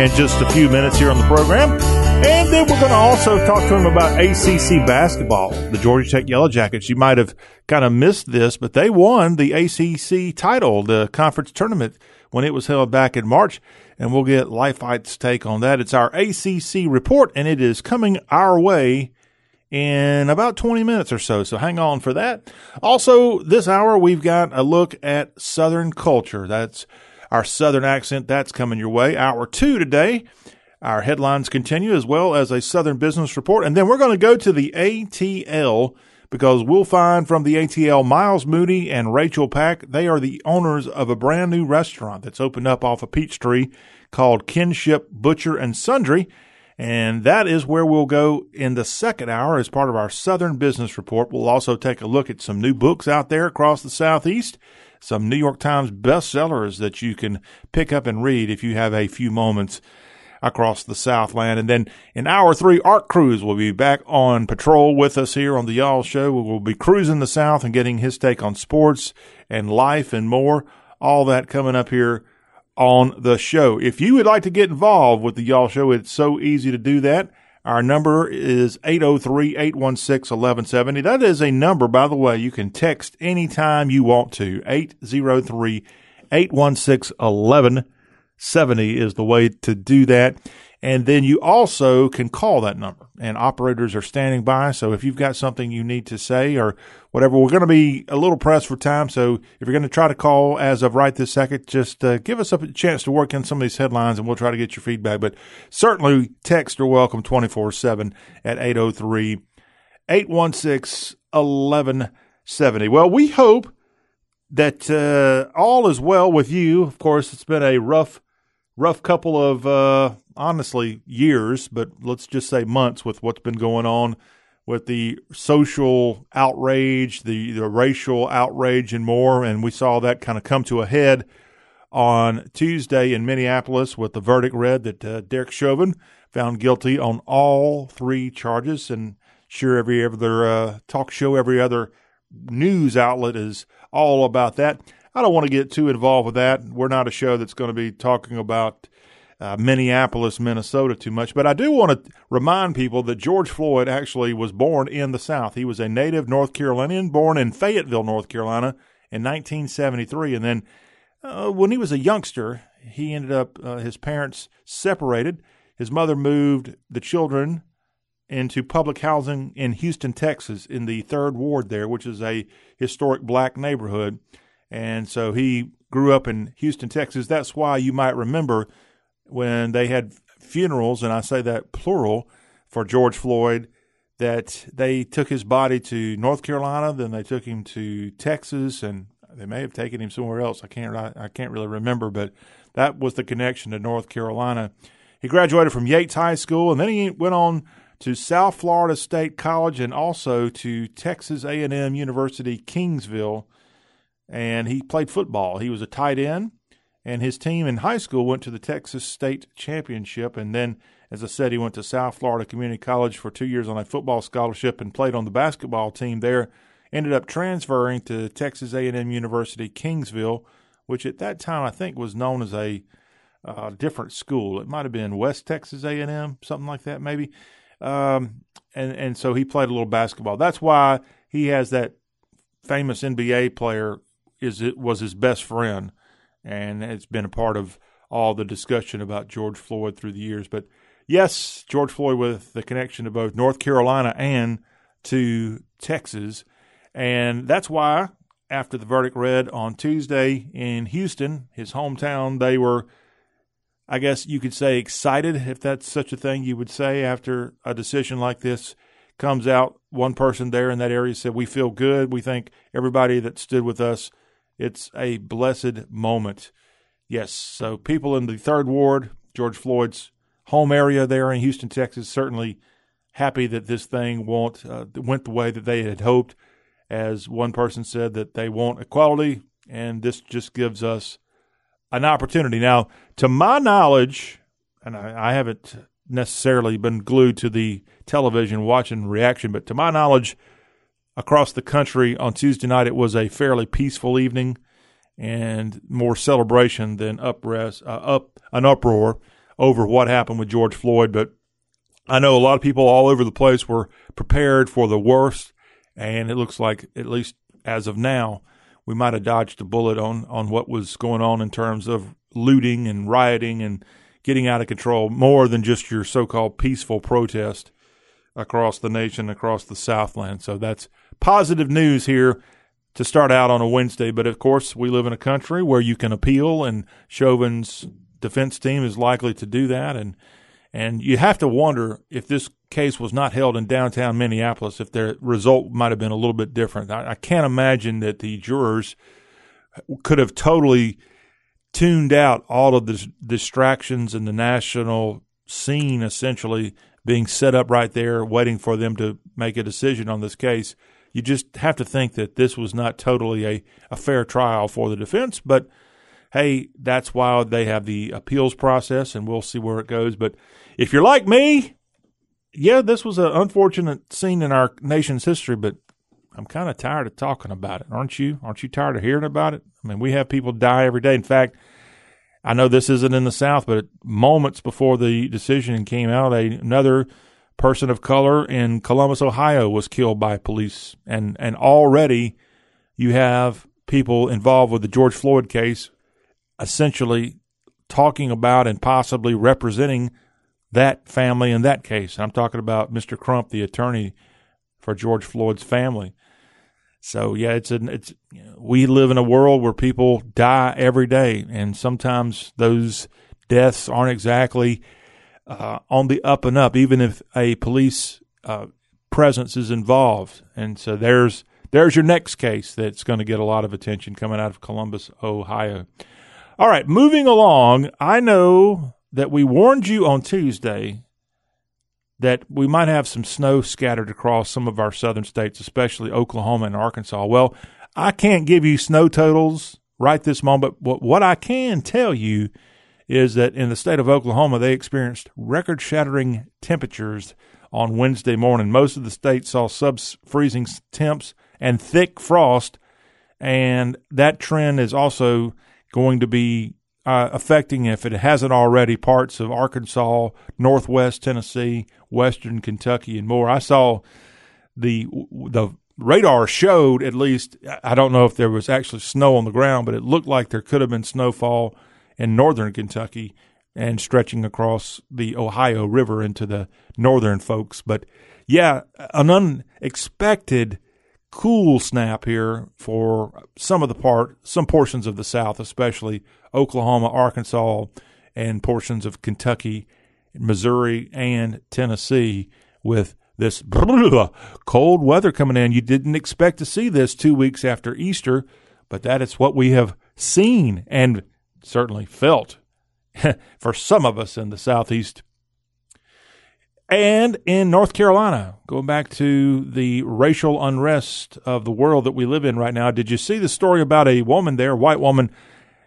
in just a few minutes here on the program. And then we're going to also talk to him about ACC basketball. The Georgia Tech Yellow Jackets, you might have kind of missed this, but they won the ACC title, the conference tournament, when it was held back in March. And we'll get Leifheit's take on that. It's our ACC report, and it is coming our way in about 20 minutes or so. So hang on for that. Also, this hour, we've got a look at Southern culture. That's our Southern accent. That's coming your way. Hour two today. Our headlines continue as well as a Southern business report. And then we're going to go to the ATL because we'll find from the ATL Miles Moody and Rachel Pack. They are the owners of a brand new restaurant that's opened up off of Peachtree called Kinship Butcher and Sundry. And that is where we'll go in the second hour as part of our Southern Business Report. We'll also take a look at some new books out there across the Southeast, some New York Times bestsellers that you can pick up and read if you have a few moments across the Southland. And then in hour three, Art Cruz will be back on patrol with us here on the Y'all Show. We will be cruising the South and getting his take on sports and life and more. All that coming up here on the show. If you would like to get involved with the Y'all Show, it's so easy to do that. Our number is 803-816-1170. That is a number, by the way, you can text anytime you want to. 803-816-1170 is the way to do that. And then you also can call that number and operators are standing by. So if you've got something you need to say or whatever, we're going to be a little pressed for time. So if you're going to try to call as of right this second, just uh, give us a chance to work in some of these headlines and we'll try to get your feedback. But certainly text are welcome 24 7 at 803 816 1170. Well, we hope that uh, all is well with you. Of course, it's been a rough, rough couple of uh, honestly years, but let's just say months with what's been going on with the social outrage, the, the racial outrage, and more. And we saw that kind of come to a head on Tuesday in Minneapolis with the verdict read that uh, Derek Chauvin found guilty on all three charges. And sure, every other uh, talk show, every other news outlet is all about that. I don't want to get too involved with that. We're not a show that's going to be talking about uh, Minneapolis, Minnesota too much. But I do want to remind people that George Floyd actually was born in the South. He was a native North Carolinian, born in Fayetteville, North Carolina in 1973. And then uh, when he was a youngster, he ended up, uh, his parents separated. His mother moved the children into public housing in Houston, Texas, in the third ward there, which is a historic black neighborhood. And so he grew up in Houston, Texas. That's why you might remember when they had funerals, and I say that plural, for George Floyd, that they took his body to North Carolina, then they took him to Texas, and they may have taken him somewhere else. I can't I can't really remember, but that was the connection to North Carolina. He graduated from Yates High School, and then he went on to South Florida State College and also to Texas A&M University Kingsville, and he played football. He was a tight end and his team in high school went to the Texas State Championship. And then, as I said, he went to South Florida Community College for two years on a football scholarship and played on the basketball team there. Ended up transferring to Texas A&M University Kingsville, which at that time I think was known as a uh, different school. It might have been West Texas A&M, something like that, maybe. Um, and and so he played a little basketball. That's why he has that famous NBA player is it was his best friend and it's been a part of all the discussion about George Floyd through the years. But yes, George Floyd with the connection to both North Carolina and to Texas. And that's why, after the verdict read on Tuesday in Houston, his hometown, they were, I guess you could say, excited, if that's such a thing you would say, after a decision like this comes out. One person there in that area said, We feel good. We think everybody that stood with us it's a blessed moment. Yes, so people in the third ward, George Floyd's home area there in Houston, Texas, certainly happy that this thing won't uh, went the way that they had hoped. As one person said, that they want equality, and this just gives us an opportunity. Now, to my knowledge, and I, I haven't necessarily been glued to the television watching reaction, but to my knowledge, across the country on Tuesday night, it was a fairly peaceful evening and more celebration than uprest, uh, up an uproar over what happened with George Floyd, but I know a lot of people all over the place were prepared for the worst, and it looks like, at least as of now, we might have dodged a bullet on, on what was going on in terms of looting and rioting and getting out of control more than just your so called peaceful protest across the nation, across the Southland. So that's positive news here to start out on a Wednesday. But of course, we live in a country where you can appeal, and Chauvin's defense team is likely to do that. And and you have to wonder if this case was not held in downtown Minneapolis, if the result might have been a little bit different. I, I can't imagine that the jurors could have totally tuned out all of the distractions and the national scene essentially being set up right there, waiting for them to make a decision on this case. You just have to think that this was not totally a, a fair trial for the defense, but hey, that's why they have the appeals process, and we'll see where it goes. But if you're like me, yeah, this was an unfortunate scene in our nation's history, but I'm kind of tired of talking about it, aren't you? Aren't you tired of hearing about it? I mean, we have people die every day. In fact, I know this isn't in the South, but moments before the decision came out, a, another person of color in Columbus, Ohio, was killed by police, and and already you have people involved with the George Floyd case, essentially talking about and possibly representing that family in that case. I'm talking about Mr. Crump, the attorney for George Floyd's family. So yeah, it's an it's we live in a world where people die every day, and sometimes those deaths aren't exactly uh, on the up and up, even if a police uh, presence is involved. And so there's there's your next case that's going to get a lot of attention coming out of Columbus, Ohio. All right, moving along. I know that we warned you on Tuesday that we might have some snow scattered across some of our southern states, especially Oklahoma and Arkansas. Well, I can't give you snow totals right this moment, but what I can tell you is that in the state of Oklahoma, they experienced record shattering temperatures on Wednesday morning. Most of the state saw sub freezing temps and thick frost, and that trend is also going to be uh, affecting, if it hasn't already, parts of Arkansas, Northwest Tennessee, Western Kentucky, and more. I saw the the radar showed at least. I don't know if there was actually snow on the ground, but it looked like there could have been snowfall in northern Kentucky and stretching across the Ohio River into the northern folks. But yeah, an unexpected cool snap here for some of the part, some portions of the South, especially Oklahoma, Arkansas, and portions of Kentucky, Missouri, and Tennessee with this cold weather coming in. You didn't expect to see this two weeks after Easter, but that is what we have seen and certainly felt for some of us in the Southeast and in North Carolina, going back to the racial unrest of the world that we live in right now, did you see the story about a woman there, a white woman,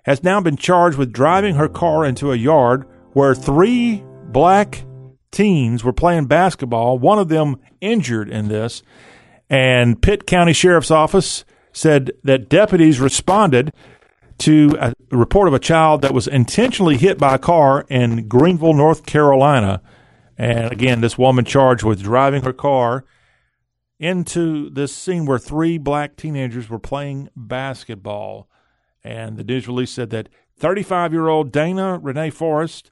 has now been charged with driving her car into a yard where three black teens were playing basketball, one of them injured in this. And Pitt County Sheriff's Office said that deputies responded to a report of a child that was intentionally hit by a car in Greenville, North Carolina. And again, this woman charged with driving her car into this scene where three black teenagers were playing basketball. And the news release said that 35 year old Dana Renee Forrest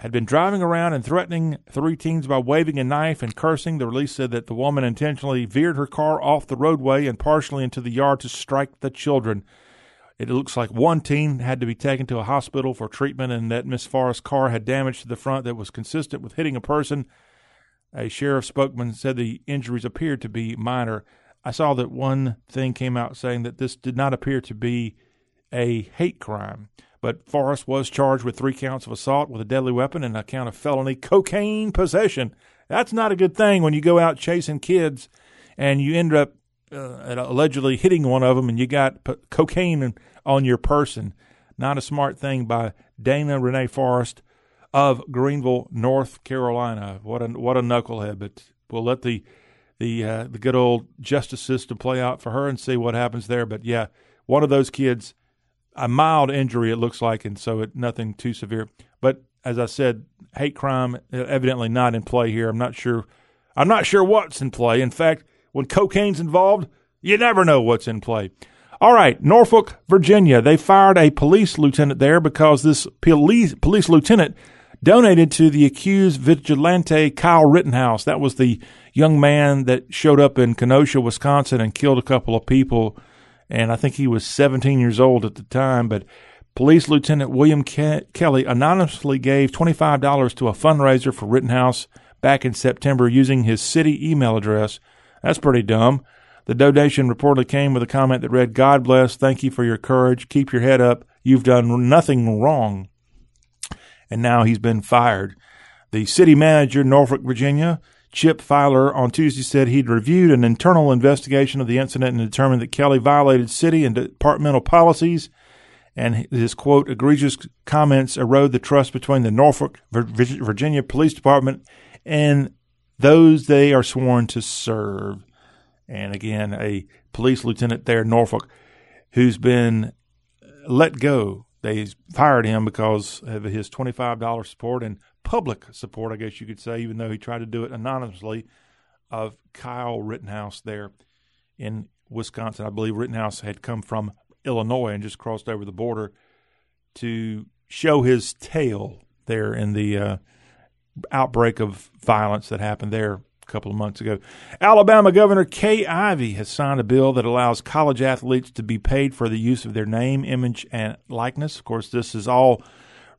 had been driving around and threatening three teens by waving a knife and cursing. The release said that the woman intentionally veered her car off the roadway and partially into the yard to strike the children. It looks like one teen had to be taken to a hospital for treatment, and that Miss Forrest's car had damage to the front that was consistent with hitting a person. A sheriff spokesman said the injuries appeared to be minor. I saw that one thing came out saying that this did not appear to be a hate crime. But Forrest was charged with three counts of assault with a deadly weapon and a count of felony cocaine possession. That's not a good thing when you go out chasing kids and you end up uh, allegedly hitting one of them and you got p- cocaine on your person. Not a smart thing by Dana Renee Forrest of Greenville, North Carolina. What a what a knucklehead! But we'll let the the uh, the good old justice system play out for her and see what happens there. But yeah, one of those kids, a mild injury it looks like, and so it nothing too severe. But as I said, hate crime evidently not in play here. I'm not sure. I'm not sure what's in play. In fact, when cocaine's involved, you never know what's in play. All right, Norfolk, Virginia. They fired a police lieutenant there because this police police lieutenant donated to the accused vigilante Kyle Rittenhouse. That was the young man that showed up in Kenosha, Wisconsin, and killed a couple of people. And I think he was 17 years old at the time. But Police Lieutenant William Ke- Kelly anonymously gave $25 to a fundraiser for Rittenhouse back in September using his city email address. That's pretty dumb. The donation reportedly came with a comment that read, God bless, thank you for your courage, keep your head up, you've done nothing wrong. And now he's been fired. The city manager, Norfolk, Virginia, Chip Filer, on Tuesday said he'd reviewed an internal investigation of the incident and determined that Kelly violated city and departmental policies and his quote egregious comments erode the trust between the Norfolk, Virginia Police Department and those they are sworn to serve. And again, a police lieutenant there, in Norfolk, who's been let go. They fired him because of his $25 support and public support, I guess you could say, even though he tried to do it anonymously, of Kyle Rittenhouse there in Wisconsin. I believe Rittenhouse had come from Illinois and just crossed over the border to show his tail there in the uh, outbreak of violence that happened there couple of months ago. Alabama Governor Kay Ivey has signed a bill that allows college athletes to be paid for the use of their name, image, and likeness. Of course, this is all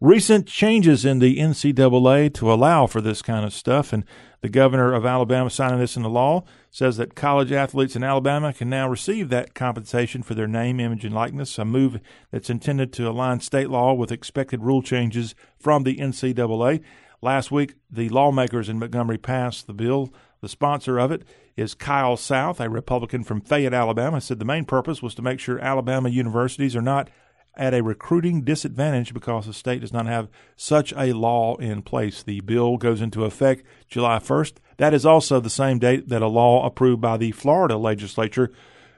recent changes in the NCAA to allow for this kind of stuff. And the governor of Alabama signing this into law says that college athletes in Alabama can now receive that compensation for their name, image, and likeness, a move that's intended to align state law with expected rule changes from the NCAA. Last week, the lawmakers in Montgomery passed the bill. The sponsor of it is Kyle South, a Republican from Fayette, Alabama, said the main purpose was to make sure Alabama universities are not at a recruiting disadvantage because the state does not have such a law in place. The bill goes into effect July 1st. That is also the same date that a law approved by the Florida legislature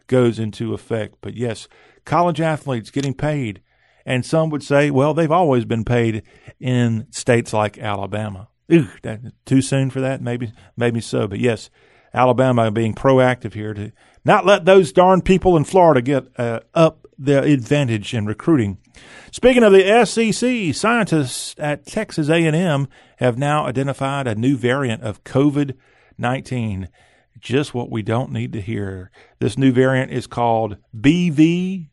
goes into effect. But yes, college athletes getting paid. And some would say, well, they've always been paid in states like Alabama. Ooh, that, too soon for that? Maybe, maybe so. But yes, Alabama being proactive here to not let those darn people in Florida get uh, up the advantage in recruiting. Speaking of the SEC, scientists at Texas A&M have now identified a new variant of COVID-19. Just what we don't need to hear. This new variant is called BV1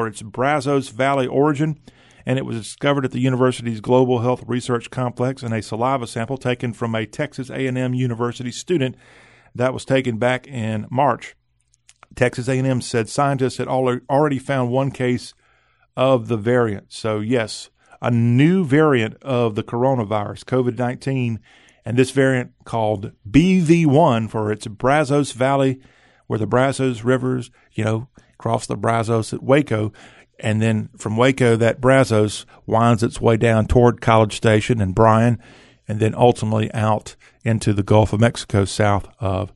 for its Brazos Valley origin, and it was discovered at the university's Global Health Research Complex in a saliva sample taken from a Texas A&M University student that was taken back in March. Texas A&M said scientists had already found one case of the variant. So yes, a new variant of the coronavirus, COVID-19, and this variant called BV1 for its Brazos Valley, where the Brazos rivers, you know, cross the Brazos at Waco. And then from Waco, that Brazos winds its way down toward College Station and Bryan, and then ultimately out into the Gulf of Mexico south of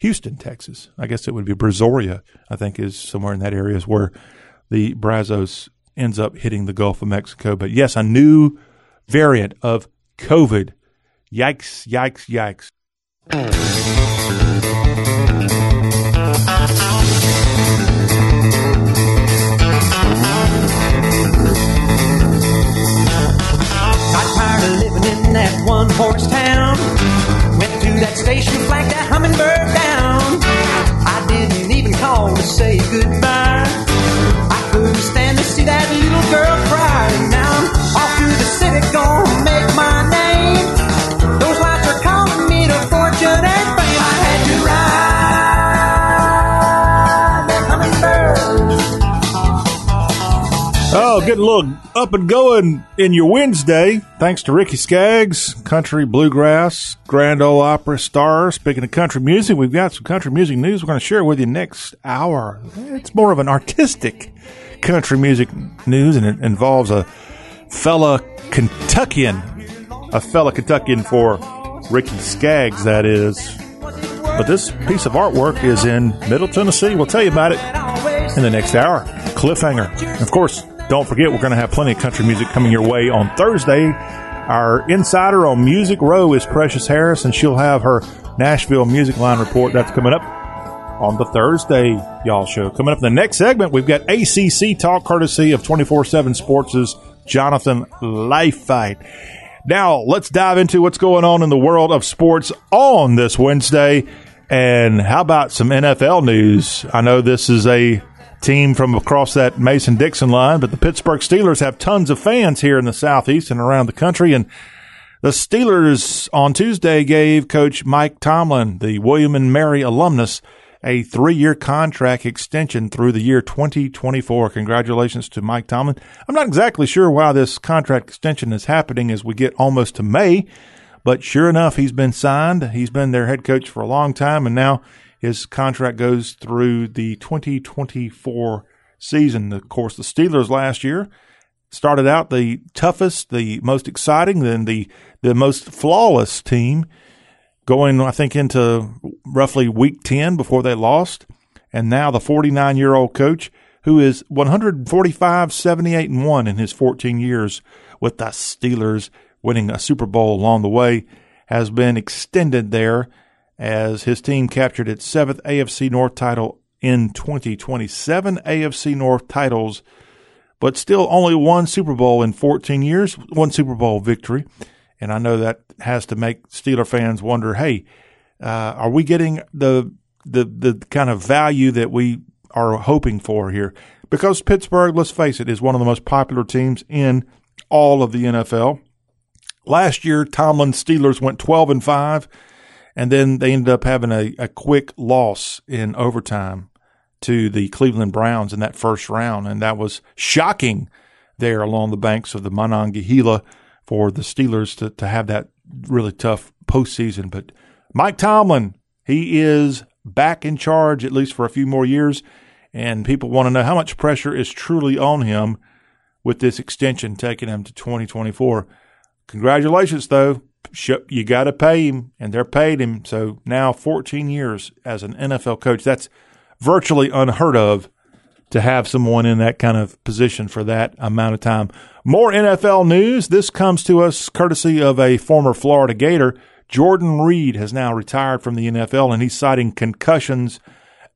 Houston, Texas. I guess it would be Brazoria, I think is somewhere in that area is where the Brazos ends up hitting the Gulf of Mexico. But yes, a new variant of COVID. Yikes, yikes, yikes. One horse town. Went to that station, flagged that hummingbird down. I didn't even call to say goodbye. I couldn't stand to see that little girl cry. Now I'm off to the city, gonna getting a little up and going in your Wednesday. Thanks to Ricky Skaggs, country bluegrass, Grand Ole Opry star. Speaking of country music, we've got some country music news we're going to share with you next hour. It's more of an artistic country music news, and it involves a fella Kentuckian, a fella Kentuckian for Ricky Skaggs, that is. But this piece of artwork is in Middle Tennessee. We'll tell you about it in the next hour. Cliffhanger. Of course, don't forget, we're going to have plenty of country music coming your way on Thursday. Our insider on Music Row is Precious Harris, and she'll have her Nashville Music Line report that's coming up on the Thursday Y'all show. Coming up in the next segment, we've got ACC talk courtesy of 24 7 Sports' Jonathan Leifheit. Now, let's dive into what's going on in the world of sports on this Wednesday. And how about some NFL news? I know this is a team from across that Mason Dixon line, but the Pittsburgh Steelers have tons of fans here in the Southeast and around the country. And the Steelers on Tuesday gave Coach Mike Tomlin, the William and Mary alumnus, a three year contract extension through the year 2024. Congratulations to Mike Tomlin. I'm not exactly sure why this contract extension is happening as we get almost to May, but sure enough, he's been signed. He's been their head coach for a long time, and now his contract goes through the 2024 season. Of course, the Steelers last year started out the toughest, the most exciting, then the the most flawless team going, I think, into roughly week 10 before they lost. And now the 49 year old coach, who is 145, 78, and 1 in his 14 years with the Steelers, winning a Super Bowl along the way, has been extended there as his team captured its seventh AFC North title in 2027 AFC North titles, but still only one Super Bowl in 14 years, one Super Bowl victory. And I know that has to make Steeler fans wonder, hey, uh, are we getting the, the, the kind of value that we are hoping for here? Because Pittsburgh, let's face it, is one of the most popular teams in all of the NFL. Last year, Tomlin Steelers went 12 and 5 and then they ended up having a, a quick loss in overtime to the Cleveland Browns in that first round. And that was shocking there along the banks of the Monongahela for the Steelers to, to have that really tough postseason. But Mike Tomlin, he is back in charge at least for a few more years. And people want to know how much pressure is truly on him with this extension taking him to 2024. Congratulations, though you got to pay him, and they're paid him. So now 14 years as an NFL coach, that's virtually unheard of to have someone in that kind of position for that amount of time. More NFL news. This comes to us courtesy of a former Florida Gator. Jordan Reed has now retired from the NFL, and he's citing concussions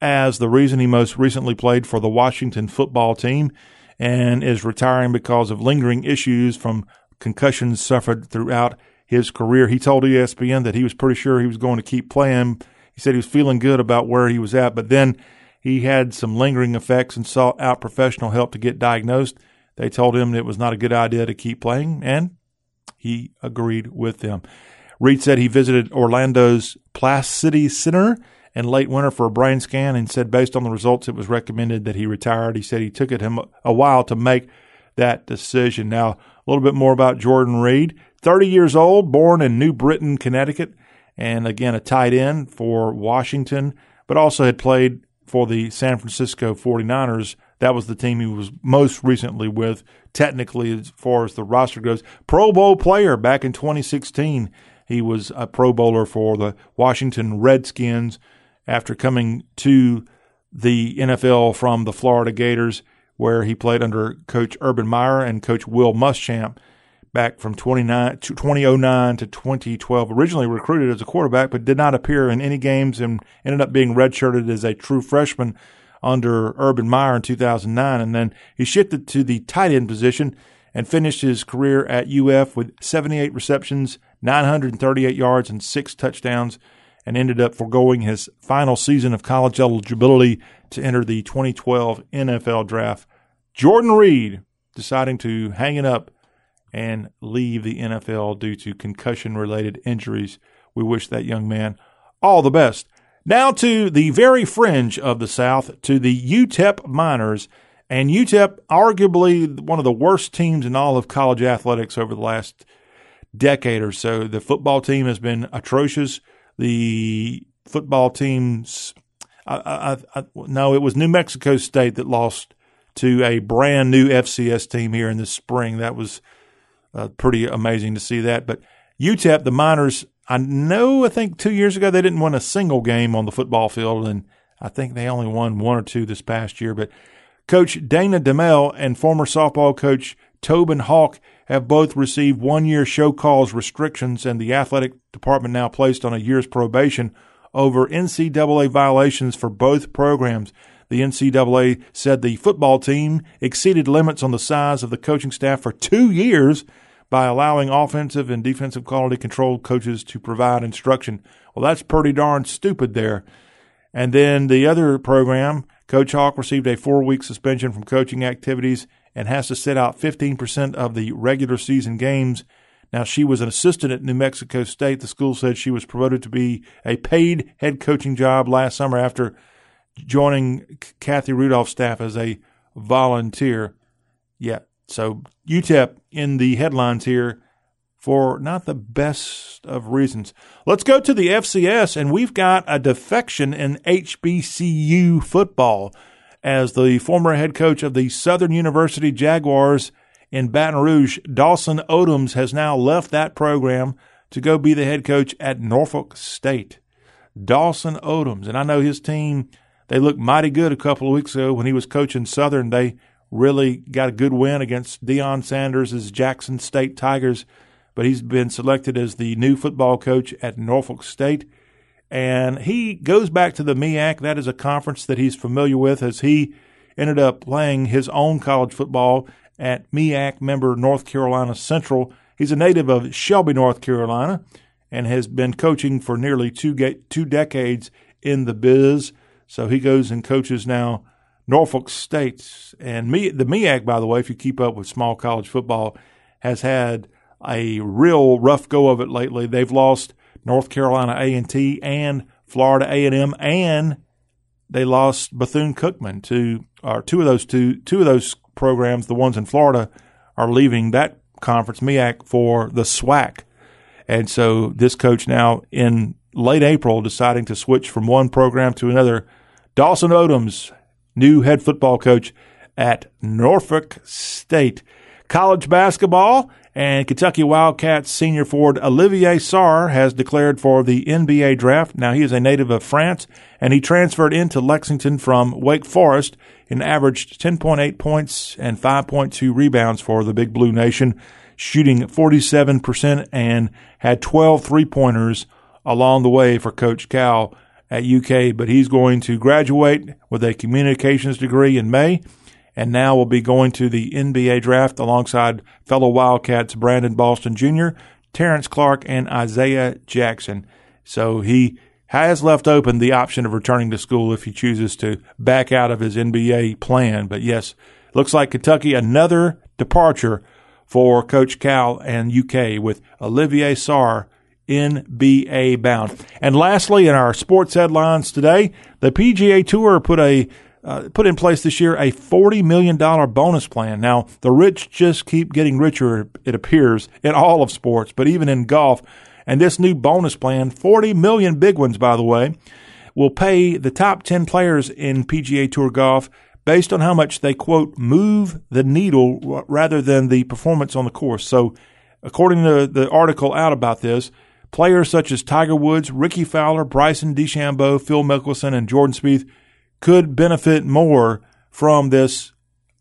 as the reason he most recently played for the Washington football team and is retiring because of lingering issues from concussions suffered throughout his career. He told ESPN that he was pretty sure he was going to keep playing. He said he was feeling good about where he was at, but then he had some lingering effects and sought out professional help to get diagnosed. They told him it was not a good idea to keep playing, and he agreed with them. Reed said he visited Orlando's Plasticity Center in late winter for a brain scan and said based on the results it was recommended that he retired. He said he took it him a while to make that decision. Now, a little bit more about Jordan Reed. 30 years old, born in New Britain, Connecticut, and again a tight end for Washington, but also had played for the San Francisco 49ers. That was the team he was most recently with, technically, as far as the roster goes. Pro Bowl player back in 2016. He was a Pro Bowler for the Washington Redskins after coming to the NFL from the Florida Gators, where he played under Coach Urban Meyer and Coach Will Muschamp back from 2009 to 2012. Originally recruited as a quarterback, but did not appear in any games and ended up being redshirted as a true freshman under Urban Meyer in 2009. And then he shifted to the tight end position and finished his career at UF with 78 receptions, 938 yards, and six touchdowns, and ended up foregoing his final season of college eligibility to enter the 2012 NFL draft. Jordan Reed deciding to hang it up and leave the NFL due to concussion related injuries. We wish that young man all the best. Now to the very fringe of the South, to the UTEP Miners. And UTEP, arguably one of the worst teams in all of college athletics over the last decade or so. The football team has been atrocious. The football teams, I, I, I, no, it was New Mexico State that lost to a brand new FCS team here in the spring. That was uh, pretty amazing to see that. But UTEP, the Miners, I know, I think two years ago they didn't win a single game on the football field, and I think they only won one or two this past year. But Coach Dana Dimel and former softball coach Tobin Hawk have both received one year show cause restrictions, and the athletic department now placed on a year's probation over NCAA violations for both programs. The NCAA said the football team exceeded limits on the size of the coaching staff for two years by allowing offensive and defensive quality control coaches to provide instruction. Well, that's pretty darn stupid there. And then the other program, Coach Hawk received a four week suspension from coaching activities and has to sit out 15% of the regular season games. Now, she was an assistant at New Mexico State. The school said she was promoted to be a paid head coaching job last summer after joining Kathy Rodolph's staff as a volunteer. Yeah, so UTEP in the headlines here for not the best of reasons. Let's go to the FCS, and we've got a defection in HBCU football as the former head coach of the Southern University Jaguars in Baton Rouge, Dawson Odoms, has now left that program to go be the head coach at Norfolk State. Dawson Odoms, and I know his team, they looked mighty good a couple of weeks ago when he was coaching Southern. They really got a good win against Deion Sanders' Jackson State Tigers, but he's been selected as the new football coach at Norfolk State. And he goes back to the MEAC. That is a conference that he's familiar with as he ended up playing his own college football at MEAC member North Carolina Central. He's a native of Shelby, North Carolina, and has been coaching for nearly two, two decades in the biz. So he goes and coaches now Norfolk State. And me, the MEAC, by the way, if you keep up with small college football, has had a real rough go of it lately. They've lost North Carolina A&T and Florida A&M, and they lost Bethune Cookman to, or two of those two, two of those programs, the ones in Florida, are leaving that conference, MEAC, for the SWAC. And so this coach now in late April deciding to switch from one program to another. Dawson Odoms, new head football coach at Norfolk State. College basketball, and Kentucky Wildcats senior forward Olivier Sarr has declared for the NBA draft. Now, he is a native of France, and he transferred into Lexington from Wake Forest and averaged 10.8 points and 5.2 rebounds for the Big Blue Nation, shooting 47% and had 12 three pointers along the way for Coach Cal at UK. But he's going to graduate with a communications degree in May and now will be going to the NBA draft alongside fellow Wildcats Brandon Boston Jr., Terrence Clarke, and Isaiah Jackson. So he has left open the option of returning to school if he chooses to back out of his NBA plan. But yes, looks like Kentucky another departure for Coach Cal and UK with Olivier Sarr NBA bound. And lastly, in our sports headlines today, the PGA Tour put a uh, put in place this year a $40 million bonus plan. Now, the rich just keep getting richer, it appears, in all of sports, but even in golf. And this new bonus plan, 40 million big ones, by the way, will pay the top 10 players in PGA Tour golf based on how much they, quote, move the needle rather than the performance on the course. So, according to the article out about this, players such as Tiger Woods, Rickie Fowler, Bryson DeChambeau, Phil Mickelson, and Jordan Spieth could benefit more from this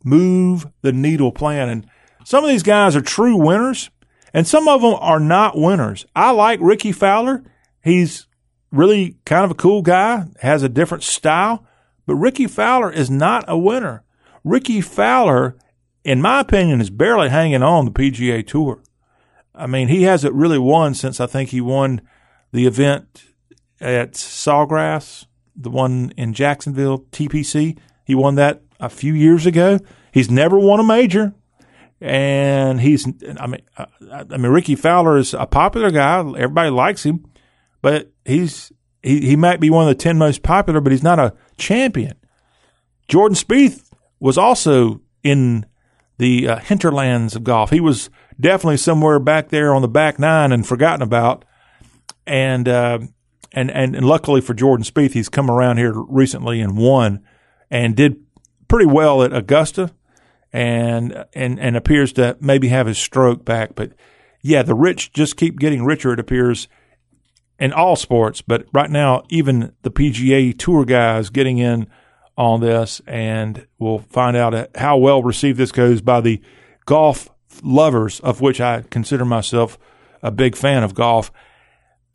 move the needle plan. And some of these guys are true winners, and some of them are not winners. I like Rickie Fowler. He's really kind of a cool guy, has a different style, but Rickie Fowler is not a winner. Rickie Fowler, in my opinion, is barely hanging on the PGA Tour. I mean, he hasn't really won since I think he won the event at Sawgrass the one in Jacksonville, TPC. He won that a few years ago. He's never won a major. And he's, I mean, uh, I mean, Rickie Fowler is a popular guy. Everybody likes him, but he's, he, he might be one of the 10 most popular, but he's not a champion. Jordan Spieth was also in the uh, hinterlands of golf. He was definitely somewhere back there on the back nine and forgotten about. And, uh, and, and, and luckily for Jordan Spieth, he's come around here recently and won and did pretty well at Augusta and, and, and appears to maybe have his stroke back. But yeah, the rich just keep getting richer, it appears, in all sports. But right now, even the PGA Tour guys getting in on this, and we'll find out how well received this goes by the golf lovers, of which I consider myself a big fan of golf.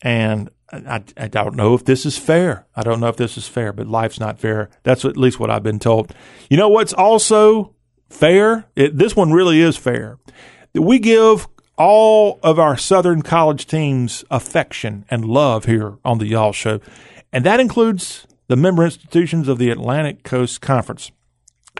And I, I don't know if this is fair. I don't know if this is fair, but life's not fair. That's at least what I've been told. You know what's also fair? It, this one really is fair. We give all of our Southern college teams affection and love here on the Y'all Show. And that includes the member institutions of the Atlantic Coast Conference.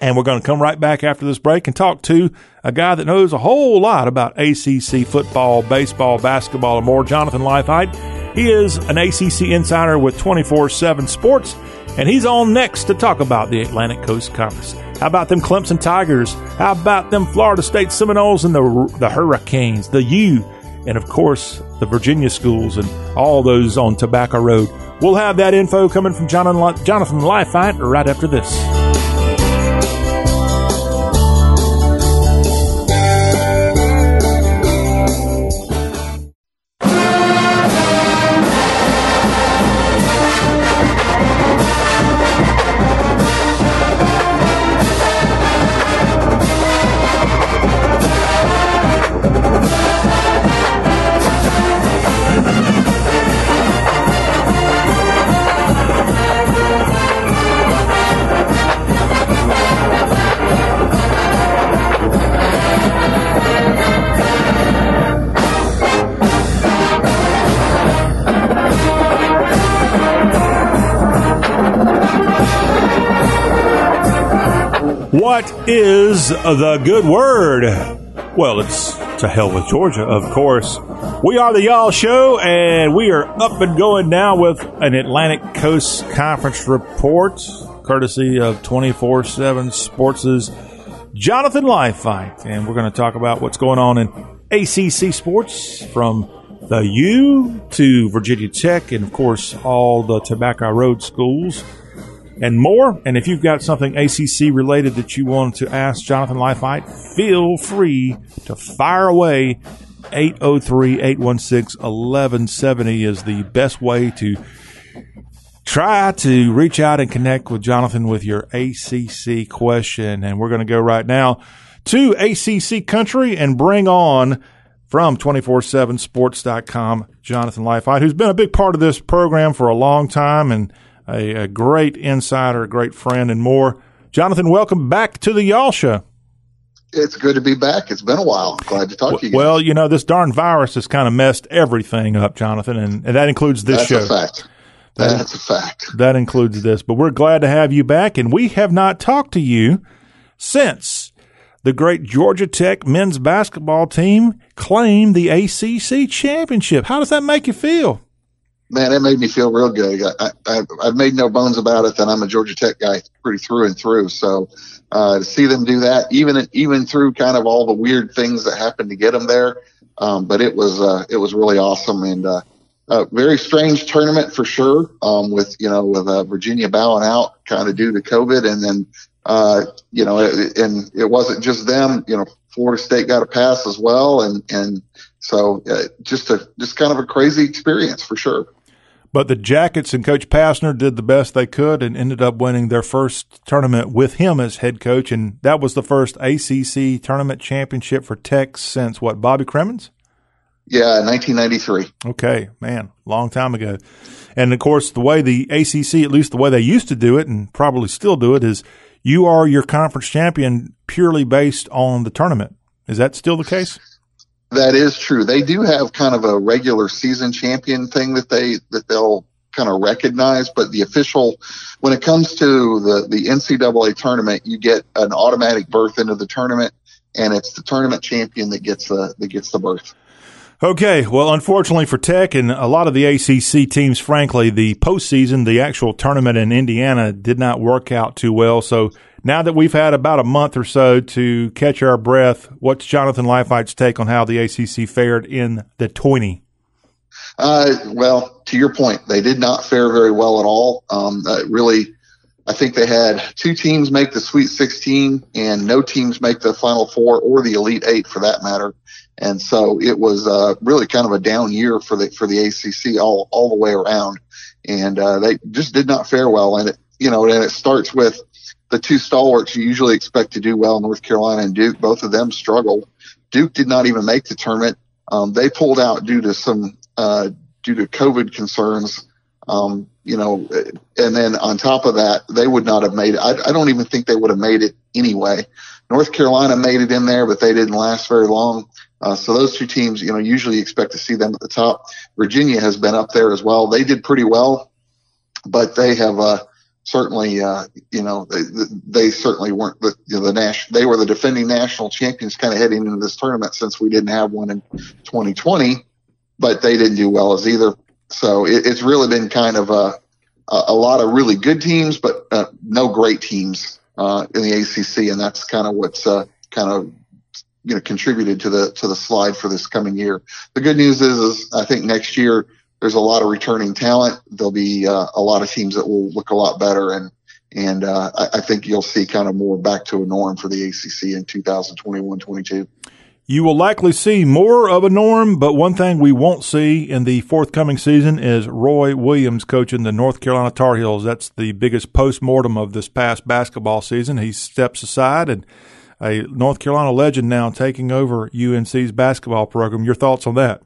And we're going to come right back after this break and talk to a guy that knows a whole lot about ACC football, baseball, basketball, and more, Jonathan Leifheit. He is an ACC insider with 24 7 Sports, and he's on next to talk about the Atlantic Coast Conference. How about them Clemson Tigers? How about them Florida State Seminoles and the, the Hurricanes, the U, and of course, the Virginia schools and all those on Tobacco Road? We'll have that info coming from Jonathan, Leifheit right after this. What is the good word? Well, it's to hell with Georgia, of course. We are the Y'all Show, and we are up and going now with an Atlantic Coast Conference report, courtesy of 24 7 Sports' Jonathan Leifheit. And we're going to talk about what's going on in ACC sports from the U to Virginia Tech, and of course, all the Tobacco Road schools and more. And if you've got something ACC related that you want to ask Jonathan Leifheit, feel free to fire away. 803 816 1170 is the best way to try to reach out and connect with Jonathan with your ACC question. And we're going to go right now to ACC country and bring on from 247sports.com, Jonathan Leifheit, who's been a big part of this program for a long time and a, a great insider, a great friend, and more. Jonathan, welcome back to the Y'all Show. It's good to be back. It's been a while. Glad to talk to you. Guys. Well, you know, this darn virus has kind of messed everything up, Jonathan, and, and that includes this show. That's show. A fact. That, That's a fact. That includes this. But we're glad to have you back, and we have not talked to you since the great Georgia Tech men's basketball team claimed the ACC championship. How does that make you feel? Man, it made me feel real good. I, I, I've made no bones about it that I'm a Georgia Tech guy pretty through and through. So uh, to see them do that, even even through kind of all the weird things that happened to get them there, um, but it was uh, it was really awesome and uh, a very strange tournament for sure. Um, with you know with uh, Virginia bowing out kind of due to COVID, and then uh, you know and it wasn't just them. You know Florida State got a pass as well, and and so uh, just a just kind of a crazy experience for sure. But the Jackets and Coach Pastner did the best they could and ended up winning their first tournament with him as head coach. And that was the first ACC tournament championship for Tech since what, Bobby Cremins? Yeah, 1993. Okay, man, long time ago. And of course, the way the ACC, at least the way they used to do it and probably still do it, is you are your conference champion purely based on the tournament. Is that still the case? That is true. They do have kind of a regular season champion thing that they that they'll kind of recognize, but the official, when it comes to the the NCAA tournament, you get an automatic berth into the tournament, and it's the tournament champion that gets the that gets the berth. Okay, well, unfortunately for Tech and a lot of the ACC teams, frankly, the postseason, the actual tournament in Indiana did not work out too well. So now that we've had about a month or so to catch our breath, what's Jonathan Leifheit's take on how the ACC fared in the 20? Uh, well, to your point, they did not fare very well at all. Um, uh, really, I think they had two teams make the Sweet 16 and no teams make the Final Four or the Elite Eight for that matter. And so it was uh, really kind of a down year for the for the ACC all all the way around, and uh, they just did not fare well. And it, you know, and it starts with the two stalwarts you usually expect to do well, North Carolina and Duke. Both of them struggled. Duke did not even make the tournament. Um, they pulled out due to some uh, due to COVID concerns. Um, you know, and then on top of that, they would not have made it. I, I don't even think they would have made it anyway. North Carolina made it in there, but they didn't last very long. Uh, so those two teams, you know, usually expect to see them at the top. Virginia has been up there as well. They did pretty well, but they have uh, certainly, uh, you know, they, they certainly weren't the you know, the national. They were the defending national champions, kind of heading into this tournament since we didn't have one in 2020, but they didn't do well as either. So it, it's really been kind of a a lot of really good teams, but uh, no great teams uh, in the ACC, and that's kind of what's uh, kind of you know contributed to the to the slide for this coming year. The good news is, is I think next year there's a lot of returning talent. There'll be uh, a lot of teams that will look a lot better, and and uh, I, I, think you'll see kind of more back to a norm for the ACC in 2021-22. You will likely see more of a norm, but one thing we won't see in the forthcoming season is Roy Williams coaching the North Carolina Tar Heels. That's the biggest post-mortem of this past basketball season. He steps aside and a North Carolina legend now taking over UNC's basketball program. Your thoughts on that?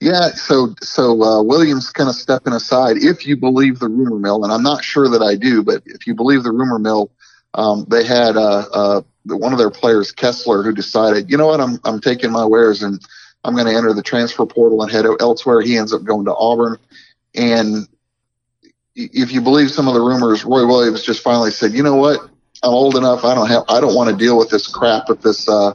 Yeah, so so uh, Williams kind of stepping aside. If you believe the rumor mill, and I'm not sure that I do, but if you believe the rumor mill, um, they had uh, uh, one of their players, Kessler, who decided, you know what, I'm I'm taking my wares and I'm going to enter the transfer portal and head elsewhere. He ends up going to Auburn, and if you believe some of the rumors, Roy Williams just finally said, you know what, I'm old enough. I don't have. I don't want to deal with this crap with this uh,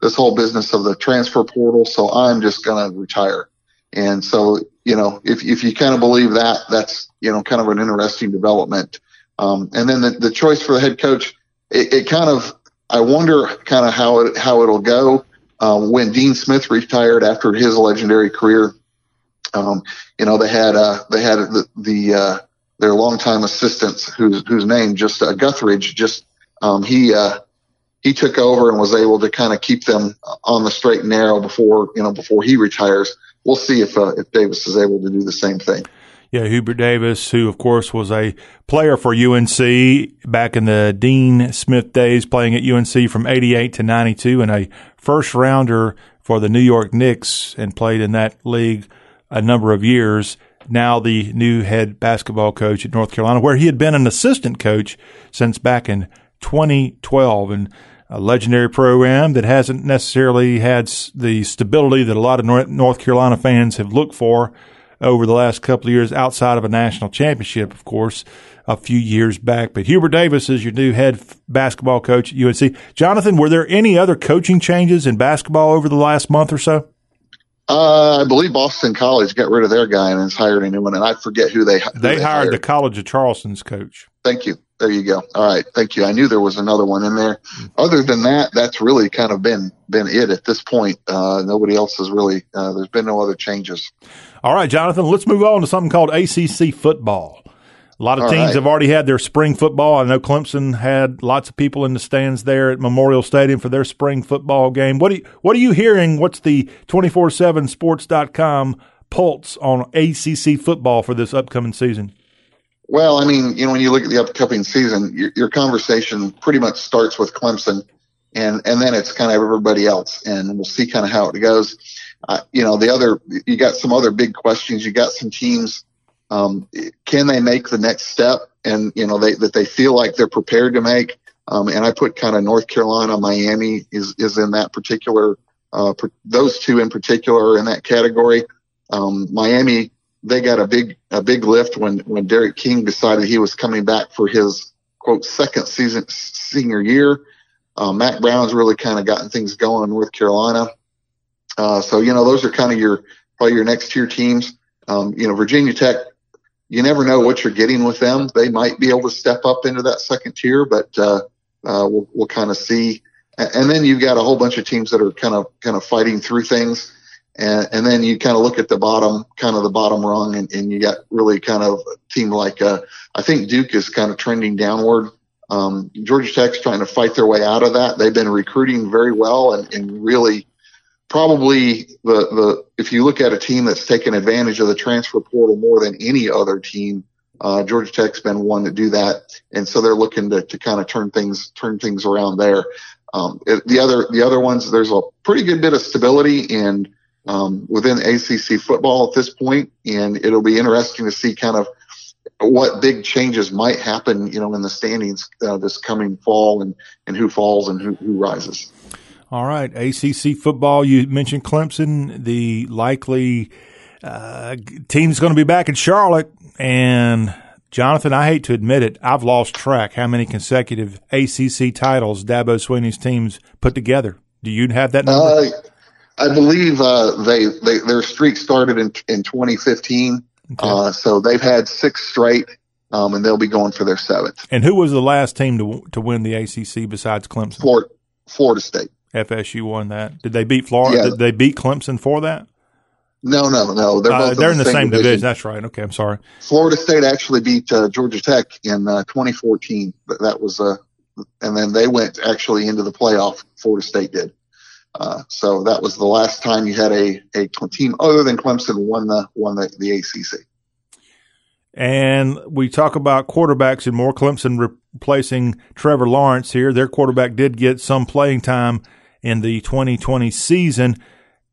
this whole business of the transfer portal. So I'm just to retire. And so you know, if if you kind of believe that, that's you know kind of an interesting development. Um, and then the, the choice for the head coach, it, it kind of I wonder kind of how it how it'll go um, when Dean Smith retired after his legendary career. Um, you know, they had uh, they had the, the uh, their longtime assistants, whose whose name just uh, Guthridge, just um, he uh, he took over and was able to kind of keep them on the straight and narrow before you know before he retires. We'll see if uh, if Davis is able to do the same thing. Yeah, Hubert Davis, who of course was a player for UNC back in the Dean Smith days, playing at UNC from '88 to '92, and a first rounder for the New York Knicks, and played in that league a number of years now the new head basketball coach at North Carolina, where he had been an assistant coach since back in 2012. And a legendary program that hasn't necessarily had the stability that a lot of North Carolina fans have looked for over the last couple of years outside of a national championship, of course, a few years back. But Hubert Davis is your new head basketball coach at UNC. Jonathan, were there any other coaching changes in basketball over the last month or so? Uh, I believe Boston College got rid of their guy and has hired a new one, and I forget who they who they, they hired, hired. The College of Charleston's coach. Thank you. There you go. All right, thank you. I knew there was another one in there. Other than that, that's really kind of been been it at this point. Uh, nobody else has really. Uh, there's been no other changes. All right, Jonathan. Let's move on to something called ACC football. A lot of All teams right. have already had their spring football. I know Clemson had lots of people in the stands there at Memorial Stadium for their spring football game. What, you, what are you hearing? What's the 247sports.com pulse on ACC football for this upcoming season? Well, I mean, you know, when you look at the upcoming season, your, your conversation pretty much starts with Clemson, and and then it's kind of everybody else, and we'll see kind of how it goes. Uh, you know, the other you got some other big questions. You got some teams um, can they make the next step and you know they, that they feel like they're prepared to make? Um, and i put kind of north carolina miami is is in that particular uh, per, those two in particular are in that category. Um, miami they got a big a big lift when when D'Eriq King decided he was coming back for his quote second season senior year. Uh, mack brown's really kind of gotten things going in north carolina. Uh, so you know those are kind of your probably your next tier teams. Um, you know virginia tech you never know what you're getting with them. They might be able to step up into that second tier, but uh, uh, we'll, we'll kind of see. And then you've got a whole bunch of teams that are kind of kind of fighting through things, and, and then you kind of look at the bottom, kind of the bottom rung, and, and you got really kind of a team like uh, I think Duke is kind of trending downward. Um, Georgia Tech's trying to fight their way out of that. They've been recruiting very well and, and really probably the, the if you look at a team that's taken advantage of the transfer portal more than any other team, Uh, Georgia Tech's been one to do that, and so they're looking to, to kind of turn things turn things around there. Um, it, the other the other ones, there's a pretty good bit of stability and um, within ACC football at this point, and it'll be interesting to see kind of what big changes might happen, you know, in the standings uh, this coming fall, and and who falls and who, who rises. All right, ACC football. You mentioned Clemson, the likely uh, team's going to be back in Charlotte, and Jonathan, I hate to admit it, I've lost track how many consecutive ACC titles Dabo Swinney's teams put together. Do you have that number? Uh, I believe uh, they, they their streak started in in 2015, okay. uh, so they've had six straight, um, and they'll be going for their seventh. And who was the last team to to win the ACC besides Clemson? Florida, Florida State. FSU won that. Did they beat Florida? Yeah. Did they beat Clemson for that? No, no, no. They're, uh, they're in the, same, same division. division. That's right. Okay, I'm sorry. Florida State actually beat uh, Georgia Tech in uh, 2014. That was, uh, and then they went actually into the playoff. Florida State did. Uh, so that was the last time you had a, a team other than Clemson won the won the, the ACC. And we talk about quarterbacks and more. Clemson replacing Trevor Lawrence here. Their quarterback did get some playing time in the 2020 season.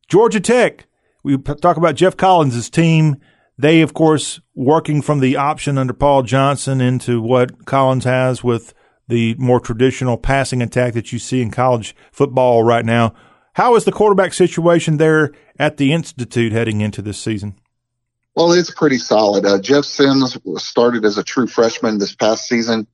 Georgia Tech. We talk about Geoff Collins' team. They, of course, working from the option under Paul Johnson into what Collins has with the more traditional passing attack that you see in college football right now. How is the quarterback situation there at the Institute heading into this season? Well, it's pretty solid. Uh, Jeff Sims started as a true freshman this past season,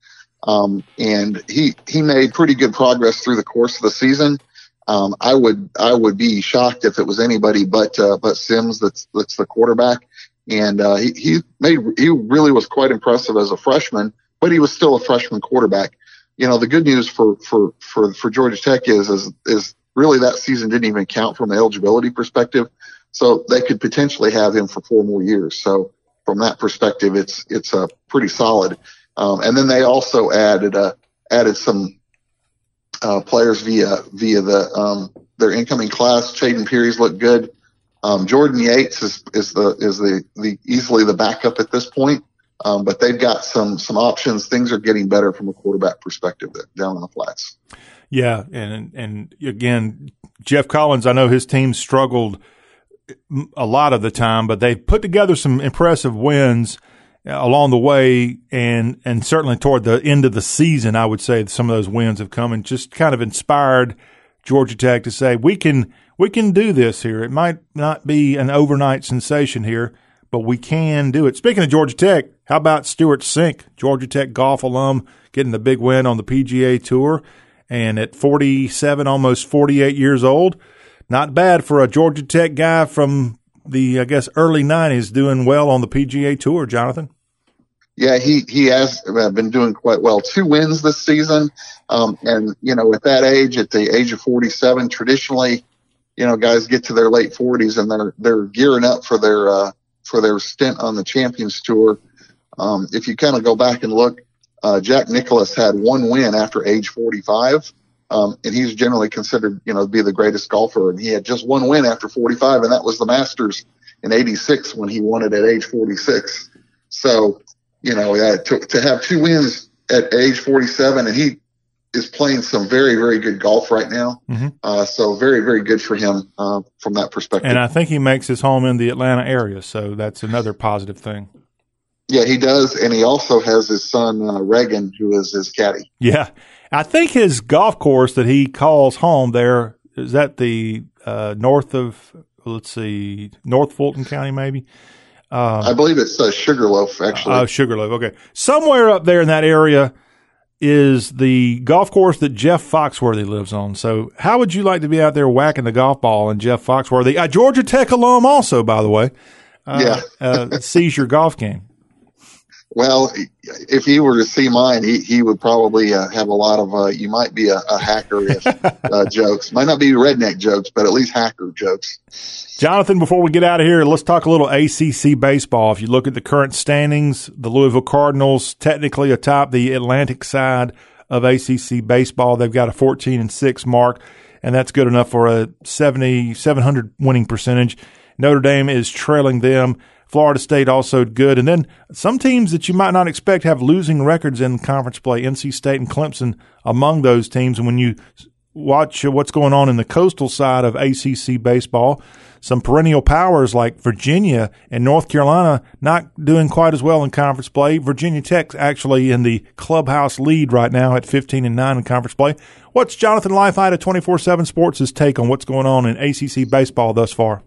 um, and he he made pretty good progress through the course of the season. Um, I would I would be shocked if it was anybody but uh, but Sims that's that's the quarterback, and uh, he he made he really was quite impressive as a freshman, but he was still a freshman quarterback. You know, the good news for for for for Georgia Tech is is is really that season didn't even count from an eligibility perspective. So they could potentially have him for four more years. So from that perspective, it's, it's a uh, pretty solid. Um, and then they also added, uh, added some, uh, players via, via the, um, their incoming class. Chayden Peery's looked good. Um, Jordan Yates is, is the, is the, the easily the backup at this point. Um, but they've got some, some options. Things are getting better from a quarterback perspective down in the flats. Yeah, and and again, Geoff Collins. I know his team struggled a lot of the time, but they've put together some impressive wins Uh, along the way, and and certainly toward the end of the season, I would say some of those wins have come and just kind of inspired Georgia Tech to say we can we can do this here. It might not be an overnight sensation here, but we can do it. Speaking of Georgia Tech, how about Stewart Cink, Georgia Tech golf alum, getting the big win on the PGA Tour? And at 47, almost 48 years old, not bad for a Georgia Tech guy from the, I guess, early 90s doing well on the PGA Tour, Jonathan. Yeah, he, he has uh, been doing quite well. Two wins this season. Um, and, you know, at that age, at the age of 47, traditionally, you know, guys get to their late 40s and they're, they're gearing up for their, uh, for their stint on the Champions Tour. Um, if you kind of go back and look, uh, Jack Nicklaus had one win after age 45. Um, and he's generally considered, you know, to be the greatest golfer. And he had just one win after 45, and that was the Masters in 86 when he won it at age 46. So, you know, uh, to, to have two wins at age 47, and he is playing some very, very good golf right now. Mm-hmm. Uh, so very, very good for him uh, from that perspective. And I think he makes his home in the Atlanta area, so that's another positive thing. Yeah, he does, and he also has his son uh, Reagan, who is his caddy. Yeah, I think his golf course that he calls home there is that the uh, north of let's see, North Fulton County, maybe. Uh, I believe it's uh, Sugarloaf, actually. Oh, Sugarloaf. Okay, somewhere up there in that area is the golf course that Jeff Foxworthy lives on. So, how would you like to be out there whacking the golf ball and Jeff Foxworthy, a Georgia Tech alum, also by the way, uh, yeah, uh, sees your golf game? Well, if he were to see mine, he, he would probably uh, have a lot of, uh, you might be a, a hacker if, uh, jokes. Might not be redneck jokes, but at least hacker jokes. Jonathan, before we get out of here, let's talk a little ACC baseball. If you look at the current standings, the Louisville Cardinals technically atop the Atlantic side of ACC baseball. They've got a 14 and 6 mark, and that's good enough for a 70, 700 winning percentage. Notre Dame is trailing them Florida State also good. And then some teams that you might not expect have losing records in conference play. NC State and Clemson among those teams. And when you watch what's going on in the coastal side of ACC baseball, some perennial powers like Virginia and North Carolina not doing quite as well in conference play. Virginia Tech's actually in the clubhouse lead right now at 15 and 9 in conference play. What's Jonathan Leifheit at 24-7 Sports' take on what's going on in ACC baseball thus far?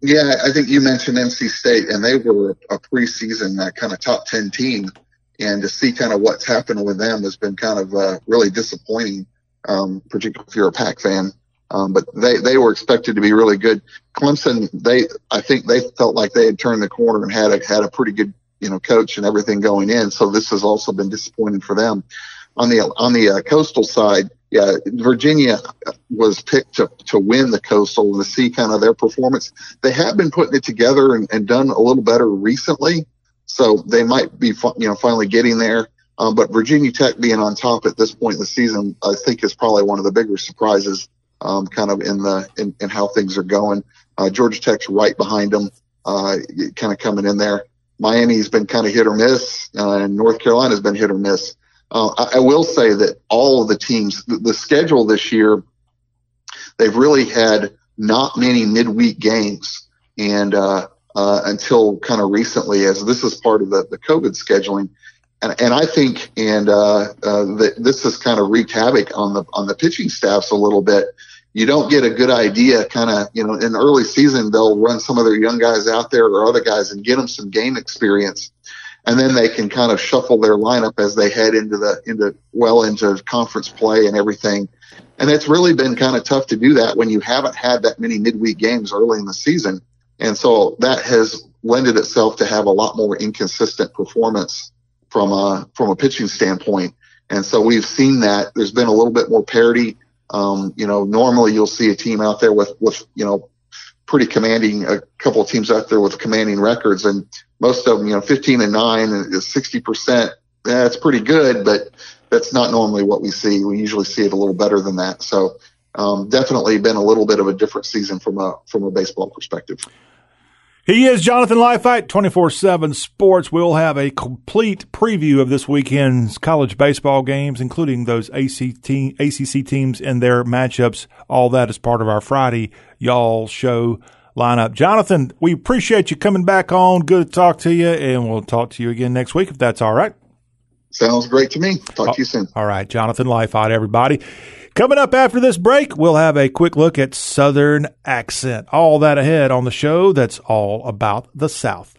Yeah, I think you mentioned NC State, and they were a preseason uh, kind of top 10 team. And to see kind of what's happened with them has been kind of uh, really disappointing, um, particularly if you're a Pack fan. Um, but they, they were expected to be really good. Clemson, they, I think they felt like they had turned the corner and had a, had a pretty good, you know, coach and everything going in. So this has also been disappointing for them. On the, on the uh, coastal side, yeah, Virginia was picked to, to win the coastal and to see kind of their performance. They have been putting it together and, and done a little better recently. So they might be, you know, finally getting there. Um, but Virginia Tech being on top at this point in the season, I think is probably one of the bigger surprises um, kind of in the in, in how things are going. Uh, Georgia Tech's right behind them, uh, kind of coming in there. Miami's been kind of hit or miss, uh, and North Carolina's been hit or miss. Uh, I, I, will say that all of the teams, the, the, schedule this year, they've really had not many midweek games, and uh, uh, until kind of recently, as this is part of the, the COVID scheduling, and, and I think, and uh, uh, that this has kind of wreaked havoc on the on the pitching staffs a little bit. You don't get a good idea, kind of, you know, in early season they'll run some of their young guys out there or other guys and get them some game experience, and then they can kind of shuffle their lineup as they head into the into well into conference play and everything. And it's really been kind of tough to do that when you haven't had that many midweek games early in the season, and so that has lended itself to have a lot more inconsistent performance from a from a pitching standpoint. And so we've seen that there's been a little bit more parity. Um, you know, normally you'll see a team out there with with you know pretty commanding a couple of teams out there with commanding records, and most of them, you know, 15 and nine is 60 percent. That's pretty good, but that's not normally what we see. We usually see it a little better than that. So um, definitely been a little bit of a different season from a from a baseball perspective. He is Jonathan Leifheit, 24 7 Sports. We'll have a complete preview of this weekend's college baseball games, including those ACC teams and their matchups. All that is part of our Friday Y'all show lineup. Jonathan, we appreciate you coming back on. Good to talk to you, and we'll talk to you again next week if that's all right. Sounds great to me. Talk to you soon. All right. Jonathan Leifheit, everybody. Coming up after this break, we'll have a quick look at Southern accent. All that ahead on the show that's all about the South.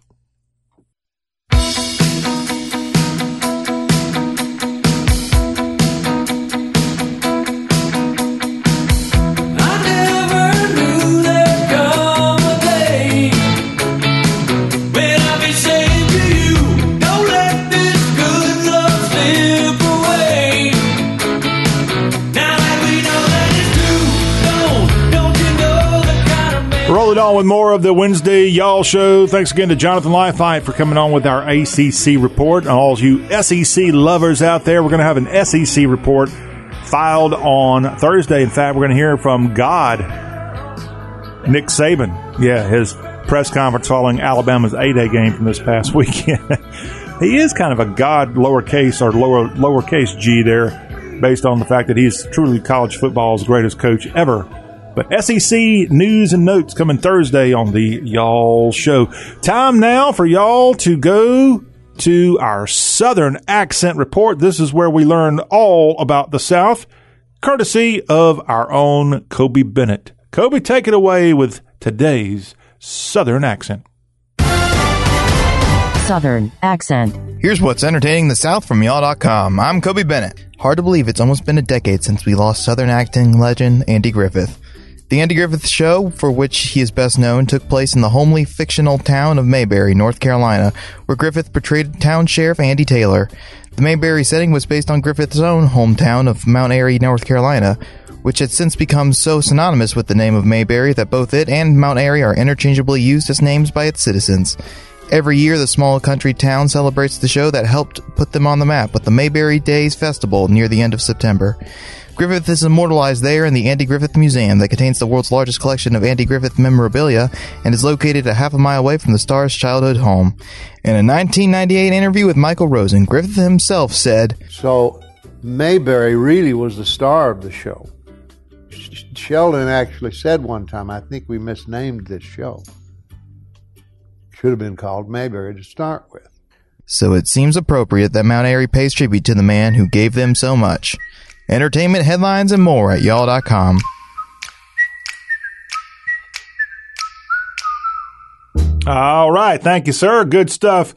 On with more of the Wednesday Y'all Show. Thanks again to Jonathan Leifheit for coming on with our ACC report. And all you SEC lovers out there, we're going to have an SEC report filed on Thursday. In fact, we're going to hear from God, Nick Saban. Yeah, his press conference following Alabama's A-Day game from this past weekend. he is kind of a God lowercase or lower lowercase G there, based on the fact that he's truly college football's greatest coach ever but SEC news and notes coming Thursday on the Y'all Show. Time now for y'all to go to our Southern Accent Report. This is where we learn all about the South, courtesy of our own Kobe Bennett. Kobe, take it away with today's Southern Accent. Southern Accent. Here's what's entertaining the South from y'all.com. I'm Kobe Bennett. Hard to believe it's almost been a decade since we lost Southern acting legend Andy Griffith. The Andy Griffith Show, for which he is best known, took place in the homely fictional town of Mayberry, North Carolina, where Griffith portrayed town sheriff Andy Taylor. The Mayberry setting was based on Griffith's own hometown of Mount Airy, North Carolina, which had since become so synonymous with the name of Mayberry that both it and Mount Airy are interchangeably used as names by its citizens. Every year, the small country town celebrates the show that helped put them on the map with the Mayberry Days Festival near the end of September. Griffith is immortalized there in the Andy Griffith Museum that contains the world's largest collection of Andy Griffith memorabilia and is located a half a mile away from the star's childhood home. In a 1998 interview with Michael Rosen, Griffith himself said, So Mayberry really was the star of the show. Sheldon actually said one time, I think we misnamed this show. Should have been called Mayberry to start with. So it seems appropriate that Mount Airy pays tribute to the man who gave them so much. Entertainment headlines and more at y'all.com. All right. Thank you, sir. Good stuff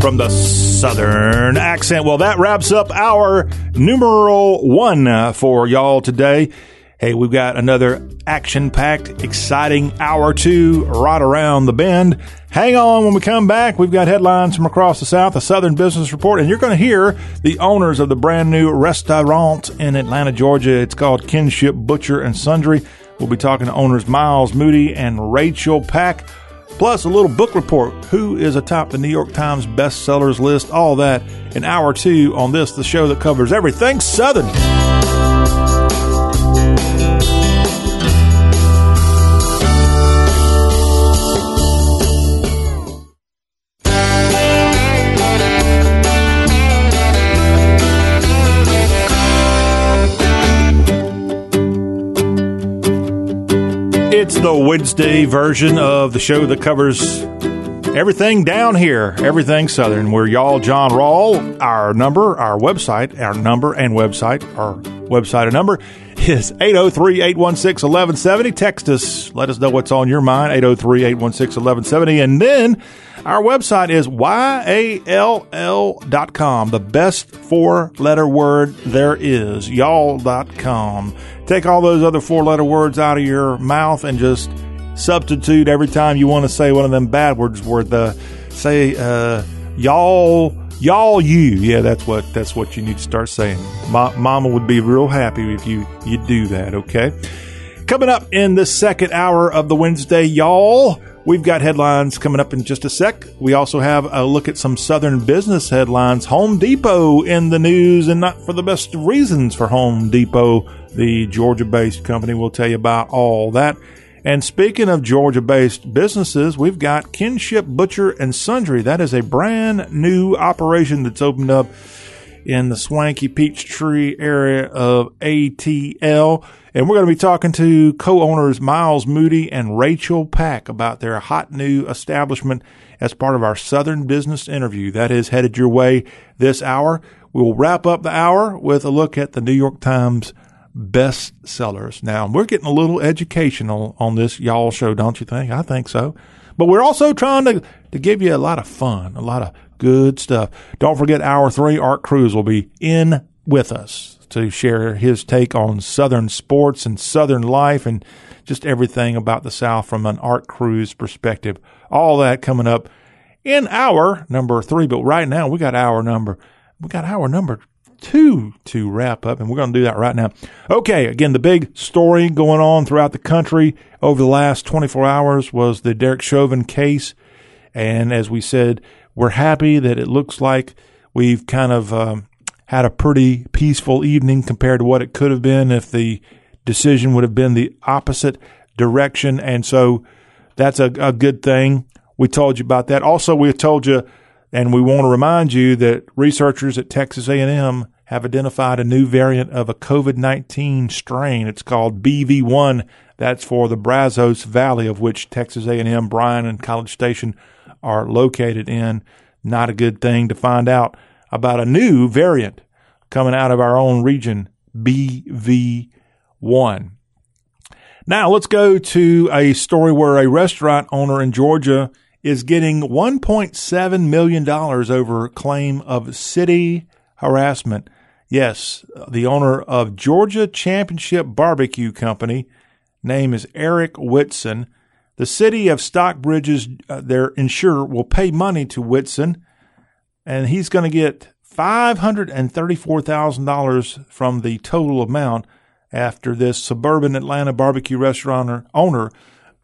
from the Southern accent. Well, that wraps up our numeral one uh, for y'all today. Hey, we've got another action packed, exciting hour two right around the bend. Hang on when we come back. We've got headlines from across the South, a Southern Business Report, and you're going to hear the owners of the brand new restaurant in Atlanta, Georgia. It's called Kinship Butcher and Sundry. We'll be talking to owners Miles Moody and Rachel Pack. Plus, a little book report. Who is atop the New York Times bestsellers list? All that in hour two on this, the show that covers everything Southern. The Wednesday version of the show that covers everything down here, everything Southern. We're y'all, John Rawl. Our number, our website, our number and website, our website and number is 803 816 1170. Text us, let us know what's on your mind, 803 816 1170. And then our website is yall.com, the best four letter word there is, y'all.com. Take all those other four letter words out of your mouth and just substitute every time you want to say one of them bad words where the say uh, y'all y'all you. Yeah that's what that's what you need to start saying. Ma- mama would be real happy if you you do that okay? Coming up in the second hour of the wednesday y'all we've got headlines coming up in just a sec. We also have a look at some southern business headlines. Home depot in the news and not for the best reasons for home depot. The georgia based company will tell you about all that and speaking of Georgia based businesses, we've got Kinship Butcher and Sundry. That is a brand new operation that's opened up in the swanky Peachtree area of ATL. And we're going to be talking to co owners Miles Moody and Rachel Pack about their hot new establishment as part of our Southern Business interview. That is headed your way this hour. We will wrap up the hour with a look at the New York Times best sellers. Now, we're getting a little educational on this y'all show, don't you think? I think so. But we're also trying to, to give you a lot of fun, a lot of good stuff. Don't forget, hour three, Art Cruz will be in with us to share his take on Southern sports and Southern life and just everything about the South from an Art Cruz perspective. All that coming up in hour number three. But right now, we got hour number, we got hour number two to wrap up, and we're going to do that right now. Okay, again, the big story going on throughout the country over the last 24 hours was the Derek Chauvin case. And as we said, we're happy that it looks like we've kind of um, had a pretty peaceful evening compared to what it could have been if the decision would have been the opposite direction. And so that's a, a good thing. We told you about that. Also, we told you, and we want to remind you that researchers at Texas A&M have identified a new variant of a COVID-19 strain. It's called BV1. That's for the Brazos Valley, of which Texas A&M, Bryan, and College Station are located in. Not a good thing to find out about a new variant coming out of our own region, BV1. Now let's go to a story where a restaurant owner in Georgia is getting $1.7 million over claim of city harassment. Yes, the owner of Georgia Championship Barbecue Company, name is Eric Whitson. The city of Stockbridge's uh, their insurer will pay money to Whitson, and he's going to get five hundred and thirty-four thousand dollars from the total amount after this suburban Atlanta barbecue restaurant owner.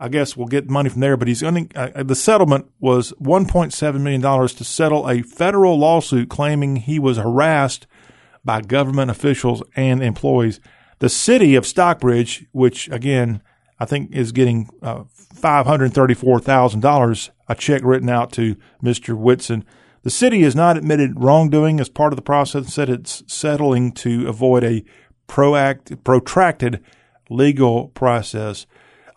I guess will get money from there, but he's going uh, the settlement was $1.7 million to settle a federal lawsuit claiming he was harassed by government officials and employees. The city of Stockbridge, which again, I think is getting uh, $534,000, a check written out to Mr. Whitson. The city has not admitted wrongdoing as part of the process and said it's settling to avoid a proact, protracted legal process.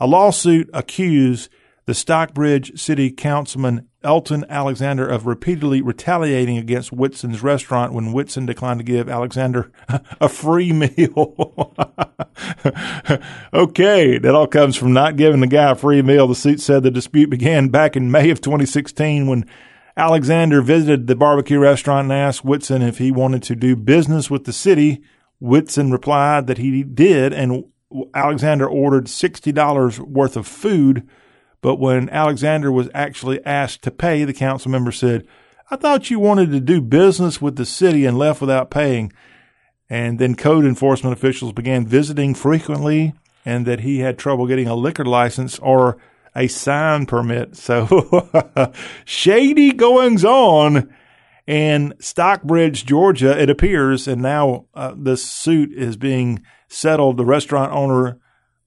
A lawsuit accused the Stockbridge City Councilman Elton Alexander of repeatedly retaliating against Whitson's restaurant when Whitson declined to give Alexander a free meal. okay, that all comes from not giving the guy a free meal. The suit said the dispute began back in May of 2016 when Alexander visited the barbecue restaurant and asked Whitson if he wanted to do business with the city. Whitson replied that he did, and Alexander ordered $60 worth of food. But when Alexander was actually asked to pay, the council member said, I thought you wanted to do business with the city and left without paying. And then code enforcement officials began visiting frequently and that he had trouble getting a liquor license or a sign permit. So shady goings on in Stockbridge, Georgia, it appears. And now uh, this suit is being settled. The restaurant owner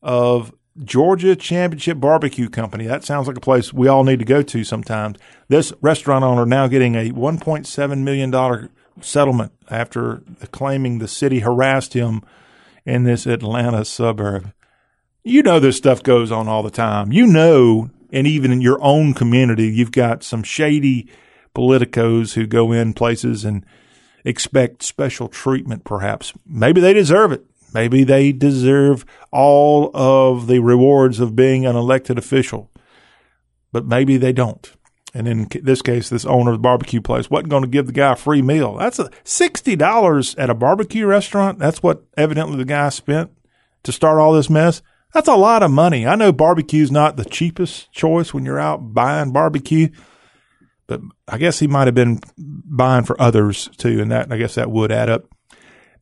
of Georgia Championship Barbecue Company. That sounds like a place we all need to go to sometimes. This restaurant owner now getting a $1.7 million settlement after claiming the city harassed him in this Atlanta suburb. You know, this stuff goes on all the time. You know, and even in your own community, you've got some shady politicos who go in places and expect special treatment, perhaps. Maybe they deserve it. Maybe they deserve all of the rewards of being an elected official, but maybe they don't. And in this case, this owner of the barbecue place wasn't going to give the guy a free meal. That's a $60 at a barbecue restaurant. That's what evidently the guy spent to start all this mess. That's a lot of money. I know barbecue's not the cheapest choice when you're out buying barbecue, but I guess he might have been buying for others too. And that, I guess that would add up.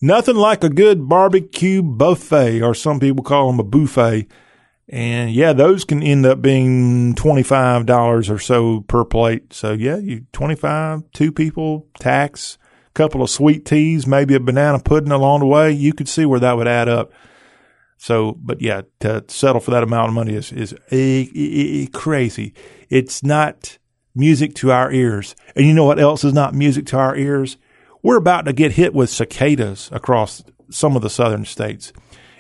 Nothing like a good barbecue buffet, or some people call them a buffet. And yeah, those can end up being $25 or so per plate. So yeah, you 25, two people, tax, couple of sweet teas, maybe a banana pudding along the way. You could see where that would add up. So, but yeah, to settle for that amount of money is, is a, a, a crazy. It's not music to our ears. And you know what else is not music to our ears? We're about to get hit with cicadas across some of the southern states.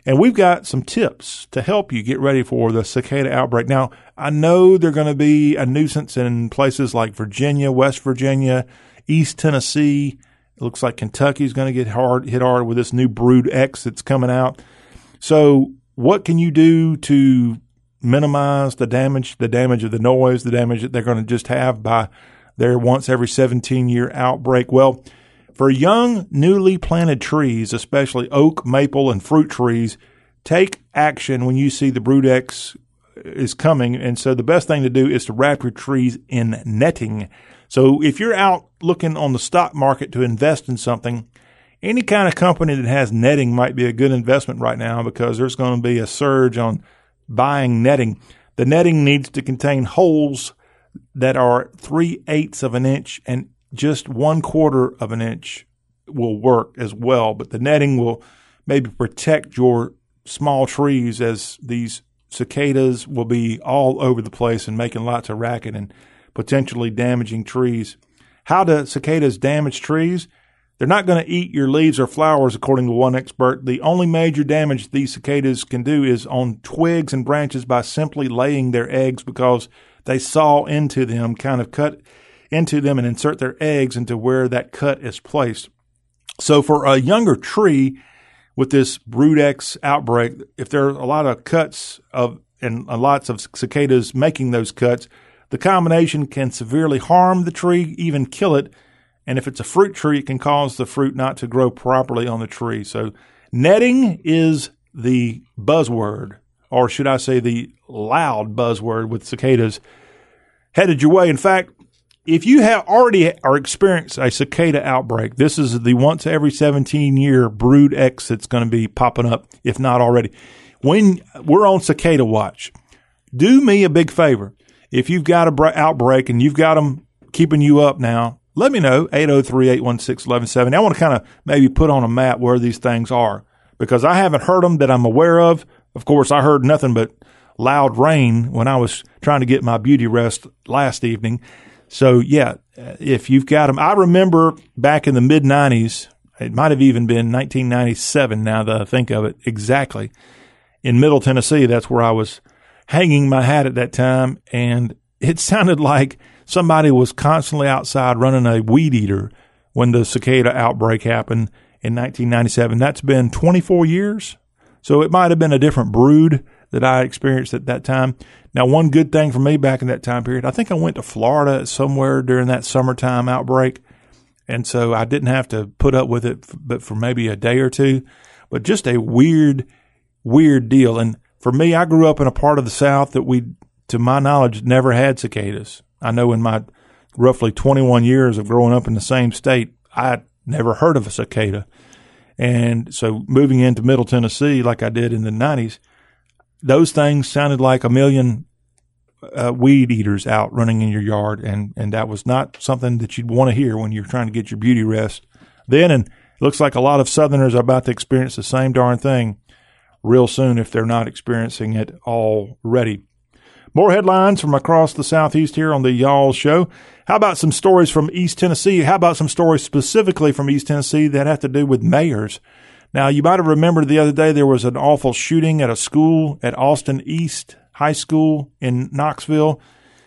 And we've got some tips to help you get ready for the cicada outbreak. Now, I know they're going to be a nuisance in places like Virginia, West Virginia, East Tennessee. It looks like Kentucky's going to get hard, hit hard with this new Brood X that's coming out. So, what can you do to minimize the damage, the damage of the noise, the damage that they're going to just have by their once every 17 year outbreak? Well, for young, newly planted trees, especially oak, maple, and fruit trees, take action when you see the Brood X is coming. And so the best thing to do is to wrap your trees in netting. So if you're out looking on the stock market to invest in something, any kind of company that has netting might be a good investment right now because there's going to be a surge on buying netting. The netting needs to contain holes that are three eighths of an inch and just one quarter of an inch will work as well, but the netting will maybe protect your small trees as these cicadas will be all over the place and making lots of racket and potentially damaging trees. How do cicadas damage trees? They're not going to eat your leaves or flowers, according to one expert. The only major damage these cicadas can do is on twigs and branches by simply laying their eggs because they saw into them, kind of cut into them and insert their eggs into where that cut is placed. So for a younger tree with this Brood X outbreak, if there are a lot of cuts of and lots of cicadas making those cuts, the combination can severely harm the tree, even kill it. And if it's a fruit tree, it can cause the fruit not to grow properly on the tree. So netting is the buzzword, or should I say the loud buzzword with cicadas headed your way. In fact, if you have already are experienced a cicada outbreak, this is the once every 17 year brood X that's going to be popping up, if not already. When we're on cicada watch, do me a big favor. If you've got a outbreak and you've got them keeping you up now, let me know 803-816-1170. I want to kind of maybe put on a map where these things are. because I haven't heard them that I'm aware of. Of course, I heard nothing but loud rain when I was trying to get my beauty rest last evening. So yeah, uh, if you've got them, I remember back in the mid '90s. It might have even been 1997. Now that I think of it, exactly in Middle Tennessee. That's where I was hanging my hat at that time, and it sounded like somebody was constantly outside running a weed eater when the cicada outbreak happened in 1997. That's been 24 years. So it might have been a different brood that I experienced at that time. Now, one good thing for me back in that time period, I think I went to Florida somewhere during that summertime outbreak. And so I didn't have to put up with it, but for maybe a day or two. But just a weird, weird deal. And for me, I grew up in a part of the South that we, to my knowledge, never had cicadas. I know in my roughly 21 years of growing up in the same state, I never heard of a cicada. And so moving into Middle Tennessee, like I did in the 90s, those things sounded like a million uh, weed eaters out running in your yard. And, and that was not something that you'd want to hear when you're trying to get your beauty rest then. And it looks like a lot of Southerners are about to experience the same darn thing real soon if they're not experiencing it already. More headlines from across the Southeast here on the Y'all Show. How about some stories from East Tennessee? How about some stories specifically from East Tennessee that have to do with mayors? Now, you might have remembered the other day there was an awful shooting at a school at Austin East High School in Knoxville.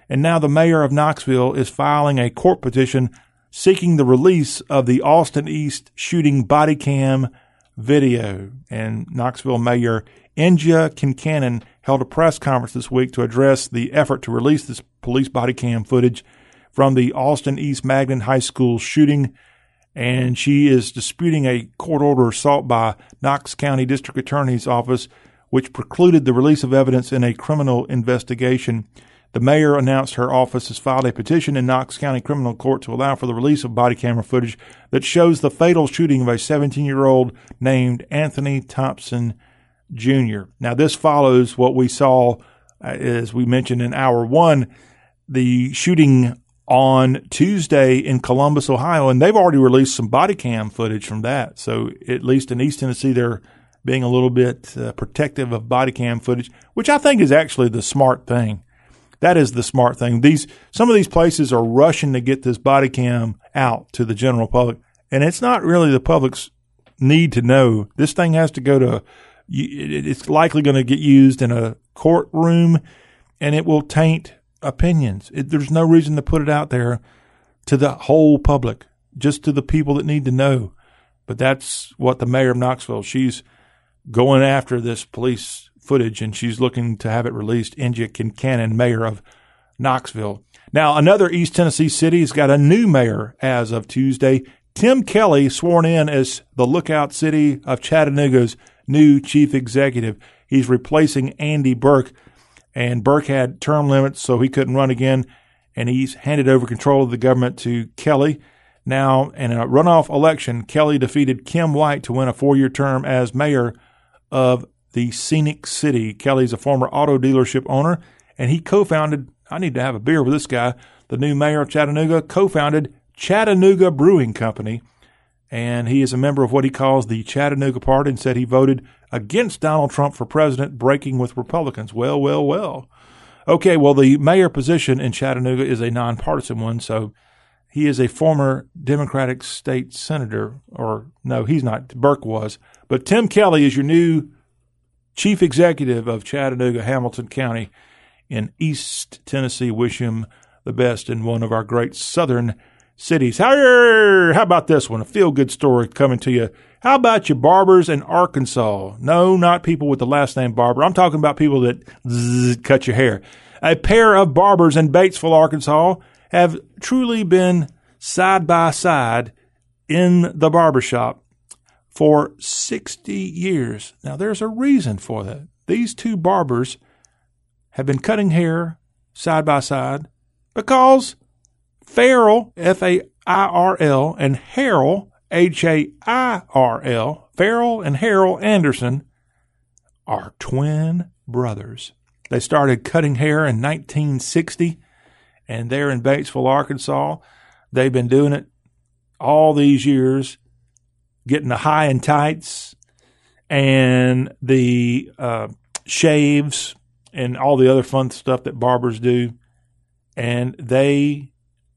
And now the mayor of Knoxville is filing a court petition seeking the release of the Austin East shooting body cam video. And Knoxville Mayor Indya Kincannon held a press conference this week to address the effort to release this police body cam footage from the Austin East Magnet High School shooting. And she is disputing a court order sought by Knox County District Attorney's Office, which precluded the release of evidence in a criminal investigation. The mayor announced her office has filed a petition in Knox County Criminal Court to allow for the release of body camera footage that shows the fatal shooting of a 17 year old named Anthony Thompson Jr. Now, this follows what we saw, uh, as we mentioned in hour one, the shooting on Tuesday in Columbus, Ohio, and they've already released some body cam footage from that. So, at least in East Tennessee, they're being a little bit uh, protective of body cam footage, which I think is actually the smart thing. That is the smart thing. These some of these places are rushing to get this body cam out to the general public, and it's not really the public's need to know. This thing has to go to it's likely going to get used in a courtroom and it will taint opinions. It, there's no reason to put it out there to the whole public, just to the people that need to know. But that's what the mayor of Knoxville, she's going after this police footage and she's looking to have it released. Indya Kincannon, mayor of Knoxville. Now, another East Tennessee city has got a new mayor as of Tuesday. Tim Kelly sworn in as the lookout city of Chattanooga's new chief executive. He's replacing Andy Berke, and Berke had term limits, so he couldn't run again, and he's handed over control of the government to Kelly. Now, in a runoff election, Kelly defeated Kim White to win a four year term as mayor of the Scenic City. Kelly's a former auto dealership owner, and he co founded, I need to have a beer with this guy, the new mayor of Chattanooga, co founded Chattanooga Brewing Company and he is a member of what he calls the Chattanooga Party and said he voted against Donald Trump for president, breaking with Republicans. Well, well, well. Okay, well, the mayor position in Chattanooga is a nonpartisan one, so he is a former Democratic state senator, or no, he's not. Berke was. But Tim Kelly is your new chief executive of Chattanooga, Hamilton County in East Tennessee. Wish him the best in one of our great southern cities. How, how about this one? A feel good story coming to you. How about your barbers in Arkansas? No, not people with the last name Barber. I'm talking about people that zzz, cut your hair. A pair of barbers in Batesville, Arkansas have truly been side by side in the barbershop for 60 years. Now, there's a reason for that. These two barbers have been cutting hair side by side because Fairl, F A I R L, and Hairl, H A I R L, Fairl and Hairl Anderson are twin brothers. They started cutting hair in 1960, and they're in Batesville, Arkansas. They've been doing it all these years, getting the high and tights, and the uh, shaves and all the other fun stuff that barbers do. And they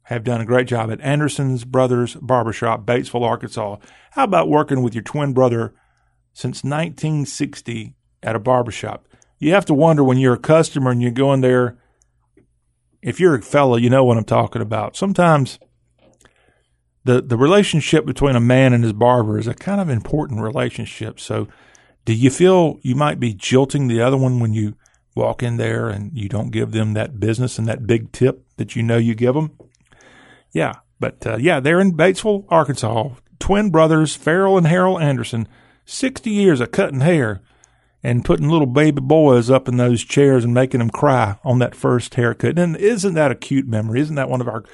have done a great job at Anderson's Brothers Barbershop, Batesville, Arkansas. How about working with your twin brother since 1960 at a barbershop? You have to wonder when you're a customer and you go in there, if you're a fella, you know what I'm talking about. Sometimes the, the relationship between a man and his barber is a kind of important relationship. So, do you feel you might be jilting the other one when you walk in there and you don't give them that business and that big tip that you know you give them? Yeah, but uh, yeah, they're in Batesville, Arkansas. Twin brothers, Fairl and Hairl Anderson, 60 years of cutting hair and putting little baby boys up in those chairs and making them cry on that first haircut. And isn't that a cute memory? Isn't that one of our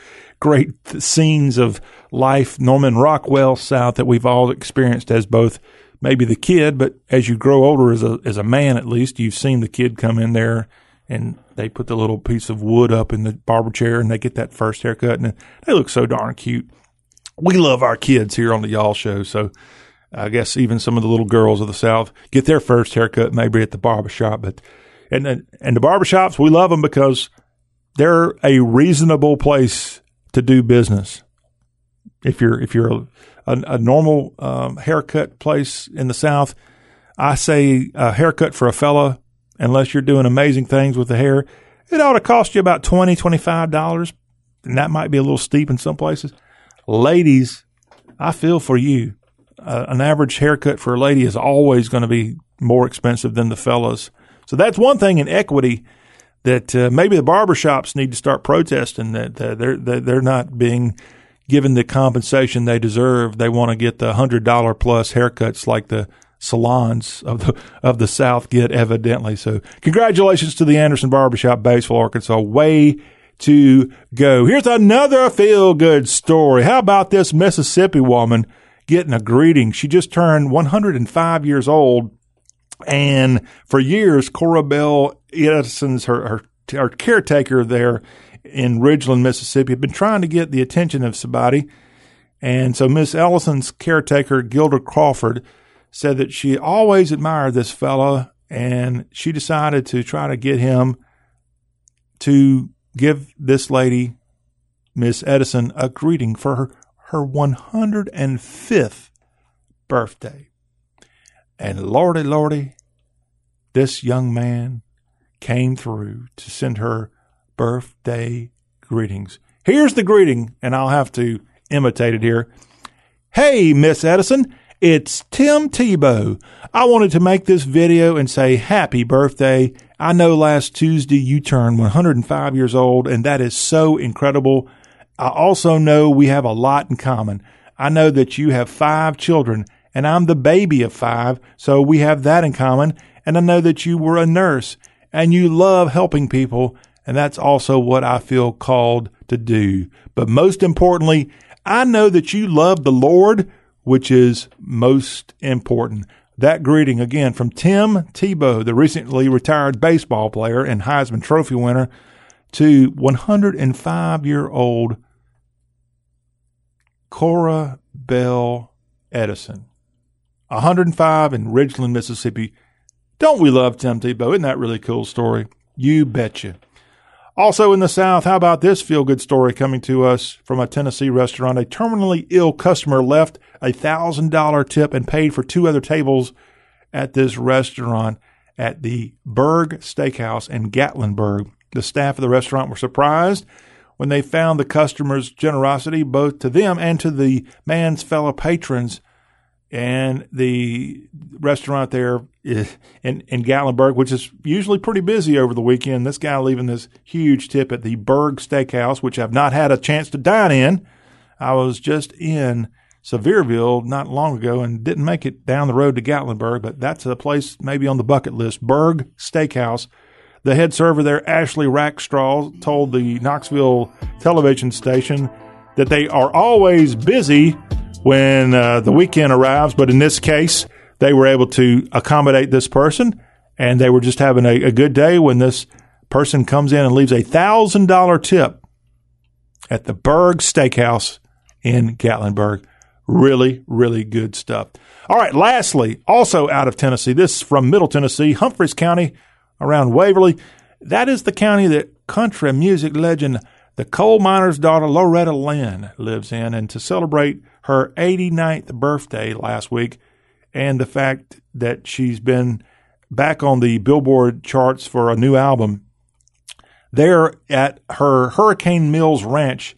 great scenes of life, Norman Rockwell South, that we've all experienced as both maybe the kid, but as you grow older as a as a man at least, you've seen the kid come in there and they put the little piece of wood up in the barber chair and they get that first haircut and they look so darn cute. We love our kids here on the Y'all Show, so I guess even some of the little girls of the South get their first haircut maybe at the barber shop. But and and the barber shops we love them because they're a reasonable place to do business. If you're if you're a, a, a normal um, haircut place in the South, I say a haircut for a fella, unless you're doing amazing things with the hair, it ought to cost you about $20, $25. And that might be a little steep in some places. Ladies, I feel for you. Uh, an average haircut for a lady is always going to be more expensive than the fellas. So that's one thing in equity that uh, maybe the barbershops need to start protesting that they're they're not being given the compensation they deserve. They want to get the hundred dollar plus haircuts like the salons of the of the South get evidently. So congratulations to the Anderson Barbershop, Batesville, Arkansas. Way to go. Here's another feel good story. How about this Mississippi woman getting a greeting? She just turned 105 years old. And for years, Cora Bell Edison's her, her, her caretaker there in Ridgeland, Mississippi, had been trying to get the attention of somebody. And so Miss Ellison's caretaker, Gilda Crawford, said that she always admired this fellow and she decided to try to get him to give this lady, Miss Edison, a greeting for her, her 105th birthday. And lordy, lordy, this young man came through to send her birthday greetings. Here's the greeting, and I'll have to imitate it here. Hey, Miss Edison, it's Tim Tebow. I wanted to make this video and say happy birthday. I know last Tuesday you turned 105 years old, and that is so incredible. I also know we have a lot in common. I know that you have five children, and I'm the baby of five, so we have that in common. And I know that you were a nurse and you love helping people. And that's also what I feel called to do. But most importantly, I know that you love the Lord, which is most important. That greeting again from Tim Tebow, the recently retired baseball player and Heisman Trophy winner, to 105 year old Cora Bell Edison. 105 in Ridgeland, Mississippi. Don't we love Tim Tebow? Isn't that really cool story? You betcha. Also in the South, how about this feel good story coming to us from a Tennessee restaurant? A terminally ill customer left a thousand dollar tip and paid for two other tables at this restaurant at the Berg Steakhouse in Gatlinburg. The staff of the restaurant were surprised when they found the customer's generosity both to them and to the man's fellow patrons and the restaurant there in, in Gatlinburg, which is usually pretty busy over the weekend. This guy leaving this huge tip at the Berg Steakhouse, which I've not had a chance to dine in. I was just in Sevierville not long ago and didn't make it down the road to Gatlinburg, but that's a place maybe on the bucket list. Berg Steakhouse. The head server there, Ashley Rackstraw, told the Knoxville television station that they are always busy when uh, the weekend arrives. But in this case, they were able to accommodate this person, and they were just having a, a good day when this person comes in and leaves a thousand dollar tip at the Berg Steakhouse in Gatlinburg. Really, really good stuff. All right. Lastly, also out of Tennessee, this is from Middle Tennessee, Humphreys County around Waverly. That is the county that country music legend, the coal miner's daughter, Loretta Lynn, lives in. And to celebrate her 89th birthday last week and the fact that she's been back on the Billboard charts for a new album, there at her Hurricane Mills Ranch,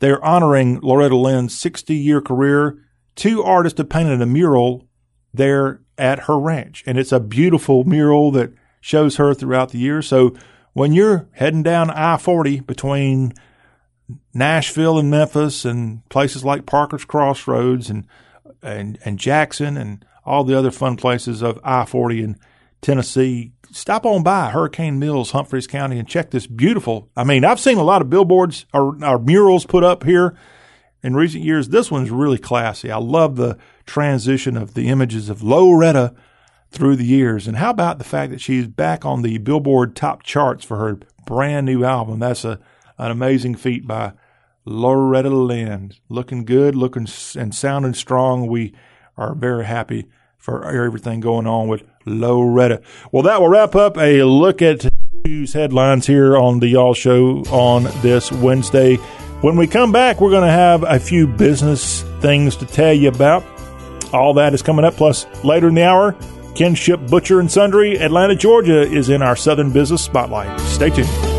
they're honoring Loretta Lynn's 60 year career. Two artists have painted a mural there at her ranch, and it's a beautiful mural that shows her throughout the year. So when you're heading down I 40 between Nashville and Memphis and places like Parker's Crossroads and, and, and Jackson and all the other fun places of I 40 in Tennessee, stop on by Hurricane Mills, Humphreys County, and check this beautiful. I mean, I've seen a lot of billboards or, or murals put up here in recent years. This one's really classy. I love the transition of the images of Loretta through the years. And how about the fact that she's back on the Billboard top charts for her brand new album? That's a an amazing feat by Loretta Lynn. Looking good, looking and sounding strong. We are very happy for everything going on with Loretta. Well, that will wrap up a look at news headlines here on the Y'all Show on this Wednesday. When we come back, we're going to have a few business things to tell you about. All that is coming up. Plus, later in the hour, Kinship Butcher and Sundry, Atlanta, Georgia, is in our Southern Business Spotlight. Stay tuned.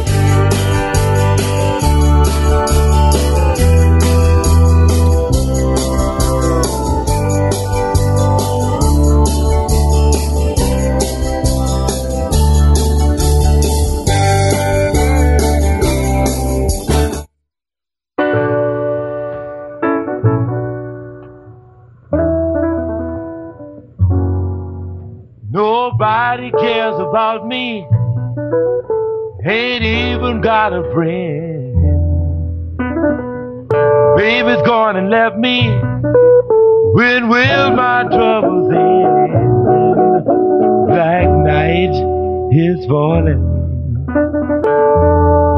Nobody cares about me. Ain't even got a friend. Baby's gone and left me. When will my troubles end? Black night is falling.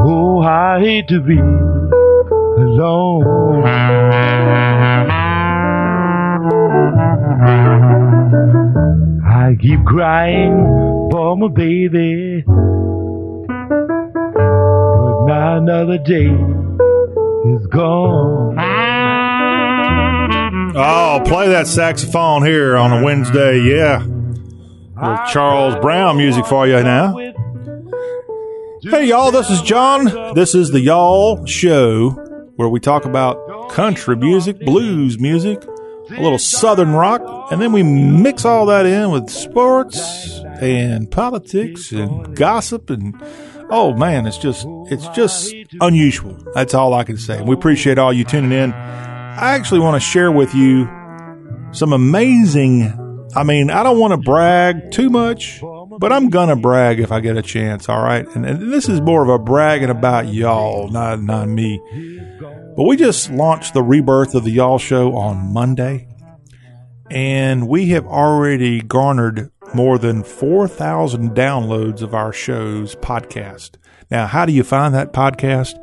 Oh, I hate to be alone. I keep crying for my baby. But now another day is gone. Oh, play that saxophone here on a Wednesday. Yeah. Little Charles Brown music for you now. Hey, y'all, this is John. This is the Y'all Show where we talk about country music, blues music, a little southern rock, and then we mix all that in with sports and politics and gossip and oh man, it's just it's just unusual. That's all I can say. We appreciate all you tuning in. I actually want to share with you some amazing I mean, I don't want to brag too much, but I'm gonna brag if I get a chance, all right? And, and this is more of a bragging about y'all, not not me. But we just launched the rebirth of the Y'all Show on Monday, and we have already garnered more than 4,000 downloads of our show's podcast. Now, how do you find that podcast?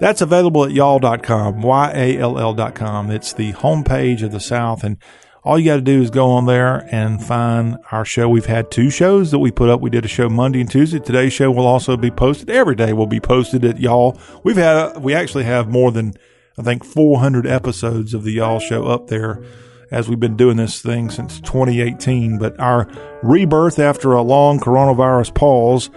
That's available at y'all.com, Y-A-L-L.com. It's the homepage of the South, and all you got to do is go on there and find our show. We've had two shows that we put up. We did a show Monday and Tuesday. Today's show will also be posted. Every day will be posted at y'all. We've had, we actually have more than, I think, 400 episodes of the y'all show up there as we've been doing this thing since 2018. But our rebirth after a long coronavirus pause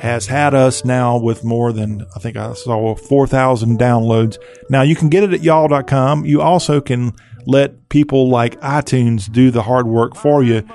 has had us now with more than, I think I saw 4,000 downloads. Now you can get it at y'all.com. You also can let people like iTunes do the hard work for you.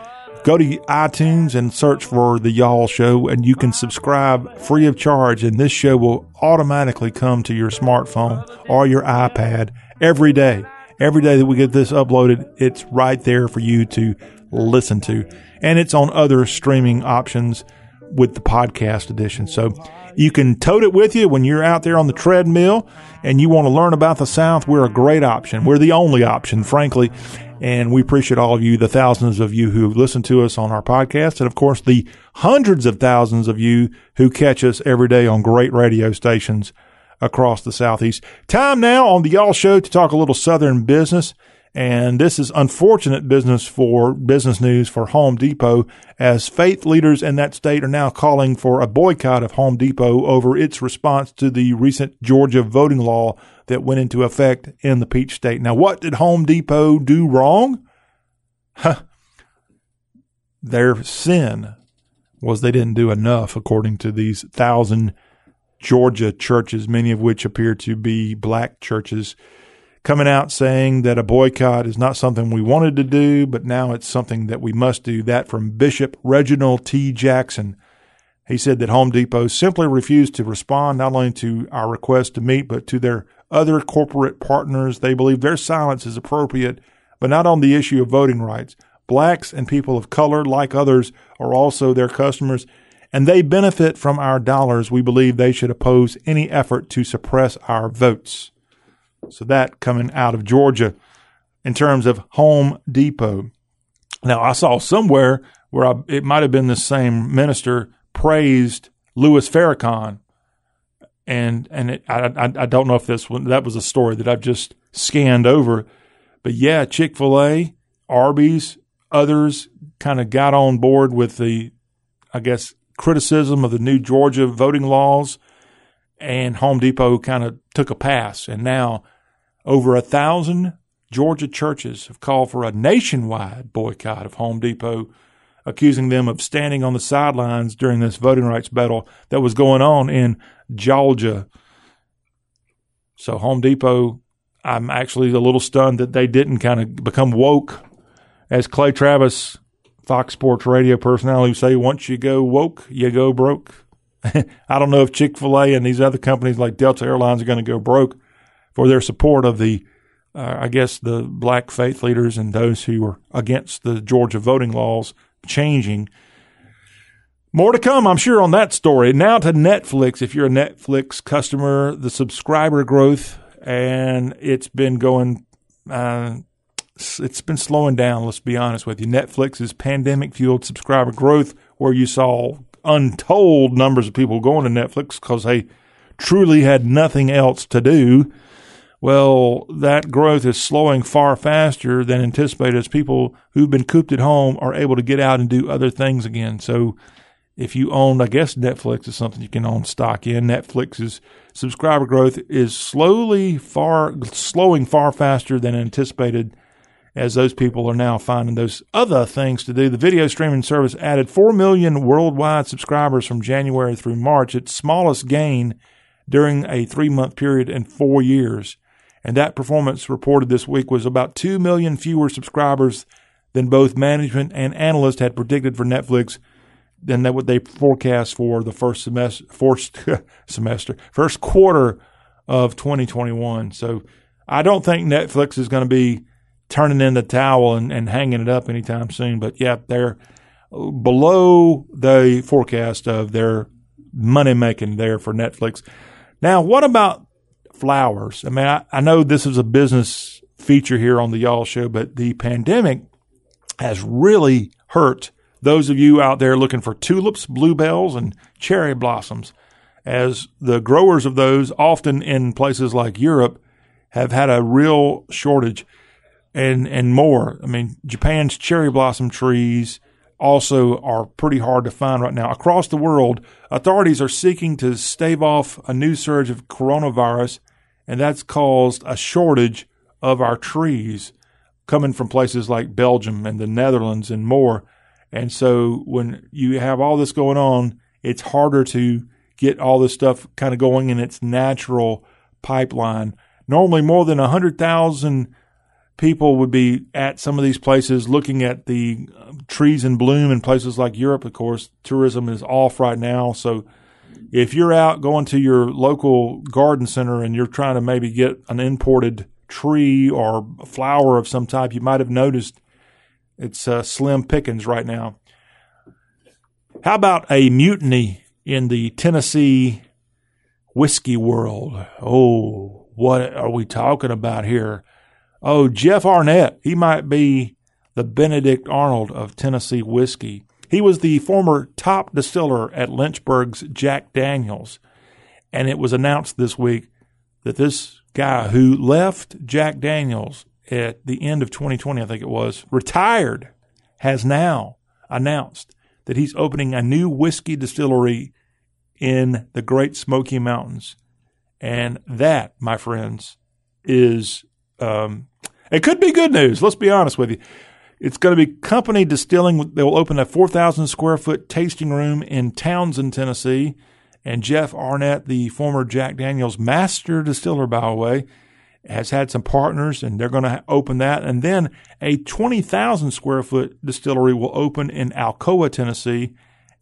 Go to iTunes and search for the Y'all Show, and you can subscribe free of charge. And this show will automatically come to your smartphone or your iPad every day. Every day that we get this uploaded, it's right there for you to listen to. And it's on other streaming options with the podcast edition. So you can tote it with you when you're out there on the treadmill and you want to learn about the South. We're a great option. We're the only option, frankly. And we appreciate all of you, the thousands of you who listen to us on our podcast. And of course, the hundreds of thousands of you who catch us every day on great radio stations across the Southeast. Time now on the Y'all Show to talk a little Southern business. And this is unfortunate business for business news for Home Depot as faith leaders in that state are now calling for a boycott of Home Depot over its response to the recent Georgia voting law that went into effect in the Peach State. Now, what did Home Depot do wrong? Huh. Their sin was they didn't do enough, according to these thousand Georgia churches, many of which appear to be black churches coming out saying that a boycott is not something we wanted to do, but now it's something that we must do. That from Bishop Reginald T. Jackson. He said that Home Depot simply refused to respond not only to our request to meet, but to their other corporate partners. They believe their silence is appropriate, but not on the issue of voting rights. Blacks and people of color, like others, are also their customers, and they benefit from our dollars. We believe they should oppose any effort to suppress our votes. So that coming out of Georgia in terms of Home Depot. Now I saw somewhere where I, it might have been the same minister praised Louis Farrakhan, and and it, I, I I don't know if this one that was a story that I've just scanned over, but yeah, Chick Fil A, Arby's, others kind of got on board with the, I guess, criticism of the new Georgia voting laws, and Home Depot kind of took a pass, and now over a thousand Georgia churches have called for a nationwide boycott of Home Depot, accusing them of standing on the sidelines during this voting rights battle that was going on in Georgia. So, Home Depot, I'm actually a little stunned that they didn't kind of become woke. As Clay Travis, Fox Sports radio personality, say, once you go woke, you go broke. I don't know if Chick fil A and these other companies like Delta Airlines are going to go broke for their support of the, uh, I guess, the black faith leaders and those who were against the Georgia voting laws changing. More to come, I'm sure, on that story. Now to Netflix. If you're a Netflix customer, the subscriber growth and it's been going, uh, it's been slowing down. Let's be honest with you. Netflix's pandemic fueled subscriber growth, where you saw untold numbers of people going to Netflix because they truly had nothing else to do. Well, that growth is slowing far faster than anticipated as people who've been cooped at home are able to get out and do other things again. So if you own, I guess Netflix is something you can own stock in. Netflix's subscriber growth is slowly far, slowing far faster than anticipated as those people are now finding those other things to do. The video streaming service added 4 million worldwide subscribers from January through March, its smallest gain during a three month period in four years. And that performance reported this week was about 2 million fewer subscribers than both management and analysts had predicted for Netflix than that what they forecast for the first semester, first semester, first quarter of 2021. So I don't think Netflix is going to be turning in the towel and, and hanging it up anytime soon. But yeah, they're below the forecast of their money making there for Netflix. Now, what about flowers? I mean, I, I know this is a business feature here on the Y'all Show, but the pandemic has really hurt those of you out there looking for tulips, bluebells, and cherry blossoms, as the growers of those, often in places like Europe, have had a real shortage and and more. I mean, Japan's cherry blossom trees also are pretty hard to find right now. Across the world, authorities are seeking to stave off a new surge of coronavirus, and that's caused a shortage of our trees coming from places like Belgium and the Netherlands and more. And so when you have all this going on, it's harder to get all this stuff kind of going in its natural pipeline. Normally, more than 100,000 people would be at some of these places looking at the um, trees in bloom in places like Europe. Of course, tourism is off right now. So if you're out going to your local garden center and you're trying to maybe get an imported tree or flower of some type, you might have noticed it's uh, slim pickings right now. How about a mutiny in the Tennessee whiskey world? Oh, what are we talking about here? Oh, Jeff Arnett. He might be the Benedict Arnold of Tennessee whiskey. He was the former top distiller at Lynchburg's Jack Daniels. And it was announced this week that this guy who left Jack Daniels at the end of 2020, I think it was, retired, has now announced that he's opening a new whiskey distillery in the Great Smoky Mountains. And that, my friends, is um, it could be good news. Let's be honest with you. It's going to be company distilling. They will open a 4,000 square foot tasting room in Townsend, Tennessee. And Jeff Arnett, the former Jack Daniels master distiller, by the way, has had some partners and they're going to open that. And then a 20,000 square foot distillery will open in Alcoa, Tennessee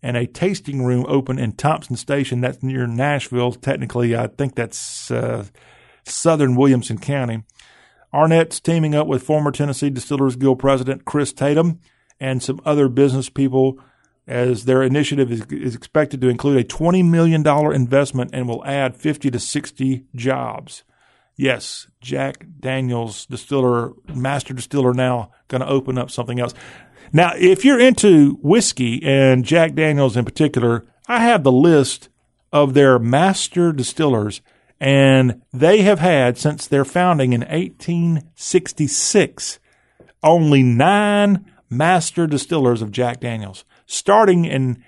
and a tasting room open in Thompson Station. That's near Nashville. Technically, I think that's uh, southern Williamson County. Arnett's teaming up with former Tennessee Distillers Guild president Chris Tatum and some other business people as their initiative is, is expected to include a $20 million investment and will add 50 to 60 jobs. Yes, Jack Daniels distiller, master distiller now going to open up something else. Now, if you're into whiskey and Jack Daniels in particular, I have the list of their master distillers and they have had since their founding in 1866 only nine master distillers of Jack Daniels, starting in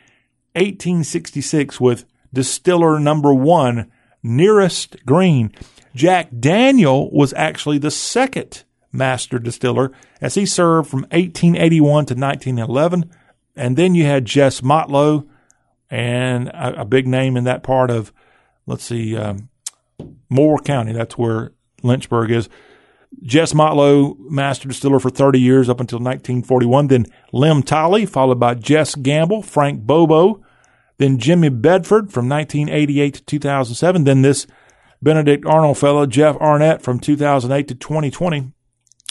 1866 with distiller number one, Nearest Green. Jack Daniel was actually the second master distiller as he served from 1881 to 1911. And then you had Jess Motlow and a, a big name in that part of, let's see, um, Moore County. That's where Lynchburg is. Jess Motlow, master distiller for 30 years up until 1941. Then Lem Tolley, followed by Jess Gamble, Frank Bobo, then Jimmy Bedford from 1988 to 2007. Then this Benedict Arnold fellow, Jeff Arnett, from 2008 to 2020.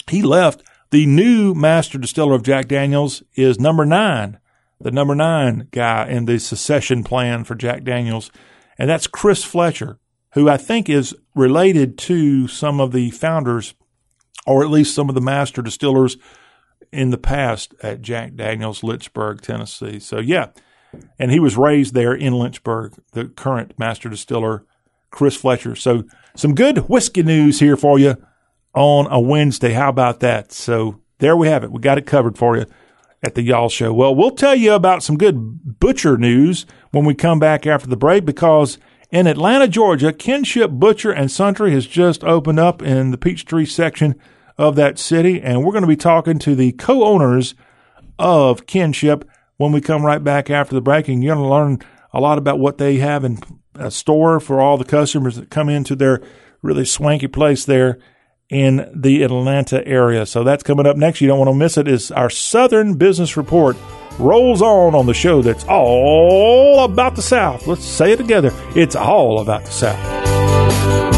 He left. The new master distiller of Jack Daniels is number nine, the number nine guy in the secession plan for Jack Daniels, and that's Chris Fletcher who I think is related to some of the founders, or at least some of the master distillers in the past at Jack Daniels, Lynchburg, Tennessee. So, yeah. And he was raised there in Lynchburg, the current master distiller, Chris Fletcher. So, some good whiskey news here for you on a Wednesday. How about that? So, there we have it. We got it covered for you at the Y'all Show. Well, we'll tell you about some good butcher news when we come back after the break because in Atlanta, Georgia, Kinship Butcher and Sundry has just opened up in the Peachtree section of that city, and we're going to be talking to the co-owners of Kinship when we come right back after the break. And you're going to learn a lot about what they have in a store for all the customers that come into their really swanky place there in the Atlanta area. So that's coming up next. You don't want to miss it. Is our Southern Business Report rolls on on the show that's all about the South. Let's say it together. It's all about the South.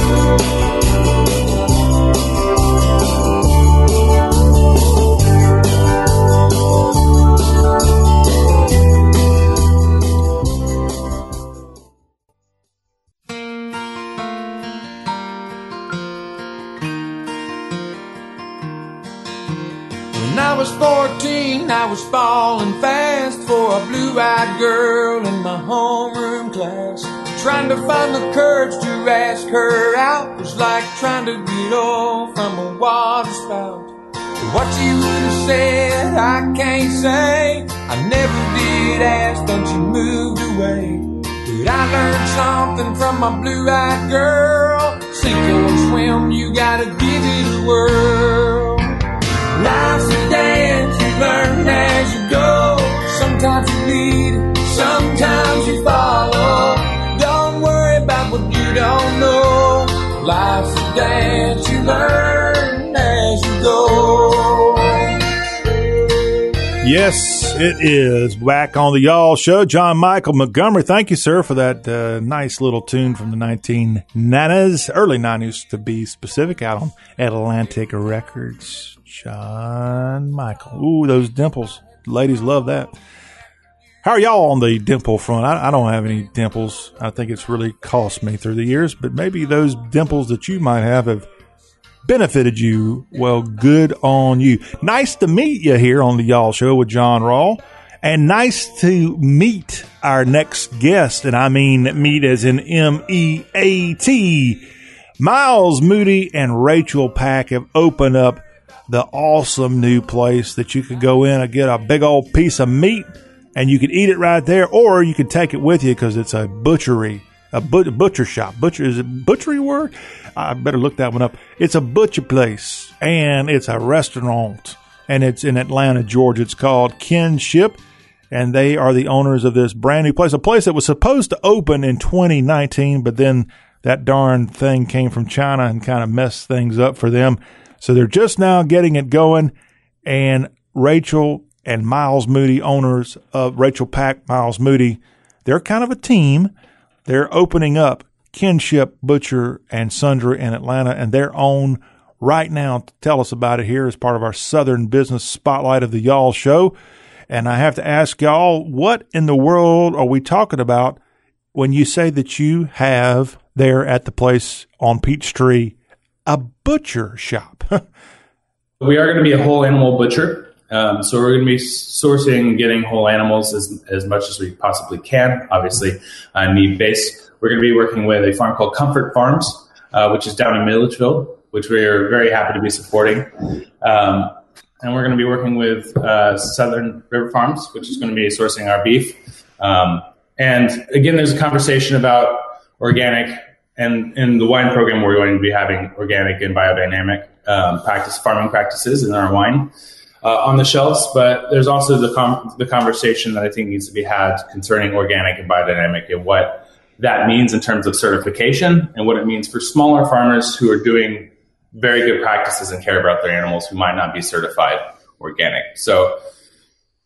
Was 14, I was falling fast for a blue-eyed girl in my homeroom class. Trying to find the courage to ask her out was like trying to get off from a water spout. What she would have said, I can't say. I never did ask, then she moved away. But I learned something from my blue-eyed girl. Sink or swim, you gotta give it a whirl. Life's a dance, you learn as you go. Sometimes you lead, sometimes you follow. Don't worry about what you don't know. Life's a dance, you learn as you go. Yes, it is. Back on the Y'all Show, John Michael Montgomery. Thank you, sir, for that uh, nice little tune from the 1990s, early 90s to be specific, out on Atlantic Records. John Michael. Ooh, those dimples. Ladies love that. How are y'all on the dimple front? I, I don't have any dimples. I think it's really cost me through the years, but maybe those dimples that you might have have benefited you. Well, good on you. Nice to meet you here on the Y'all Show with John Rawl. And nice to meet our next guest. And I mean meet as in M E A T. Miles Moody and Rachel Pack have opened up the awesome new place that you could go in and get a big old piece of meat and you could eat it right there, or you could take it with you because it's a butchery, a but- butcher shop. Butcher is it butchery word? I better look that one up. It's a butcher place and it's a restaurant, and it's in Atlanta, Georgia. It's called Kinship, and they are the owners of this brand new place, a place that was supposed to open in 2019, but then that darn thing came from China and kind of messed things up for them. So they're just now getting it going, and Rachel and Miles Moody, owners of Rachel Pack, Miles Moody, they're kind of a team. They're opening up Kinship Butcher and Sundry in Atlanta, and they're on right now to tell us about it here as part of our Southern Business Spotlight of the Y'all Show. And I have to ask y'all, what in the world are we talking about when you say that you have there at the place on Peachtree a butcher shop? We are going to be a whole animal butcher. Um, so we're going to be sourcing getting whole animals as, as much as we possibly can, obviously uh, need based. We're going to be working with a farm called Comfort Farms, uh, which is down in Milledgeville, which we are very happy to be supporting. Um, and we're going to be working with uh, Southern River Farms, which is going to be sourcing our beef. Um, and again, there's a conversation about organic, and in the wine program, we're going to be having organic and biodynamic um, practice farming practices in our wine uh, on the shelves. But there's also the com- the conversation that I think needs to be had concerning organic and biodynamic and what that means in terms of certification and what it means for smaller farmers who are doing very good practices and care about their animals who might not be certified organic. So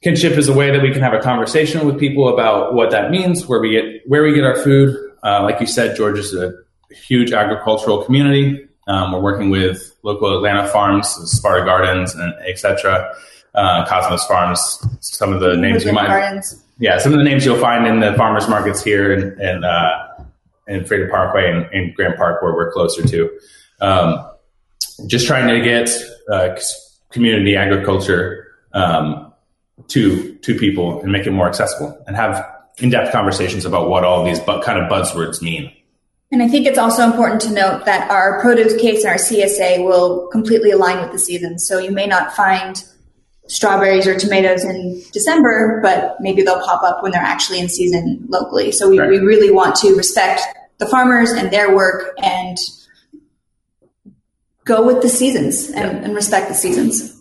kinship is a way that we can have a conversation with people about what that means, where we get where we get our food. Uh, like you said, Georgia's a huge agricultural community. Um, we're working with local Atlanta farms, Sparta Gardens, and etc. Uh, Cosmos Farms. Some of the names you might, Gardens. yeah, some of the names you'll find in the farmers markets here and in, uh, in Freedom Parkway and, and Grant Park, where we're closer to. Um, just trying to get uh, community agriculture um, to to people and make it more accessible and have in-depth conversations about what all these bu- kind of buzzwords mean. And I think it's also important to note that our produce case and our CSA will completely align with the season. So you may not find strawberries or tomatoes in December, but maybe they'll pop up when they're actually in season locally. So we, Right. we really want to respect the farmers and their work and go with the seasons and, and respect the seasons.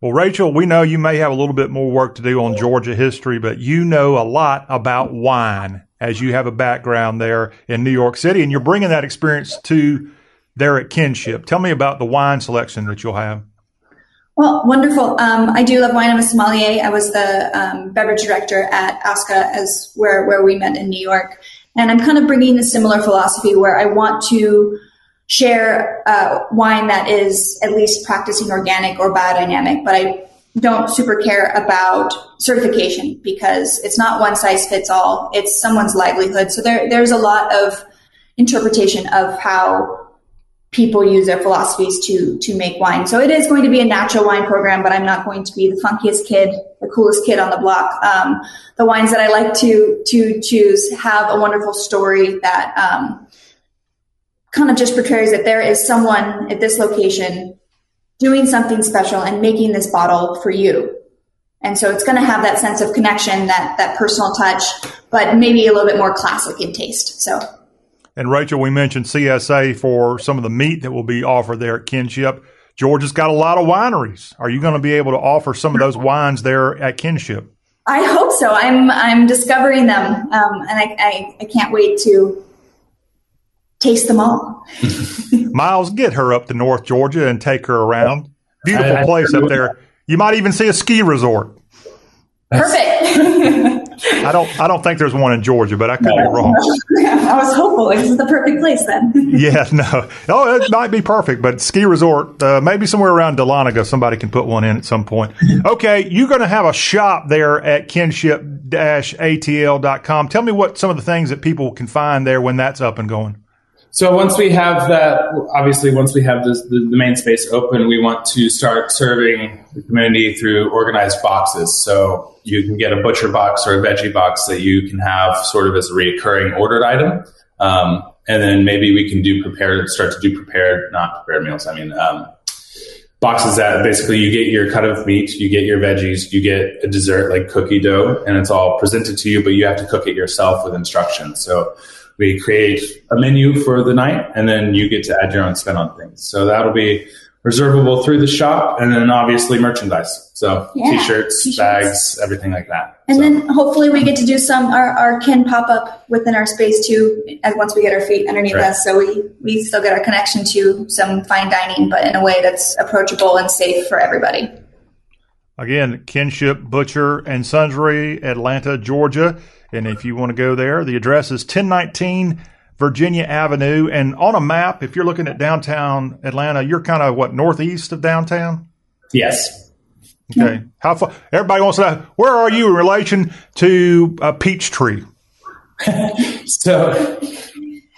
Well, Rachel, we know you may have a little bit more work to do on Georgia history, but you know a lot about wine as you have a background there in New York City, and you're bringing that experience to there at Kinship. Tell me about the wine selection that you'll have. Well, wonderful. Um, I do love wine. I'm a sommelier. I was the um, beverage director at Aska, as where where we met in New York, and I'm kind of bringing a similar philosophy where I want to share uh, wine that is at least practicing organic or biodynamic, but I don't super care about certification because it's not one size fits all. It's someone's livelihood. So there there's a lot of interpretation of how people use their philosophies to to make wine. So it is going to be a natural wine program, but I'm not going to be the funkiest kid, the coolest kid on the block. Um, the wines that I like to to choose have a wonderful story that um, kind of just portrays that there is someone at this location doing something special and making this bottle for you. And so it's going to have that sense of connection, that that personal touch, but maybe a little bit more classic in taste. So And Rachel, we mentioned CSA for some of the meat that will be offered there at Kinship. Georgia's got a lot of wineries. Are you going to be able to offer some of those wines there at Kinship? I hope so. I'm I'm discovering them, um, and I, I I can't wait to taste them all. Miles, get her up to North Georgia and take her around. Beautiful I- I place sure up will. there. You might even see a ski resort. Perfect. I don't. I don't think there's one in Georgia, but I could be wrong. I was hopeful this is the perfect place then. Yeah, no. Oh, it might be perfect, but ski resort, uh, maybe somewhere around Dahlonega, somebody can put one in at some point. Okay, you're going to have a shop there at kinship-atl.com. Tell me what some of the things that people can find there when that's up and going. So once we have that, obviously, once we have this, the, the main space open, we want to start serving the community through organized boxes. So you can get a butcher box or a veggie box that you can have sort of as a recurring ordered item. Um, and then maybe we can do prepared, start to do prepared, not prepared meals. I mean, um, boxes that basically you get your cut of meat, you get your veggies, you get a dessert like cookie dough, and it's all presented to you, but you have to cook it yourself with instructions. So we create a menu for the night, and then you get to add your own spin on things. So that'll be reservable through the shop, and then obviously merchandise. So Yeah, t-shirts, t-shirts. bags, everything like that. And So- then hopefully we get to do some our, our kin pop up within our space too as once we get our feet underneath Right. us. So we, we still get our connection to some fine dining, but in a way that's approachable and safe for everybody. Again, Kinship Butcher and Sundry, Atlanta, Georgia. And if you want to go there, the address is 1019 Virginia Avenue. And on a map, if you're looking at downtown Atlanta, you're kind of what, northeast of downtown? yes. Okay. How far? Everybody wants to know where are you in relation to uh, Peachtree? So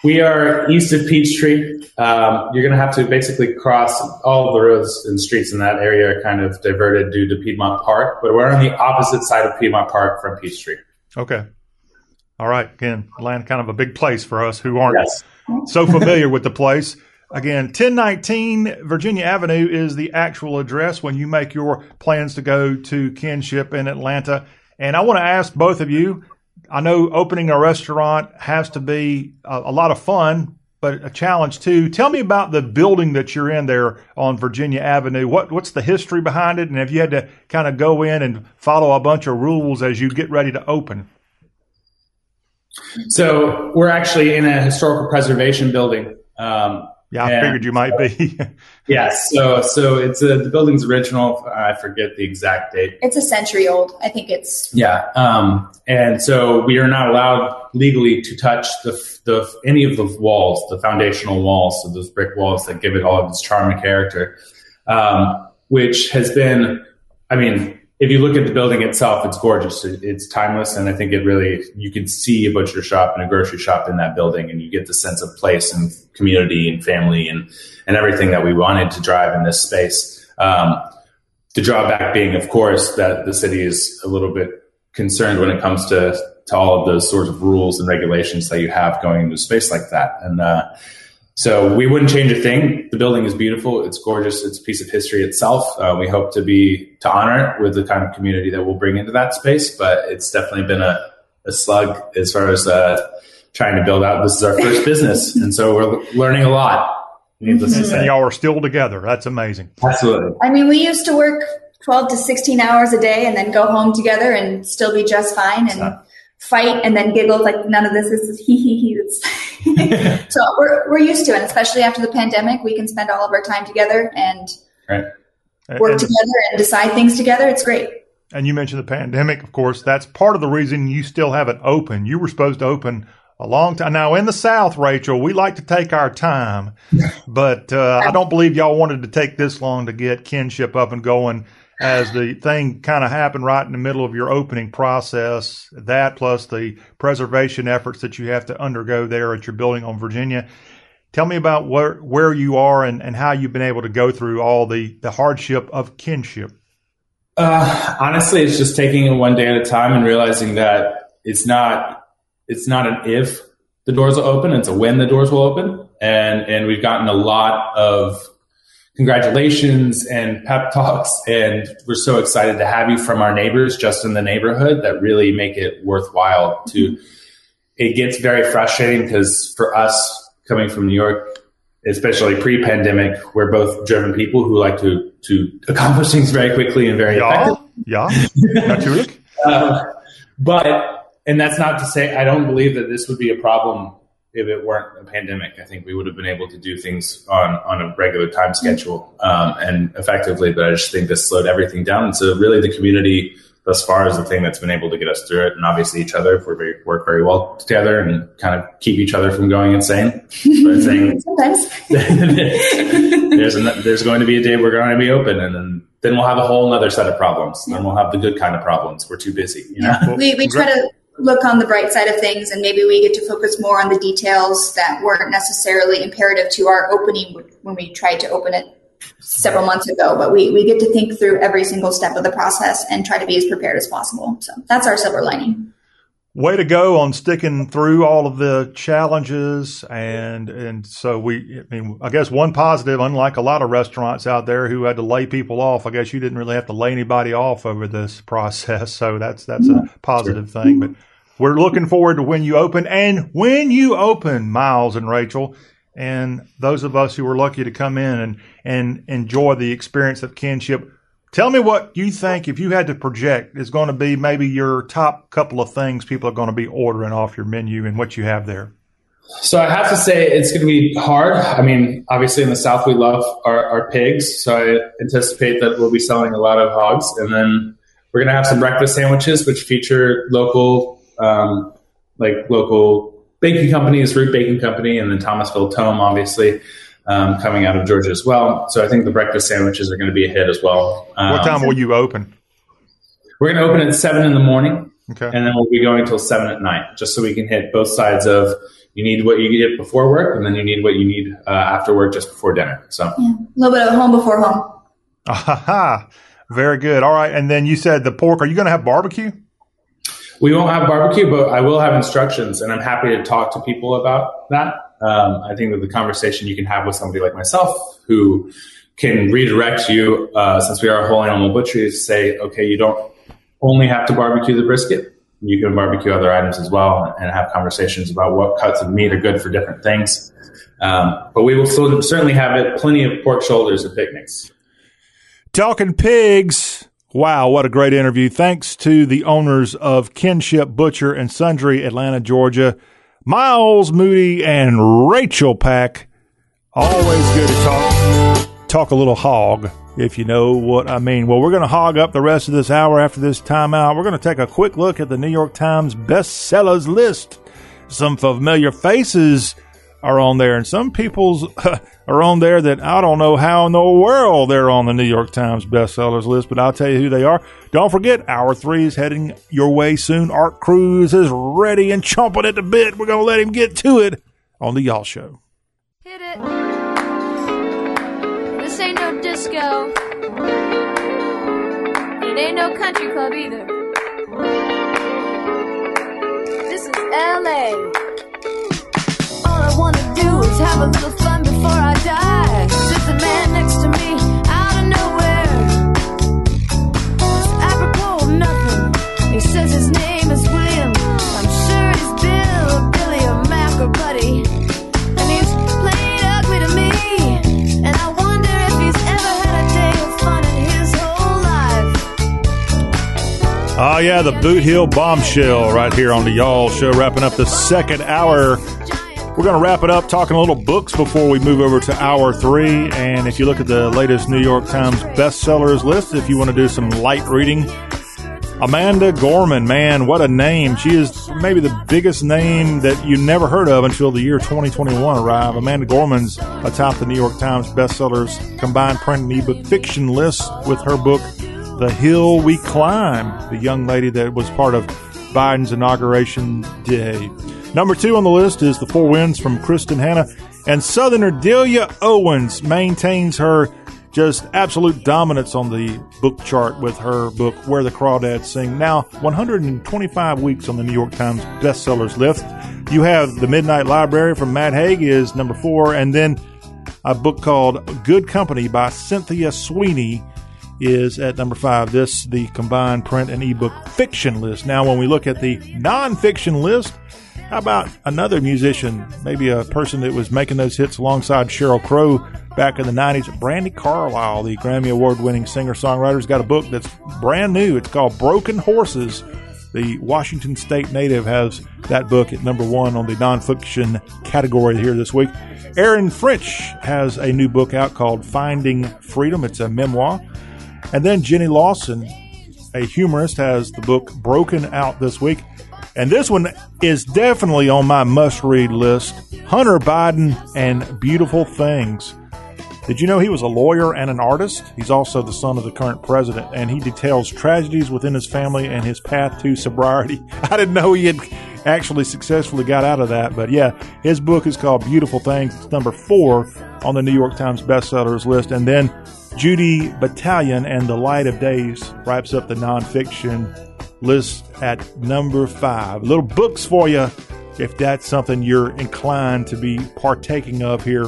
we are east of Peachtree. Um, you're going to have to basically cross all of the roads and streets in that area are kind of diverted due to Piedmont Park, but we're on the opposite side of Piedmont Park from Peachtree. Okay. All right. Again, Atlanta, kind of a big place for us who aren't Yes. so familiar with the place. Again, 1019 Virginia Avenue is the actual address when you make your plans to go to Kinship in Atlanta. And I want to ask both of you I know opening a restaurant has to be a, a lot of fun, but a challenge too. Tell me about the building that you're in there on Virginia Avenue. What what's the history behind it, and have you had to kind of go in and follow a bunch of rules as you get ready to open? So we're actually in a historical preservation building. Um, Yeah, I and- figured you might be. Yes. So so it's uh, the building's original. I forget the exact date. It's a century old. I think it's Yeah. Um, and so we are not allowed legally to touch the, the any of the walls, the foundational walls, so those brick walls that give it all of its charm and character, um, which has been, I mean, if you look at the building itself, it's gorgeous. It, it's timeless, and I think it really you can see a butcher shop and a grocery shop in that building, and you get the sense of place and community and family and and everything that we wanted to drive in this space. Um, the drawback being, of course, that the city is a little bit concerned when it comes to to all of those sorts of rules and regulations that you have going into a space like that. And uh, so we wouldn't change a thing. The building is beautiful. It's gorgeous. It's a piece of history itself. Uh, we hope to be to honor it with the kind of community that we'll bring into that space. But it's definitely been a, a slug as far as uh, trying to build out. This is our first business, and so we're learning a lot. Needless to and y'all are still together. That's amazing. absolutely. I mean, we used to work 12 to 16 hours a day and then go home together and still be just fine and Yeah. fight and then giggle like none of this is hee hee hee. It's- so we're, we're used to it, especially after the pandemic. We can spend all of our time together and Right. work And- together and decide things together. It's great. And you mentioned the pandemic, of course. That's part of the reason you still have it open. You were supposed to open a long time. Now, in the South, Rachel, we like to take our time, but uh, I don't believe y'all wanted to take this long to get kinship up and going as the thing kind of happened right in the middle of your opening process. That plus the preservation efforts that you have to undergo there at your building on Virginia. Tell me about where, where you are and, and how you've been able to go through all the, the hardship of kinship. Uh, honestly, it's just taking it one day at a time and realizing that it's not it's not an if the doors will open; it's a when the doors will open. And and we've gotten a lot of congratulations and pep talks, and we're so excited to have you from our neighbors just in the neighborhood that really make it worthwhile. To it gets very frustrating because for us coming from New York, especially pre-pandemic, we're both driven people who like to to accomplish things very quickly and very effectively. Yeah, ja, natürlich. Um, but and that's not to say I don't believe that this would be a problem if it weren't a pandemic. I think we would have been able to do things on on a regular time schedule um, and effectively. But I just think this slowed everything down. And so really, the community thus far is the thing that's been able to get us through it. And obviously, each other if we very, work very well together and kind of keep each other from going insane. Think Sometimes. there's an, there's going to be a day we're going to be open, and then then we'll have a whole other set of problems. Then we'll have the good kind of problems. We're too busy, you know. Well, we, we try to look on the bright side of things and maybe we get to focus more on the details that weren't necessarily imperative to our opening when we tried to open it several months ago. But we, we get to think through every single step of the process and try to be as prepared as possible. So that's our silver lining. Way to go on sticking through all of the challenges. And and so we I mean I guess one positive unlike a lot of restaurants out there who had to lay people off I guess you didn't really have to lay anybody off over this process. So that's that's a mm-hmm. positive thing. But we're looking forward to when you open and when you open Miles and Rachel and those of us who were lucky to come in and and enjoy the experience of kinship Tell me what you think, if you had to project, is going to be maybe your top couple of things people are going to be ordering off your menu and what you have there. So I have to say it's going to be hard. I mean, obviously in the South we love our, our pigs, so I anticipate that we'll be selling a lot of hogs, and then we're going to have some breakfast sandwiches which feature local, um, like local baking companies, Root Baking Company, and then Thomasville Tomme, obviously um, coming out of Georgia as well. So I think the breakfast sandwiches are going to be a hit as well. Um, what time will you open? We're going to open at seven in the morning, Okay. and then we'll be going until seven at night, just so we can hit both sides of you need what you get before work, and then you need what you need uh, after work, just before dinner. So A little bit of home before home. Aha. Very good. All right. And then you said the pork. Are you going to have barbecue? We won't have barbecue, but I will have instructions, and I'm happy to talk to people about that. Um, I think that the conversation you can have with somebody like myself who can redirect you, uh, since we are a whole animal butchery, is say, okay, you don't only have to barbecue the brisket. You can barbecue other items as well and have conversations about what cuts of meat are good for different things. Um, but we will still, certainly have it, plenty of pork shoulders at picnics. Talking pigs. Wow, what a great interview. Thanks to the owners of Kinship Butcher and Sundry, Atlanta, Georgia, Miles Moody and Rachel Pack. Always good to talk talk a little hog, if you know what I mean. Well, we're going to hog up the rest of this hour after this timeout. We're going to take a quick look at the New York Times bestsellers list. Some familiar faces are on there, and some people's are on there that I don't know how in the world they're on the New York Times bestsellers list, but I'll tell you who they are. Don't forget, hour three is heading your way soon. Art Cruz is ready and chomping at the bit. We're going to let him get to it on the Y'all Show. Hit it. This ain't no disco. It ain't no country club either. This is LA. Wanna do is have a little fun before I die. Man next to me out of nowhere. Just apropos of nothing. He says his name is William. I'm sure he's Bill or Billy or Mac or Buddy. And he's played ugly to me. And I wonder if he's ever had a day of fun in his whole life. Oh, yeah, the Boot Hill Bombshell right here on the Y'all Show, wrapping up the second hour. We're going to wrap it up talking a little books before we move over to hour three. And if you look at the latest New York Times bestsellers list, if you want to do some light reading, Amanda Gorman, man, what a name. She is maybe the biggest name that you never heard of until the year 2021 arrived. Amanda Gorman's atop the New York Times bestsellers combined print and ebook fiction list with her book, The Hill We Climb, the young lady that was part of Biden's inauguration day. Number two on the list is The Four Winds from Kristin Hannah. And Southerner Delia Owens maintains her just absolute dominance on the book chart with her book Where the Crawdads Sing. Now, 125 weeks on the New York Times bestsellers list. You have The Midnight Library from Matt Haig is number four, and then a book called Good Company by Cynthia Sweeney is at number five. This the combined print and ebook fiction list. Now, when we look at the nonfiction list, how about another musician, maybe a person that was making those hits alongside Sheryl Crow back in the 90s? Brandi Carlile, the Grammy Award winning singer songwriter, has got a book that's brand new. It's called Broken Horses. The Washington State native has that book at number one on the nonfiction category here this week. Erin French has a new book out called Finding Freedom. It's a memoir. And then Jenny Lawson, a humorist, has the book Broken Out this week. And this one is definitely on my must read list Hunter Biden and Beautiful Things. Did you know he was a lawyer and an artist? He's also the son of the current president, and he details tragedies within his family and his path to sobriety. I didn't know he had actually successfully got out of that, but yeah, his book is called Beautiful Things. It's number four on the New York Times bestsellers list. And then Judy Batalion and The Light of Days wraps up the nonfiction lists at number five. Little books for you if that's something you're inclined to be partaking of here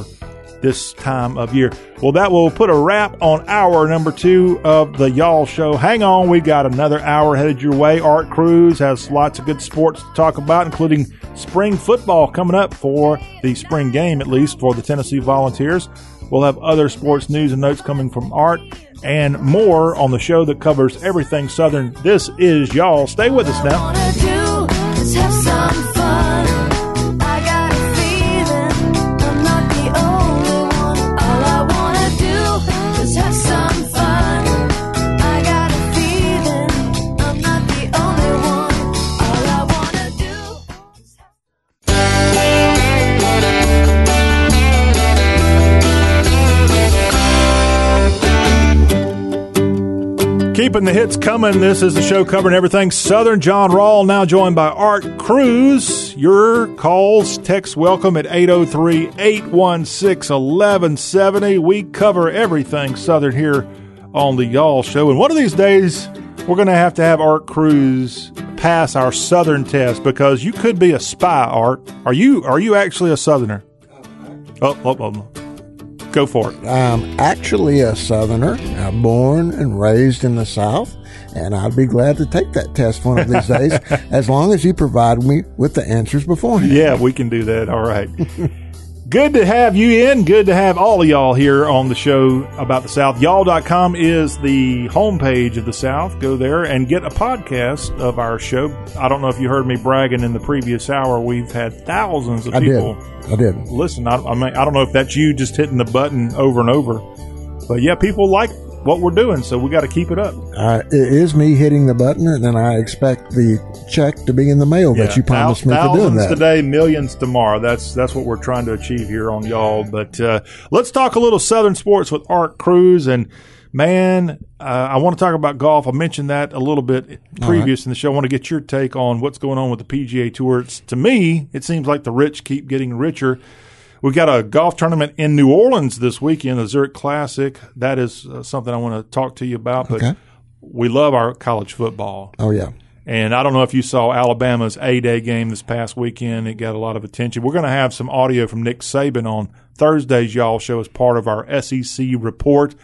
this time of year. Well, that will put a wrap on hour number two of the Y'all Show. Hang on, we've got another hour headed your way. Art Cruz has lots of good sports to talk about, including spring football coming up for the spring game, at least for the Tennessee Volunteers. We'll have other sports news and notes coming from Art and more on the show that covers everything Southern. This is Y'all. Stay with us now. Keeping the hits coming. This is the show covering everything Southern. John Rawl now joined by Art Cruz. Your calls, text welcome at 803 816 1170. We cover everything Southern here on the Y'all Show. And one of these days, we're going to have to have Art Cruz pass our Southern test because you could be a spy, Art. Are you, are you actually a Southerner? Uh, oh, oh, oh. oh. Go for it. I'm actually a Southerner. I'm born and raised in the South, and I'd be glad to take that test one of these days, as long as you provide me with the answers beforehand. Yeah, we can do that. All right. Good to have you in. Good to have all of y'all here on the show about the South. Y'all.com is the homepage of the South. Go there and get a podcast of our show. I don't know if you heard me bragging in the previous hour. We've had thousands of I did. people I did. listen. I, I mean, I don't know if that's you just hitting the button over and over, but yeah, people like what we're doing, so we got to keep it up. Uh, it is me hitting the button, and then I expect the check to be in the mail that you promised thou- me for doing that. today, millions tomorrow. That's that's what we're trying to achieve here on y'all. But uh, let's talk a little Southern sports with Art Cruz and. Man, uh, I want to talk about golf. I mentioned that a little bit previous in the show. I want to get your take on what's going on with the PGA Tour. It's, to me, it seems like the rich keep getting richer. We've got a golf tournament in New Orleans this weekend, the Zurich Classic. That is uh, something I want to talk to you about. But Okay. we love our college football. Oh yeah, And I don't know if you saw Alabama's A Day game this past weekend. It got a lot of attention. We're going to have some audio from Nick Saban on Thursday's Y'all show as part of our SEC report.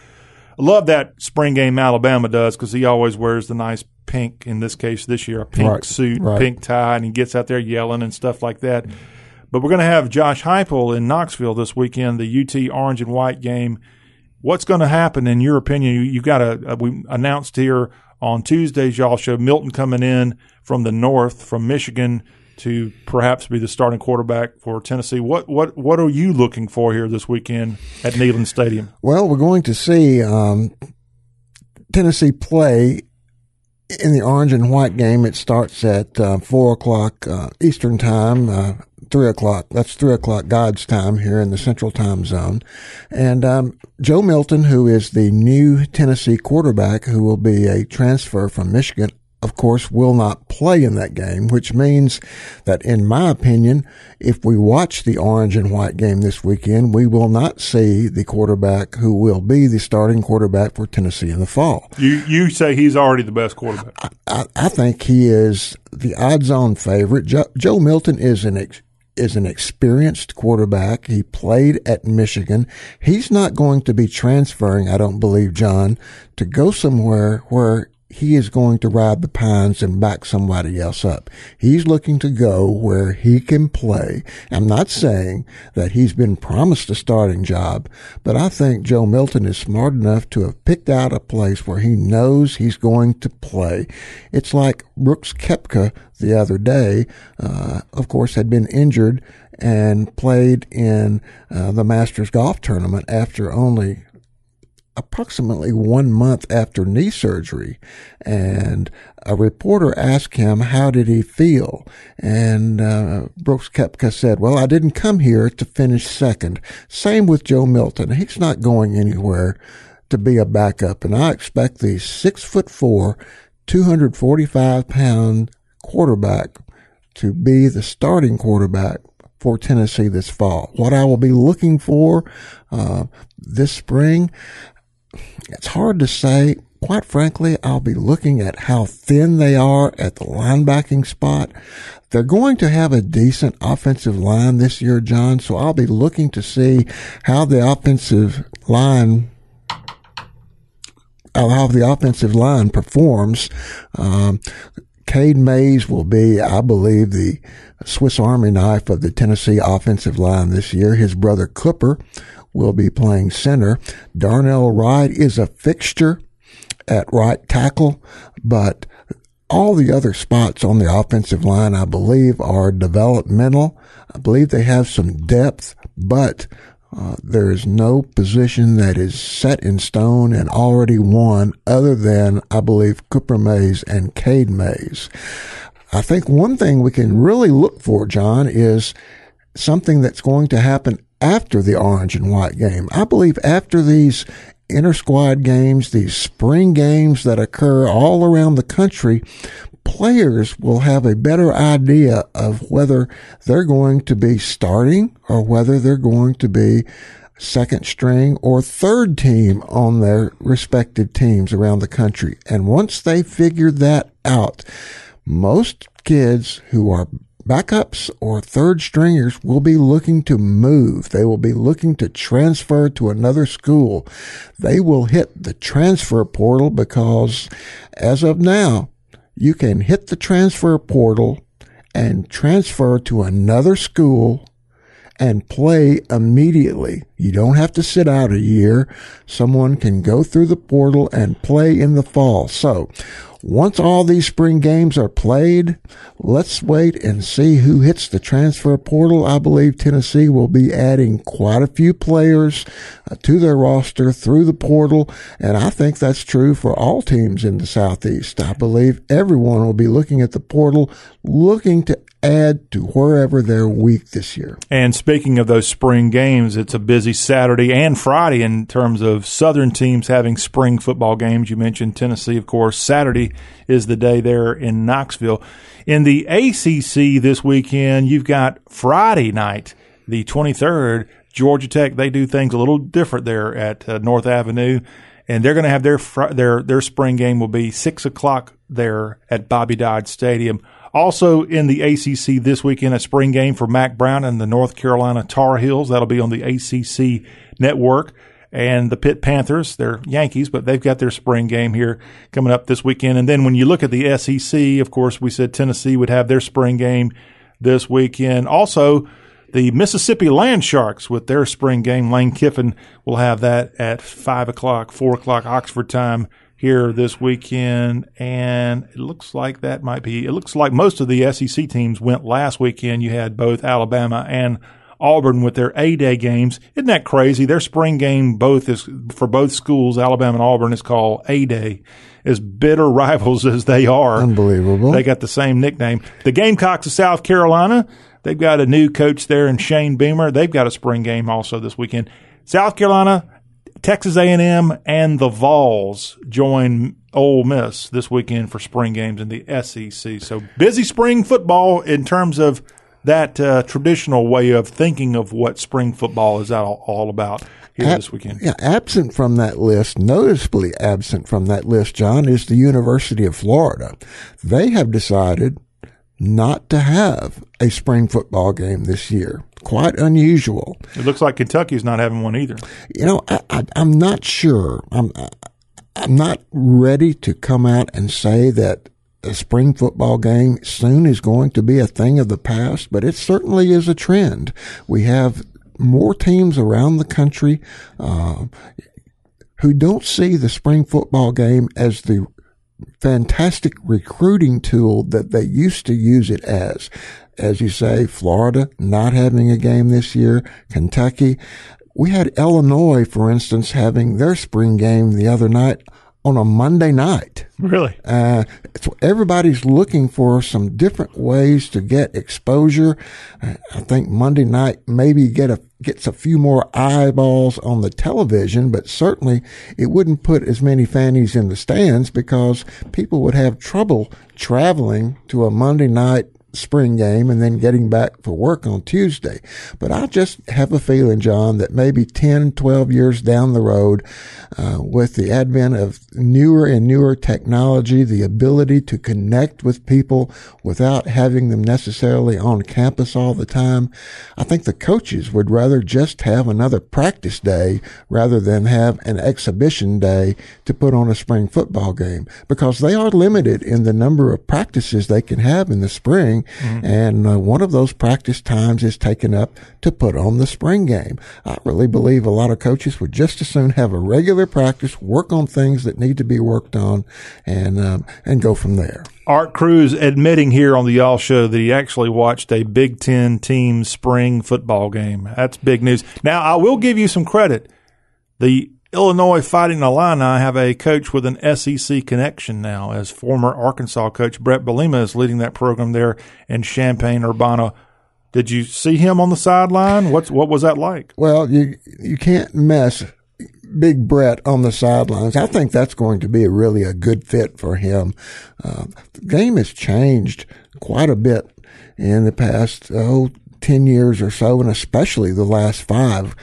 I love that spring game Alabama does because he always wears the nice pink, in this case this year, a pink Right, suit, right. pink tie, and he gets out there yelling and stuff like that. But we're going to have Josh Heupel in Knoxville this weekend, the UT orange and white game. What's going to happen, in your opinion? You, you got a, uh, we announced here on Tuesday's y'all show Milton coming in from the north, from Michigan, to perhaps be the starting quarterback for Tennessee. What what what are you looking for here this weekend at Neyland Stadium? Well, we're going to see um, Tennessee play in the orange and white game. It starts at uh, four o'clock uh, Eastern time. Uh, Three o'clock. That's three o'clock God's time here in the Central Time Zone, and um, Joe Milton, who is the new Tennessee quarterback, who will be a transfer from Michigan, of course, will not play in that game, which means that, in my opinion, if we watch the orange and white game this weekend, we will not see the quarterback who will be the starting quarterback for Tennessee in the fall. You you say he's already the best quarterback. I, I think he is the odds-on favorite. Joe, Joe Milton is an ex, is an experienced quarterback. He played at Michigan. He's not going to be transferring, I don't believe, John, to go somewhere where he is going to ride the pines and back somebody else up. He's looking to go where he can play. I'm not saying that he's been promised a starting job, but I think Joe Milton is smart enough to have picked out a place where he knows he's going to play. It's like Brooks Koepka the other day, uh, of course, had been injured and played in uh, the Masters golf tournament after only approximately one month after knee surgery and a reporter asked him how did he feel? And uh, brooks koepka said well i didn't come here to finish second. Same with joe milton. He's not going anywhere to be a backup and i expect the six foot four 245 pound quarterback to be the starting quarterback for Tennessee this fall. What I will be looking for uh, this spring, it's hard to say. Quite frankly, I'll be looking at how thin they are at the linebacking spot. They're going to have a decent offensive line this year, John, so I'll be looking to see how the offensive line uh, how the offensive line performs. Um, Cade Mays will be, I believe, the Swiss Army knife of the Tennessee offensive line this year. His brother Clipper will be playing center. Darnell Wright is a fixture at right tackle, but all the other spots on the offensive line, I believe, are developmental. I believe they have some depth, but uh, there is no position that is set in stone and already won other than, I believe, Cooper Mays and Cade Mays. I think one thing we can really look for, John, is something that's going to happen after the orange and white game. I believe after these inter squad games, these spring games that occur all around the country, players will have a better idea of whether they're going to be starting or whether they're going to be second string or third team on their respective teams around the country. And once they figure that out, most kids who are backups or third stringers will be looking to move. They will be looking to transfer to another school. They will hit the transfer portal because as of now, you can hit the transfer portal and transfer to another school and play immediately. You don't have to sit out a year. Someone can go through the portal and play in the fall. So once all these spring games are played, let's wait and see who hits the transfer portal. I believe Tennessee will be adding quite a few players uh, to their roster through the portal, and I think that's true for all teams in the Southeast. I believe everyone will be looking at the portal, looking to add to wherever they're weak this year. And speaking of those spring games, it's a busy Saturday and Friday in terms of Southern teams having spring football games. You mentioned Tennessee, of course. Saturday is the day there in Knoxville. In the ACC this weekend, you've got Friday night, the 23rd, Georgia Tech. They do things a little different there at uh, North Avenue. And they're going to have their fr- their their spring game will be six o'clock there at Bobby Dodd Stadium. Also in the ACC this weekend, a spring game for Mack Brown and the North Carolina Tar Heels. That'll be on the ACC network. And the Pitt Panthers, they're Yankees, but they've got their spring game here coming up this weekend. And then when you look at the SEC, of course, we said Tennessee would have their spring game this weekend. Also, the Mississippi Land Sharks with their spring game. Lane Kiffin will have that at five o'clock, four o'clock Oxford time here this weekend, and it looks like that might be. It looks like most of the SEC teams went last weekend. You had both Alabama and Auburn with their A Day games. Isn't that crazy? Their spring game both is for both schools, Alabama and Auburn, is called A Day. As bitter rivals as they are, Unbelievable. they got the same nickname. The Gamecocks of South Carolina, they've got a new coach there in Shane Beamer. They've got a spring game also this weekend. South Carolina, Texas A&M, and the Vols join Ole Miss this weekend for spring games in the SEC. So busy spring football in terms of that uh, traditional way of thinking of what spring football is all, all about here Ab- this weekend. Yeah, absent from that list, noticeably absent from that list, John, is the University of Florida. They have decided not to have a spring football game this year. Quite unusual. It looks like Kentucky's not having one either. You know, I, I, I'm not sure. I'm, I'm not ready to come out and say that a spring football game soon is going to be a thing of the past, but it certainly is a trend. We have more teams around the country uh, who don't see the spring football game as the fantastic recruiting tool that they used to use it as. As you say, Florida not having a game this year, Kentucky. We had Illinois, for instance, having their spring game the other night on a Monday night. Really? Uh, so everybody's looking for some different ways to get exposure. Uh, I think Monday night maybe get a gets a few more eyeballs on the television, but certainly it wouldn't put as many fannies in the stands because people would have trouble traveling to a Monday night spring game and then getting back for work on Tuesday. But I just have a feeling, John, that maybe 10, 12 years down the road, uh, with the advent of newer and newer technology, the ability to connect with people without having them necessarily on campus all the time, I think the coaches would rather just have another practice day rather than have an exhibition day to put on a spring football game because they are limited in the number of practices they can have in the spring. And uh, one of those practice times is taken up to put on the spring game. I really believe a lot of coaches would just as soon have a regular practice, work on things that need to be worked on and, um, and go from there. Art Cruz admitting here on the Y'all Show that he actually watched a Big Ten team spring football game. That's big news. Now, I will give you some credit. The Illinois Fighting Illini have a coach with an SEC connection now, as former Arkansas coach Brett Bielema is leading that program there in Champaign Urbana. Did you see him on the sideline? What's what was that like? Well, you you can't mess Big Brett on the sidelines. I think that's going to be really a good fit for him. Uh, the game has changed quite a bit in the past oh, 10 years or so, and especially the last five.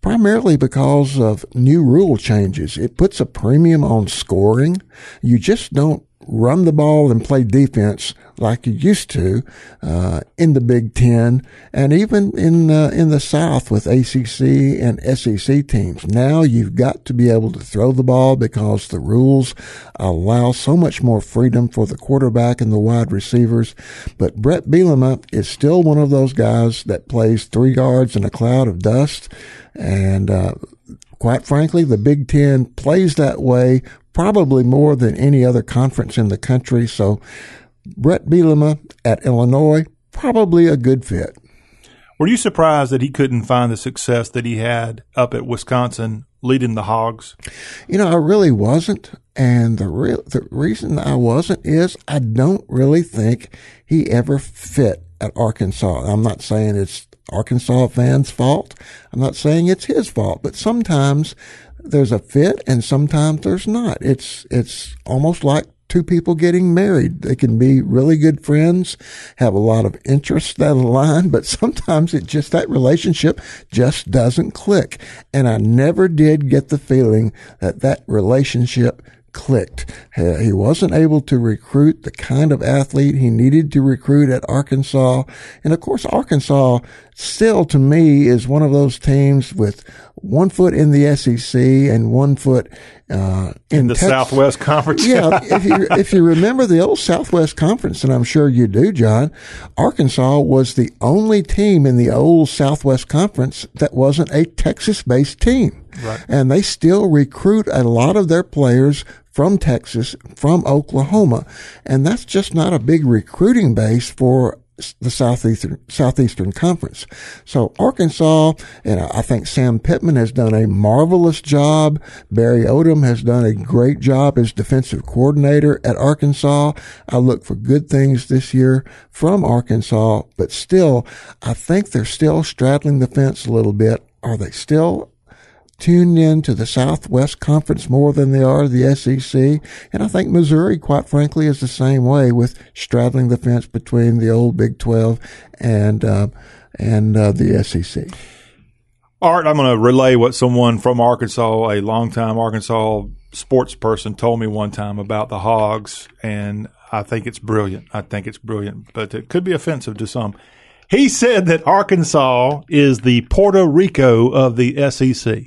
Primarily because of new rule changes. It puts a premium on scoring. You just don't run the ball and play defense like you used to uh, in the Big Ten and even in uh, in the South with ACC and SEC teams. Now you've got to be able to throw the ball because the rules allow so much more freedom for the quarterback and the wide receivers. But Brett Bielema is still one of those guys that plays three yards in a cloud of dust, and uh, quite frankly, the Big Ten plays that way probably more than any other conference in the country. So Brett Bielema at Illinois, probably a good fit. Were you surprised that he couldn't find the success that he had up at Wisconsin leading the Hogs? You know, I really wasn't. And the real, the reason I wasn't is I don't really think he ever fit at Arkansas. I'm not saying it's Arkansas fans' fault. I'm not saying it's his fault, but sometimes there's a fit and sometimes there's not. It's, it's almost like two people getting married. They can be really good friends, have a lot of interests that align, but sometimes it just, that relationship just doesn't click. And I never did get the feeling that that relationship clicked. He wasn't able to recruit the kind of athlete he needed to recruit at Arkansas. And of course, Arkansas still to me is one of those teams with one foot in the SEC and one foot uh, in, The Texas. Southwest Conference. yeah, if you if you remember the old Southwest Conference, and I'm sure you do, John, Arkansas was the only team in the old Southwest Conference that wasn't a Texas-based team, Right. and they still recruit a lot of their players from Texas, from Oklahoma, and that's just not a big recruiting base for the southeastern southeastern conference. So Arkansas, and uh, I think Sam Pittman has done a marvelous job. Barry Odom has done a great job as defensive coordinator at Arkansas. I look for good things this year from Arkansas, but still, I think they're still straddling the fence a little bit. Are they still tuned in to the Southwest Conference more than they are the SEC. And I think Missouri, quite frankly, is the same way with straddling the fence between the old Big 12 and, uh, and, uh, the SEC. Art, I'm going to relay what someone from Arkansas, a longtime Arkansas sports person, told me one time about the Hogs, and I think it's brilliant. I think it's brilliant, but it could be offensive to some. He said that Arkansas is the Puerto Rico of the SEC.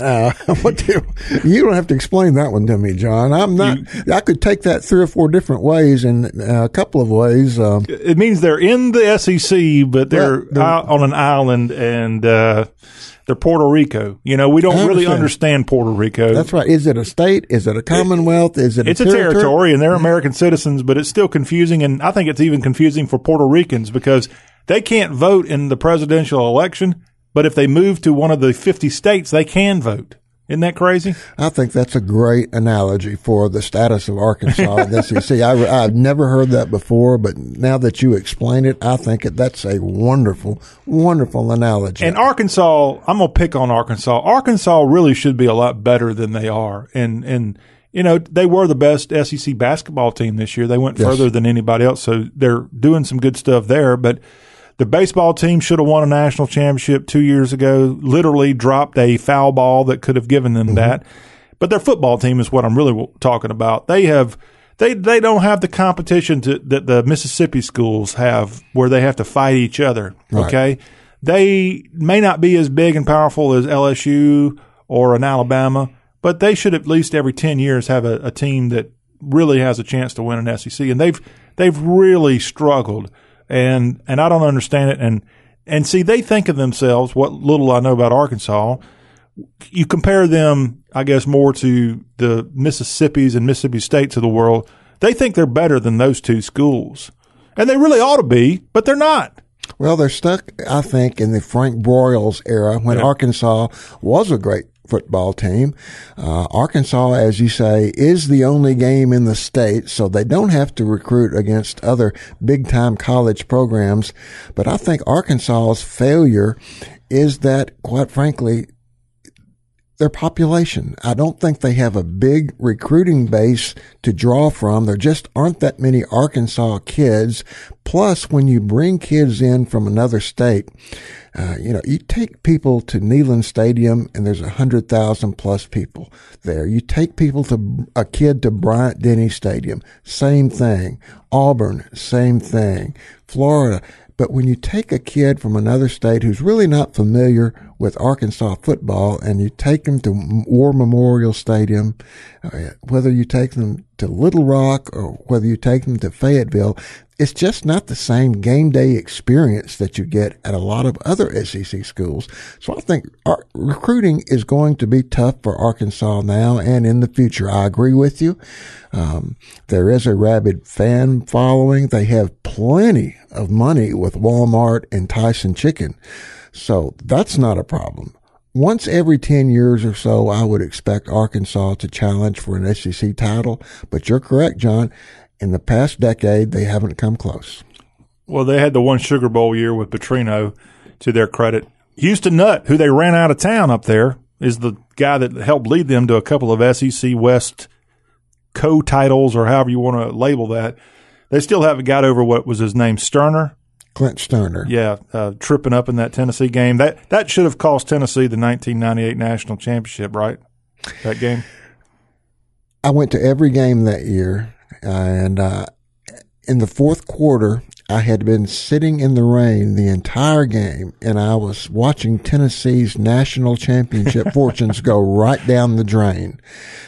Uh, what do, you don't have to explain that one to me, John. I'm not, I could take that three or four different ways and uh, a couple of ways. Um, It means they're in the SEC, but they're, they're- on an island and uh, they're Puerto Rico. You know, we don't I really understand. understand Puerto Rico. that's right. Is it a state? Is it a commonwealth? Is it It's a territory and they're American citizens, but it's still confusing. And I think it's even confusing for Puerto Ricans because they can't vote in the presidential election, but if they move to one of the 50 states, they can vote. Isn't that crazy? I think that's a great analogy for the status of Arkansas in the SEC. I, have never heard that before, but now that you explain it, I think it, that's a wonderful, wonderful analogy. And Arkansas, I'm gonna pick on Arkansas. Arkansas really should be a lot better than they are and in you know, they were the best SEC basketball team this year. They went Yes. further than anybody else, so they're doing some good stuff there. But the baseball team should have won a national championship two years ago. Literally dropped a foul ball that could have given them mm-hmm. that. But their football team is what I'm really talking about. They have they they don't have the competition to, that the Mississippi schools have, where they have to fight each other. Okay, they may not be as big and powerful as LSU or an Alabama, but they should at least every ten years have a, a team that really has a chance to win an SEC. And they've they've really struggled, and and I don't understand it. And and see, they think of themselves. What little I know about Arkansas, you compare them, I guess, more to the Mississippi's and Mississippi States of the world. They think they're better than those two schools, and they really ought to be, but they're not. Well, they're stuck, I think, in the Frank Broyles era when Yeah. Arkansas was a great football team. Uh, Arkansas, as you say, is the only game in the state, so they don't have to recruit against other big time college programs. But I think Arkansas's failure is that, quite frankly, their population. I don't think they have a big recruiting base to draw from. There just aren't that many Arkansas kids. Plus, when you bring kids in from another state, uh, you know, you take people to Neyland Stadium and there's a hundred thousand plus people there. You take people to a kid to Bryant Denny Stadium, same thing. Auburn, same thing. Florida. But when you take a kid from another state who's really not familiar with Arkansas football and you take them to War Memorial Stadium, uh, whether you take them to Little Rock or whether you take them to Fayetteville, it's just not the same game day experience that you get at a lot of other SEC schools. So I think recruiting is going to be tough for Arkansas now and in the future. I agree with you. Um, there is a rabid fan following. They have plenty of money with Walmart and Tyson Chicken. So that's not a problem. Once every 10 years or so, I would expect Arkansas to challenge for an SEC title. But you're correct, John. In the past decade, they haven't come close. Well, they had the one Sugar Bowl year with Petrino, to their credit. Houston Nutt, who they ran out of town up there, is the guy that helped lead them to a couple of SEC West co-titles, or however you want to label that. They still haven't got over what was his name, Stoerner. Clint Stoerner. Yeah, uh, tripping up in that Tennessee game. That that should have cost Tennessee the 1998 national championship, right? That game. I went to every game that year, and uh, in the fourth quarter, I had been sitting in the rain the entire game, and I was watching Tennessee's national championship fortunes go right down the drain.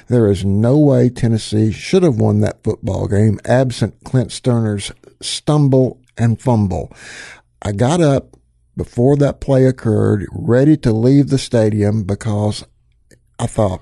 There is no way Tennessee should have won that football game absent Clint Stoerner's stumble and fumble. I got up before that play occurred, ready to leave the stadium because I thought,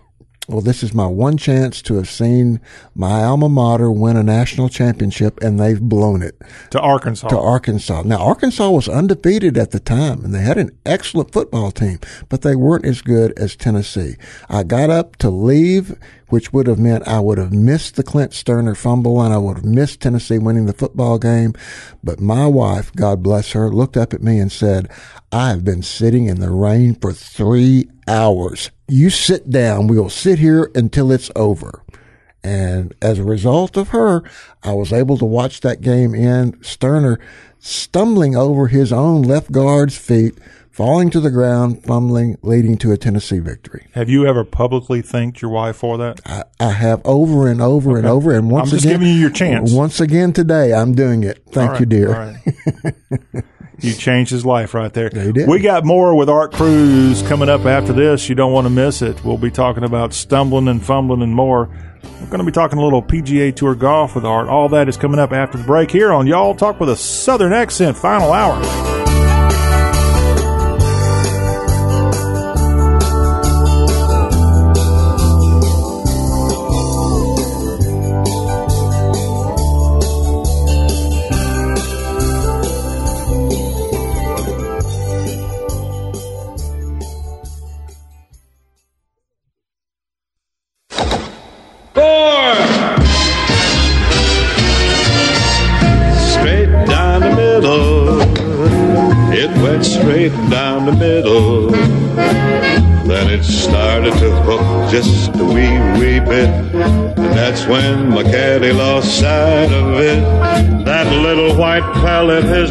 well, this is my one chance to have seen my alma mater win a national championship, and they've blown it To Arkansas. to Arkansas. Now, Arkansas was undefeated at the time, and they had an excellent football team, but they weren't as good as Tennessee. I got up to leave, which would have meant I would have missed the Clint Stoerner fumble, and I would have missed Tennessee winning the football game. But my wife, God bless her, looked up at me and said, I have been sitting in the rain for three hours. You sit down. We'll sit here until it's over. And as a result of her, I was able to watch that game end. Stoerner stumbling over his own left guard's feet, falling to the ground, fumbling, leading to a Tennessee victory. have you ever publicly thanked your wife for that? I, I have over and over and over. And once I'm just again, giving you your chance. Once again today, I'm doing it. Thank right, you, dear. right. you changed his life right there. Yeah, he did. We got more with Art Cruz coming up after this. You don't want to miss it. We'll be talking about stumbling and fumbling and more. We're going to be talking a little PGA Tour golf with Art. All that is coming up after the break here on Y'all Talk with a Southern Accent, final hour.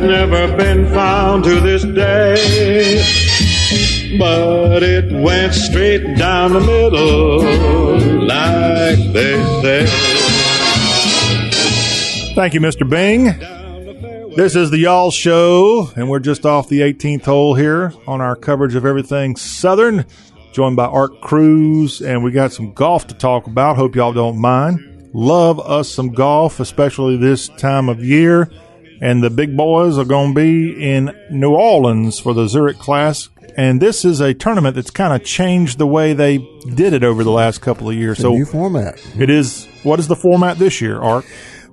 Never been found to this day. But it went straight down the middle, like they say. Thank you, Mr. Bing. This is the Y'all Show, and we're just off the 18th hole here on our coverage of everything Southern, joined by Art Cruz, and we got some golf to talk about. Hope y'all don't mind. Love us some golf, especially this time of year. And the big boys are going to be in New Orleans for the Zurich Class. And this is a tournament that's kind of changed the way they did it over the last couple of years. It's so new format. it is. What is the format this year, Art?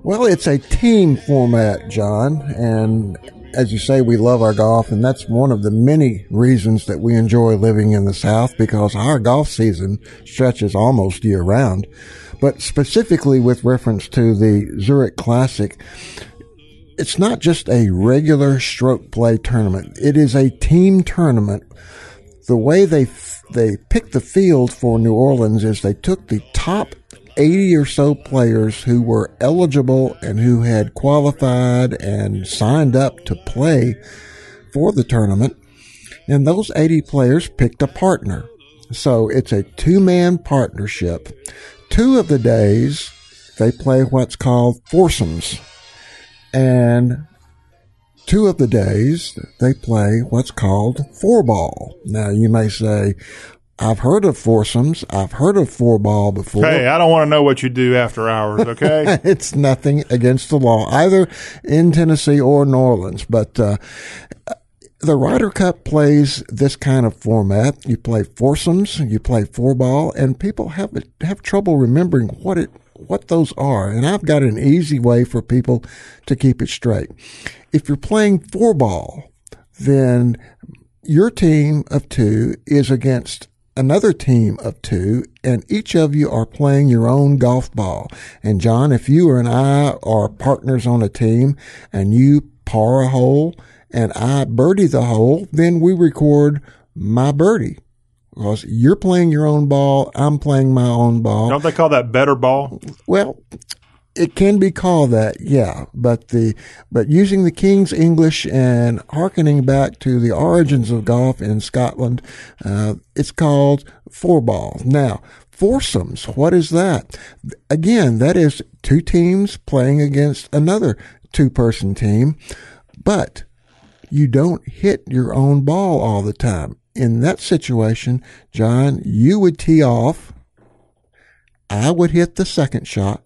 Well, it's a team format, John, and as you say, we love our golf, and that's one of the many reasons that we enjoy living in the South because our golf season stretches almost year round. But specifically with reference to the Zurich Classic, it's not just a regular stroke play tournament. It is a team tournament. The way they they picked the field for New Orleans is they took the top 80 or so players who were eligible and who had qualified and signed up to play for the tournament. And those 80 players picked a partner. So it's a two man partnership. Two of the days they play what's called foursomes. And two of the days they play what's called four ball. Now you may say, I've heard of foursomes. I've heard of four ball before. Hey, I don't want to know what you do after hours, okay? it's nothing against the law, either in Tennessee or New Orleans. But uh, the Ryder Cup plays this kind of format. You play foursomes, you play four ball, and people have have trouble remembering what it what those are. And I've got an easy way for people to keep it straight. If you're playing four ball, then your team of two is against another team of two, and each of you are playing your own golf ball. And John, if you and I are partners on a team and you par a hole and I birdie the hole, then we record my birdie. Because you're playing your own ball, I'm playing my own ball. Don't they call that better ball? Well, it can be called that, yeah. But the but using the King's English and harkening back to the origins of golf in Scotland, uh, it's called four ball. Now, foursomes, what is that? Again, that is two teams playing against another two person team, but you don't hit your own ball all the time. In that situation, John, you would tee off. I would hit the second shot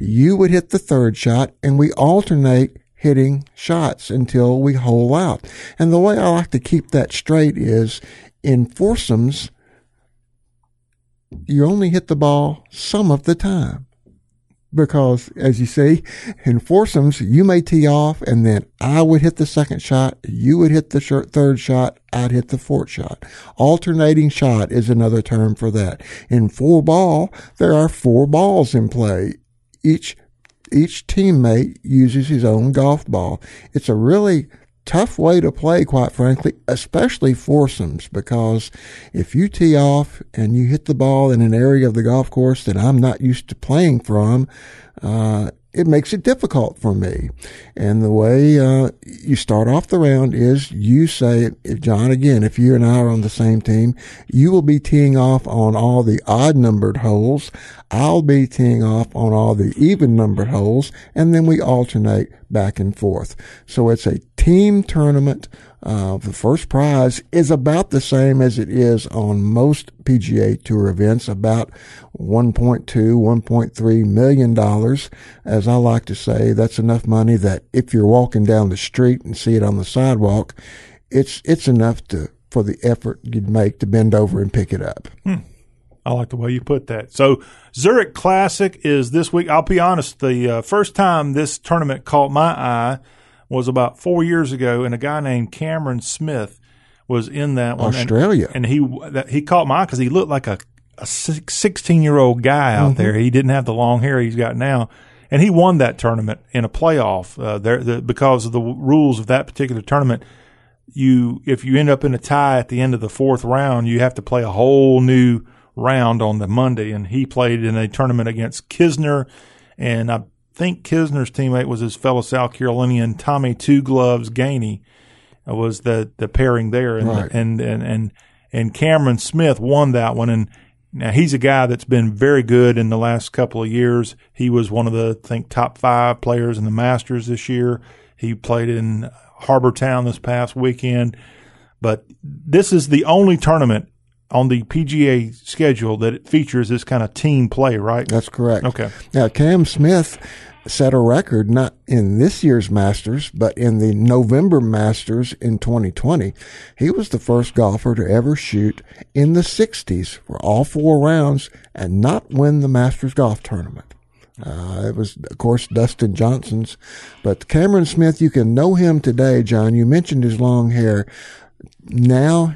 you would hit the third shot and we alternate hitting shots until we hole out. And the way I like to keep that straight is in foursomes, you only hit the ball some of the time. Because as you see, in foursomes, you may tee off and then I would hit the second shot, you would hit the third shot, I'd hit the fourth shot. Alternating shot is another term for that. In four ball, there are four balls in play each each teammate uses his own golf ball. It's a really tough way to play, quite frankly, especially foursomes, because if you tee off and you hit the ball in an area of the golf course that I'm not used to playing from, uh, it makes it difficult for me. And the way uh, you start off the round is you say, if John, again, if you and I are on the same team, you will be teeing off on all the odd numbered holes. I'll be teeing off on all the even numbered holes, and then we alternate back and forth. So it's a team tournament. Uh, the first prize is about the same as it is on most PGA Tour events, about 1.2, 1.3 million dollars. As I like to say, that's enough money that if you're walking down the street and see it on the sidewalk, it's it's enough to for the effort you'd make to bend over and pick it up. I like the way you put that. So Zurich Classic is this week. I'll be honest, the uh, first time this tournament caught my eye was about four years ago, and a guy named Cameron Smith was in that one. And- Australia. and, he that, he caught my eye because he looked like a a sixteen year old guy out there. He didn't have the long hair he's got now. And he won that tournament in a playoff. Uh, there, the, because of the w- rules of that particular tournament, you if you end up in a tie at the end of the fourth round, you have to play a whole new round on the Monday, and he played in a tournament against Kisner, and I think Kisner's teammate was his fellow South Carolinian Tommy Two Gloves Gainey uh, was the the pairing there, and Right. and and and and Cameron Smith won that one, and now he's a guy that's been very good in the last couple of years. He was one of the I think top five players in the Masters this year. He played in Harbour Town this past weekend, but this is the only tournament on the PGA schedule that it features this kind of team play, right? That's correct. Okay. Now, Cam Smith set a record not in this year's Masters, but in the November Masters in 2020. He was the first golfer to ever shoot in the 60s for all four rounds and not win the Masters golf tournament. Uh, it was, of course, Dustin Johnson's, but Cameron Smith, you can know him today, John. You mentioned his long hair. Now,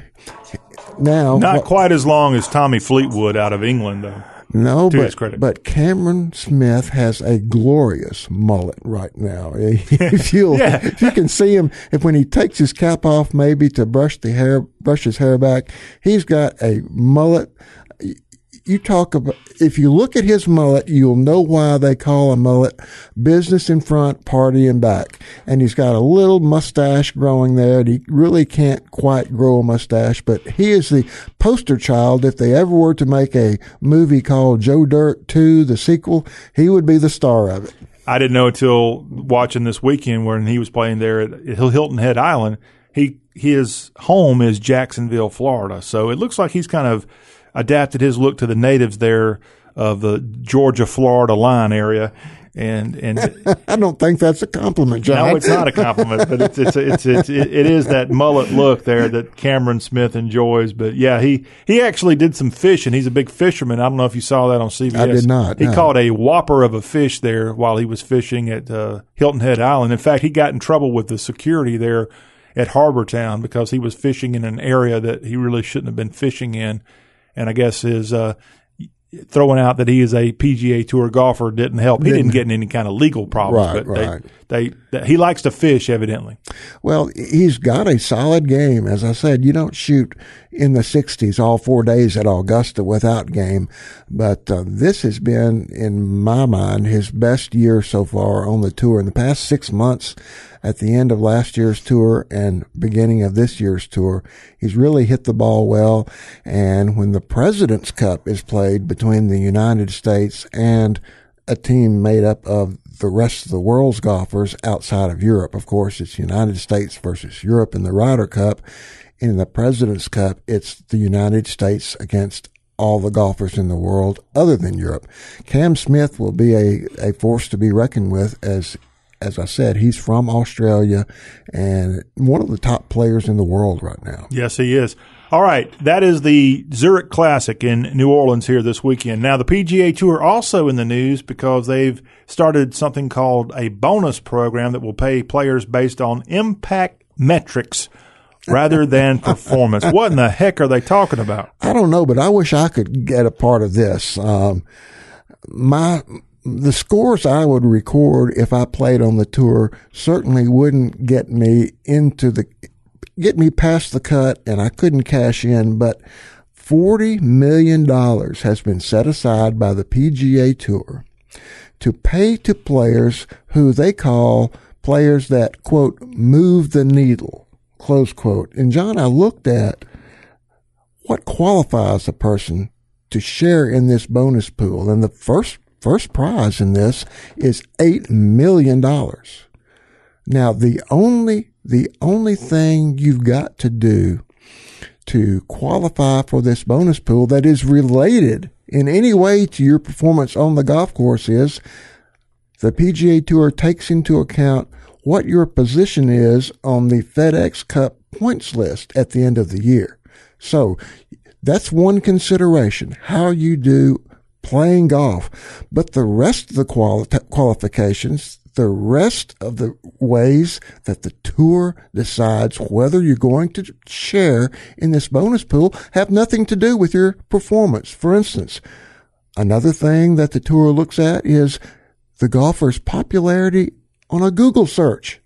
now, Not what- quite as long as Tommy Fleetwood out of England, though. no, but, but Cameron Smith has a glorious mullet right now. if you Yeah. if you can see him, if when he takes his cap off, maybe to brush the hair, brush his hair back, he's got a mullet. You talk about if you look at his mullet, you'll know why they call a mullet business in front, party in back. And he's got a little mustache growing there. And he really can't quite grow a mustache, but he is the poster child. If they ever were to make a movie called Joe Dirt 2, the sequel, he would be the star of it. I didn't know until watching this weekend when he was playing there at Hilton Head Island. He his home is Jacksonville, Florida, so it looks like he's kind of adapted his look to the natives there of the Georgia Florida line area. And and I don't think that's a compliment, John. no, it's not a compliment, but it's it's it's, it's it, it is that mullet look there that Cameron Smith enjoys. But yeah, he he actually did some fishing. He's a big fisherman. I don't know if you saw that on CBS. I did not, He no. caught a whopper of a fish there while he was fishing at uh, Hilton Head Island. In fact, he got in trouble with the security there at Harbour Town because he was fishing in an area that he really shouldn't have been fishing in. And I guess his uh, throwing out that he is a PGA Tour golfer didn't help. He didn't, get in any kind of legal problems, Right, but they- right. they, they, he likes to fish, evidently. Well, he's got a solid game. As I said, you don't shoot in the 60s all four days at Augusta without game. But uh, this has been, in my mind, his best year so far on the tour. In the past six months, at the end of last year's tour and beginning of this year's tour, he's really hit the ball well. And when the President's Cup is played between the United States and a team made up of the rest of the world's golfers outside of Europe. Of course, it's United States versus Europe in the Ryder Cup. In the President's Cup, it's the United States against all the golfers in the world other than Europe. Cam Smith will be a, a force to be reckoned with as as I said, he's from Australia and one of the top players in the world right now. Yes, he is. All right, that is the Zurich Classic in New Orleans here this weekend. Now, the PGA Tour also in the news because they've started something called a bonus program that will pay players based on impact metrics rather than performance. What in the heck are they talking about? I don't know, but I wish I could get a part of this. Um, my the scores I would record if I played on the tour certainly wouldn't get me into the get me past the cut, and I couldn't cash in. But forty million dollars has been set aside by the PGA Tour to pay to players who they call players that quote move the needle close quote. And John, I looked at what qualifies a person to share in this bonus pool, and the first first prize in this is eight million dollars. Now, the only the only thing you've got to do to qualify for this bonus pool that is related in any way to your performance on the golf course is the PGA Tour takes into account what your position is on the FedEx Cup points list at the end of the year. So that's one consideration, how you do playing golf. But the rest of the quali- qualifications, the rest of the ways that the tour decides whether you're going to share in this bonus pool have nothing to do with your performance. For instance, another thing that the tour looks at is the golfer's popularity on a Google search.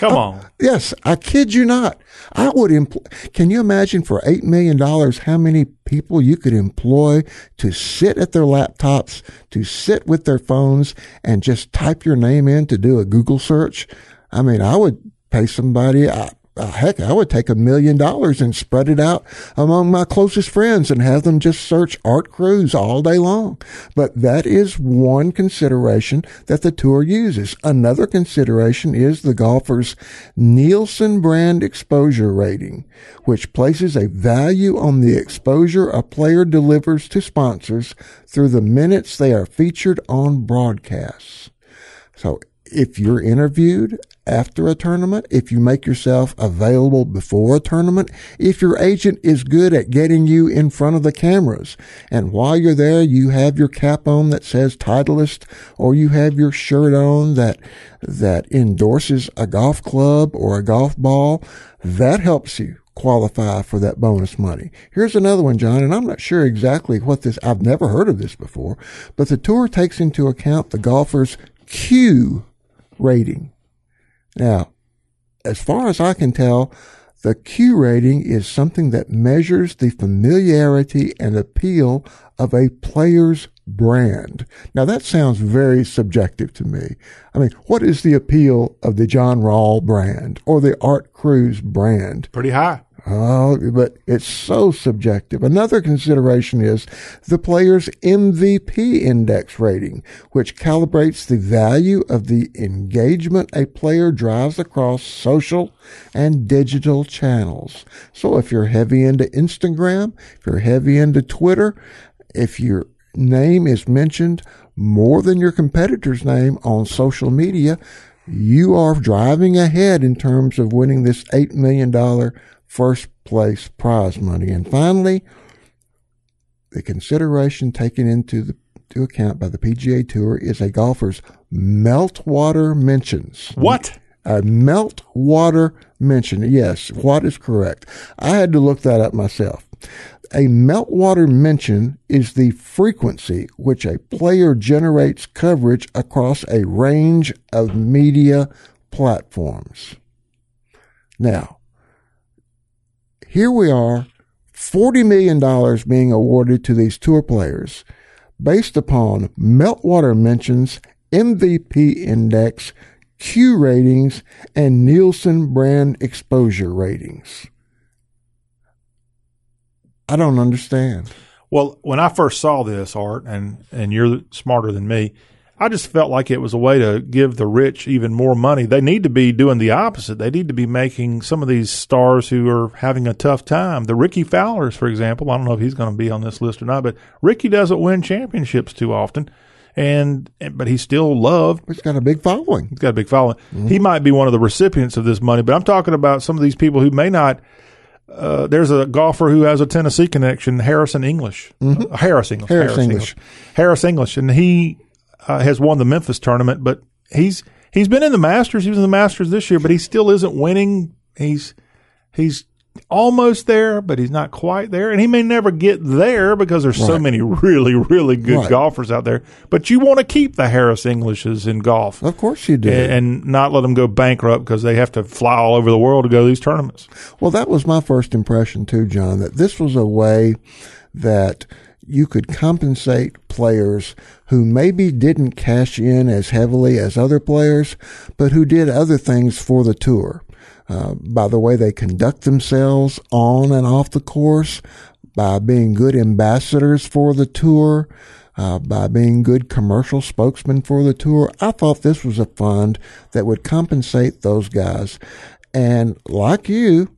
Come oh, on. Yes, I kid you not. I would employ. Can you imagine for eight million dollars how many people you could employ to sit at their laptops, to sit with their phones, and just type your name in to do a Google search? I mean, I would pay somebody. I, heck, I would take a million dollars and spread it out among my closest friends and have them just search Art Cruz all day long. But that is one consideration that the tour uses. Another consideration is the golfer's Nielsen brand exposure rating, which places a value on the exposure a player delivers to sponsors through the minutes they are featured on broadcasts. So if you're interviewed after a tournament, if you make yourself available before a tournament, if your agent is good at getting you in front of the cameras, and while you're there, you have your cap on that says Titleist, or you have your shirt on that, that endorses a golf club or a golf ball, that helps you qualify for that bonus money. Here's another one, John, and I'm not sure exactly what this, I've never heard of this before, but the tour takes into account the golfer's Q rating. Now, as far as I can tell, the Q rating is something that measures the familiarity and appeal of a player's brand. Now that sounds very subjective to me. I mean, what is the appeal of the John Rawl brand or the Art Cruz brand? Pretty high. Oh, but it's so subjective. Another consideration is the player's MVP index rating, which calibrates the value of the engagement a player drives across social and digital channels. So if you're heavy into Instagram, if you're heavy into Twitter, if your name is mentioned more than your competitor's name on social media, you are driving ahead in terms of winning this $8 million first place prize money. And finally, the consideration taken into the to account by the PGA Tour is a golfer's meltwater mentions. What? A meltwater mention. Yes, what is correct? I had to look that up myself. A meltwater mention is the frequency which a player generates coverage across a range of media platforms. Now, here we are, $40 million being awarded to these tour players based upon meltwater mentions, MVP index, Q ratings, and Nielsen brand exposure ratings. I don't understand. Well, when I first saw this art, and and you're smarter than me, I just felt like it was a way to give the rich even more money. They need to be doing the opposite. They need to be making some of these stars who are having a tough time. The Rickie Fowlers, for example, I don't know if he's going to be on this list or not, but Rickie doesn't win championships too often. And, but he's still loved. He's got a big following. He's got a big following. He might be one of the recipients of this money, but I'm talking about some of these people who may not uh, there's a golfer who has a Tennessee connection, Harrison English, uh, Harris English, Harris English. Harris English, and he uh, has won the Memphis tournament, but he's he's been in the Masters. He was in the Masters this year, but he still isn't winning. He's he's almost there, but he's not quite there, and he may never get there because there's so many really really good Right. golfers out there. But you want to keep the Harris Englishes in golf. Of course you do. And, and not let them go bankrupt because they have to fly all over the world to go to these tournaments. Well, that was my first impression too, John, that this was a way that you could compensate players who maybe didn't cash in as heavily as other players, but who did other things for the tour. Uh, by the way they conduct themselves on and off the course, by being good ambassadors for the tour, uh, by being good commercial spokesmen for the tour. I thought this was a fund that would compensate those guys. And like you,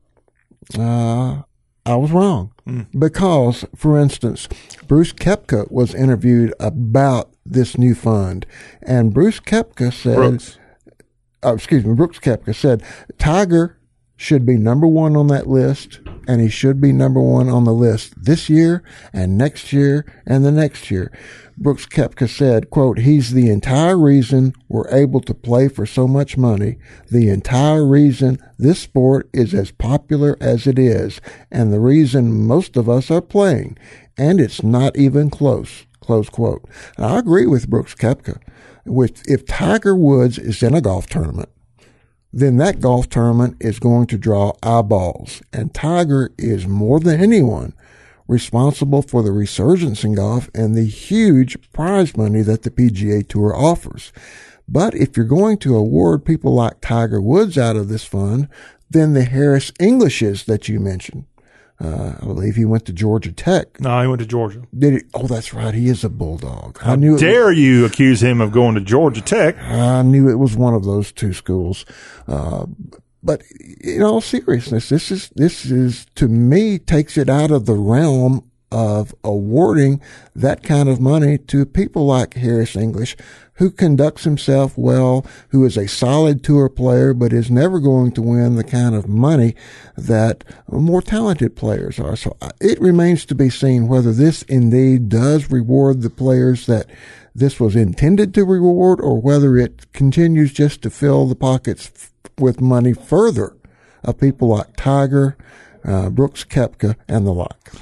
uh, I was wrong. Because, for instance, Bruce Koepka was interviewed about this new fund, and Bruce Koepka said, Brooks. uh, excuse me, Brooks Koepka said Tiger should be number one on that list, and he should be number one on the list this year and next year and the next year. Brooks Koepka said, quote, he's the entire reason we're able to play for so much money, the entire reason this sport is as popular as it is, and the reason most of us are playing, and it's not even close, close quote. I agree with Brooks Koepka. With, if Tiger Woods is in a golf tournament, then that golf tournament is going to draw eyeballs. And Tiger is more than anyone responsible for the resurgence in golf and the huge prize money that the PGA Tour offers. But if you're going to award people like Tiger Woods out of this fund, then the Harris Englishes that you mentioned, uh, I believe he went to Georgia Tech. No, he went to Georgia. Did he? Oh, that's right. He is a bulldog. How I knew it dare you accuse him of going to Georgia Tech? I knew it was one of those two schools. Uh, but in all seriousness, this is, this is, to me, takes it out of the realm of awarding that kind of money to people like Harris English, who conducts himself well, who is a solid tour player, but is never going to win the kind of money that more talented players are. So uh, it remains to be seen whether this indeed does reward the players that this was intended to reward or whether it continues just to fill the pockets f- with money further of people like Tiger, uh, Brooks Koepka, and the like.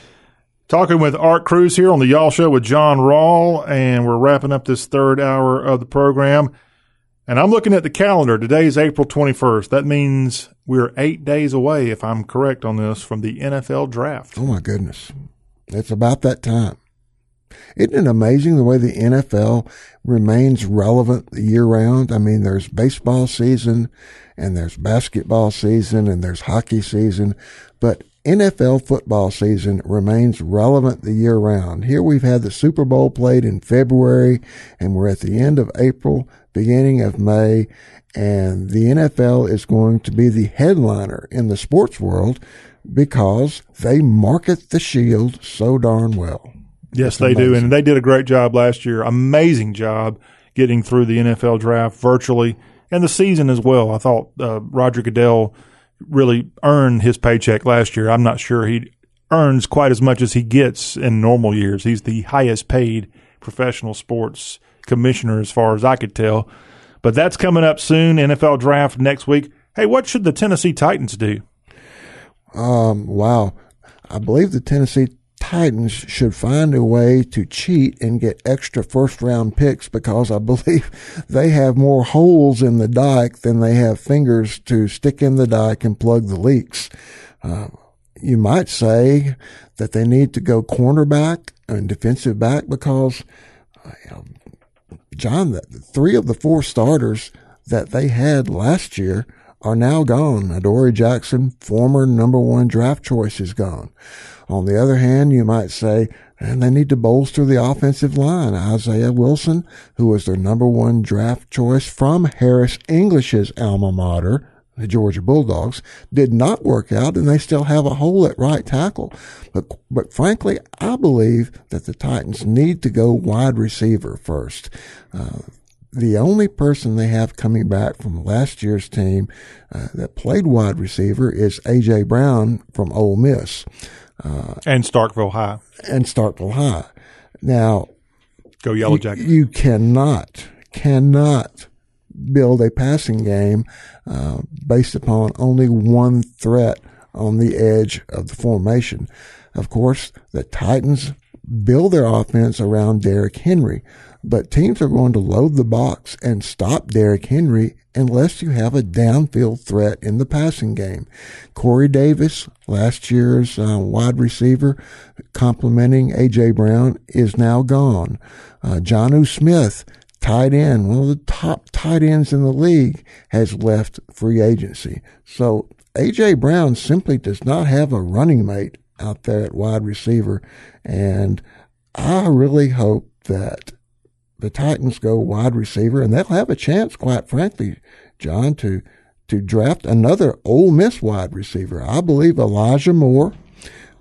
Talking with Art Cruz here on the Y'all Show with John Rawl, and we're wrapping up this third hour of the program. And I'm looking at the calendar. Today's April 21st. That means we're eight days away, if I'm correct on this, from the NFL draft. Oh my goodness. It's about that time. Isn't it amazing the way the NFL remains relevant year round? I mean, there's baseball season and there's basketball season and there's hockey season, but NFL football season remains relevant the year round. Here we've had the Super Bowl played in February and we're at the end of April, beginning of May, and the NFL is going to be the headliner in the sports world because they market the shield so darn well. Yes, they do. And they did a great job last year. Amazing job getting through the NFL draft virtually and the season as well. I thought uh, Roger Goodell really earned his paycheck last year. I'm not sure he earns quite as much as he gets in normal years. He's the highest paid professional sports commissioner as far as I could tell. But that's coming up soon. NFL draft next week. Hey, what should the Tennessee Titans do? Um, wow. I believe the Tennessee Titans should find a way to cheat and get extra first round picks because I believe they have more holes in the dike than they have fingers to stick in the dike and plug the leaks. Uh, you might say that they need to go cornerback and defensive back because, uh, John, the, three of the four starters that they had last year are now gone. Adoree Jackson, former number one draft choice, is gone. On the other hand, you might say, and they need to bolster the offensive line. Isaiah Wilson, who was their number one draft choice from Harris English's alma mater, the Georgia Bulldogs, did not work out and they still have a hole at right tackle. But, but frankly, I believe that the Titans need to go wide receiver first. Uh, the only person they have coming back from last year's team uh, that played wide receiver is AJ Brown from Ole Miss uh, And Starkville High. and Starkville High. Now, Go Yellow you, Jackets. you cannot, cannot build a passing game uh, based upon only one threat on the edge of the formation. Of course, the Titans build their offense around Derrick Henry, but teams are going to load the box and stop Derrick Henry unless you have a downfield threat in the passing game. Corey Davis, last year's uh, wide receiver, complementing A.J. Brown, is now gone. Uh, Jonnu Smith, tight end, one of the top tight ends in the league, has left free agency. So A.J. Brown simply does not have a running mate out there at wide receiver. And I really hope that the Titans go wide receiver and they'll have a chance, quite frankly, John, to, to draft another Ole Miss wide receiver. I believe Elijah Moore,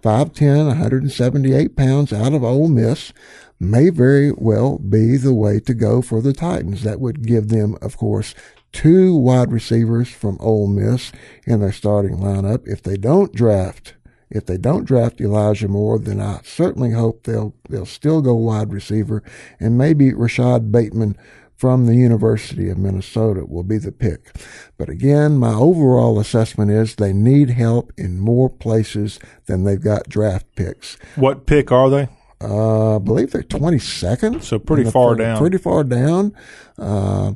5'10", 178 pounds out of Ole Miss, may very well be the way to go for the Titans. That would give them, of course, two wide receivers from Ole Miss in their starting lineup. If they don't draft if they don't draft Elijah Moore, then I certainly hope they'll they'll still go wide receiver, and maybe Rashod Bateman from the University of Minnesota will be the pick. But again, my overall assessment is they need help in more places than they've got draft picks. What pick are they? Uh, I believe they're 22nd. So pretty in the far down. Pretty far down. Uh,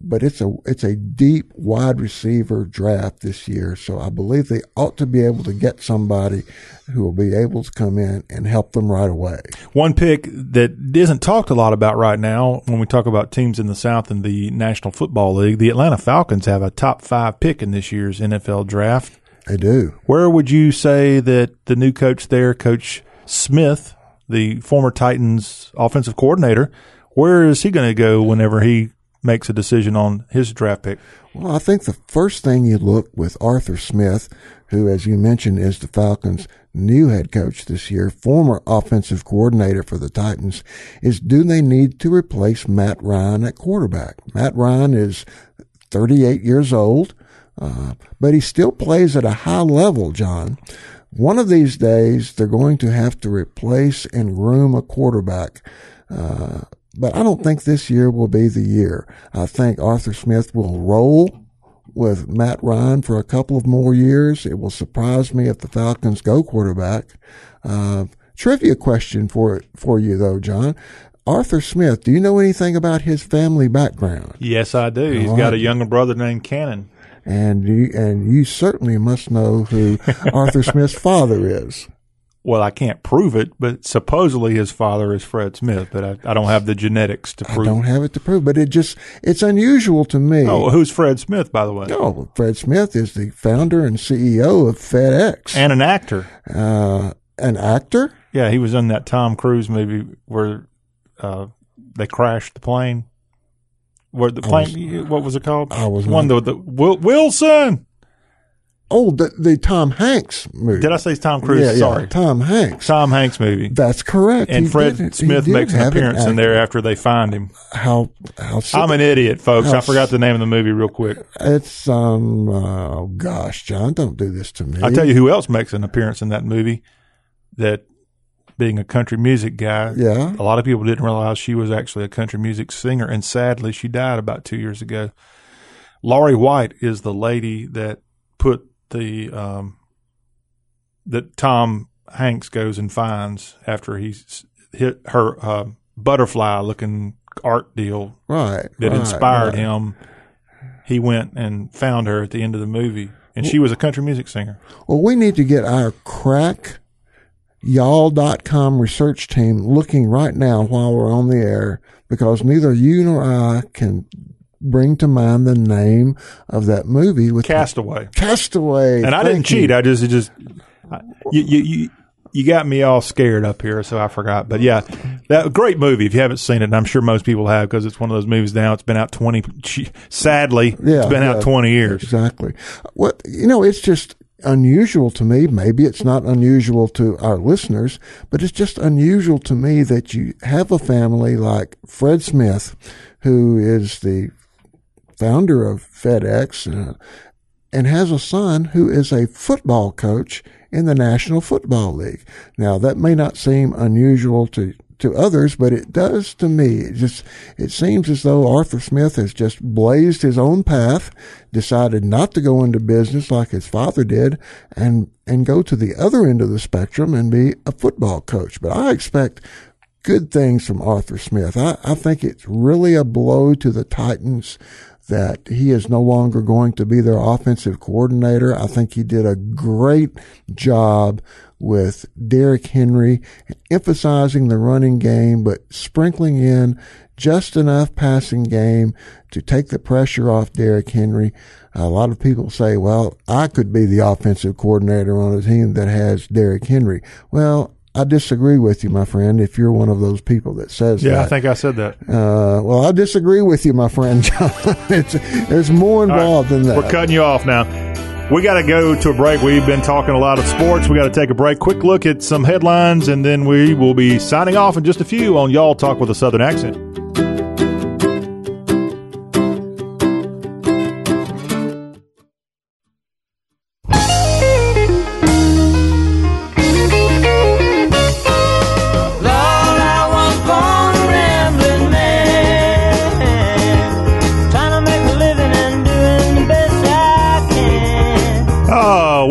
but it's a it's a deep wide receiver draft this year. So I believe they ought to be able to get somebody who will be able to come in and help them right away. One pick that isn't talked a lot about right now when we talk about teams in the South in the National Football League, the Atlanta Falcons have a top five pick in this year's NFL draft. They do. Where would you say that the new coach there, Coach Smith, the former Titans offensive coordinator, where is he going to go whenever he makes a decision on his draft pick? Well, I think the first thing you look with Arthur Smith, who, as you mentioned, is the Falcons' new head coach this year, former offensive coordinator for the Titans, is do they need to replace Matt Ryan at quarterback? Matt Ryan is 38 years old, uh, but he still plays at a high level, John. One of these days, they're going to have to replace and groom a quarterback. Uh, but I don't think this year will be the year. I think Arthur Smith will roll with Matt Ryan for a couple of more years. It will surprise me if the Falcons go quarterback. Uh, trivia question for for you though, John. Arthur Smith, do you know anything about his family background? Yes, I do. He's All got a younger brother named Cannon. And you and you certainly must know who Arthur Smith's father is. Well, I can't prove it, but supposedly his father is Fred Smith, but I, I don't have the genetics to prove. I don't have it to prove, but it just it's unusual to me. Oh, who's Fred Smith, by the way? Oh, Fred Smith is the founder and CEO of FedEx. And an actor. Uh, an actor? Yeah, he was in that Tom Cruise movie where uh, they crashed the plane. Where the plane? what was it called? I was one the, the Wilson. Oh, the, the Tom Hanks movie. Did I say Tom Cruise? Yeah, yeah, Sorry, Tom Hanks. Tom Hanks movie. That's correct. And He Fred Smith makes an appearance in there after they find him. How how I'm an idiot, folks. I forgot the name of the movie real quick. It's um uh, oh gosh, John, don't do this to me. I'll tell you who else makes an appearance in that movie. That being a country music guy, Yeah. a lot of people didn't realize she was actually a country music singer, and sadly, she died about two years ago. Lari White is the lady that the um, that Tom Hanks goes and finds after he's hit her uh, butterfly looking art deal Right. that right, inspired right. him. He went and found her at the end of the movie, and she was a country music singer. Well, we need to get our crack y'all.com research team looking right now while we're on the air because neither you nor I can bring to mind the name of that movie with Castaway. Castaway. and I didn't cheat. I just it just I, you, you you you got me all scared up here, so I forgot. But yeah, that great movie. If you haven't seen it, and I'm sure most people have because it's one of those movies now. It's been out twenty. Sadly, Yeah, it's been yeah. out twenty years. Exactly. What you know, it's just unusual to me. Maybe it's not unusual to our listeners, but it's just unusual to me that you have a family like Fred Smith, who is the founder of FedEx, uh, and has a son who is a football coach in the National Football League. Now, that may not seem unusual to to others, but it does to me. It just it seems as though Arthur Smith has just blazed his own path, decided not to go into business like his father did, and and go to the other end of the spectrum and be a football coach. But I expect good things from Arthur Smith. I, I think it's really a blow to the Titans that he is no longer going to be their offensive coordinator. I think he did a great job with Derrick Henry, emphasizing the running game, but sprinkling in just enough passing game to take the pressure off Derrick Henry. A lot of people say, well, I could be the offensive coordinator on a team that has Derrick Henry. Well, I disagree with you, my friend, if you're one of those people that says Yeah, that. I think I said that. Uh, well, I disagree with you, my friend John. it's, there's more involved than that. We're cutting you off now. We got to go to a break. We've been talking a lot of sports. We got to take a break. Quick look at some headlines, and then we will be signing off in just a few on Y'all Talk with a Southern Accent.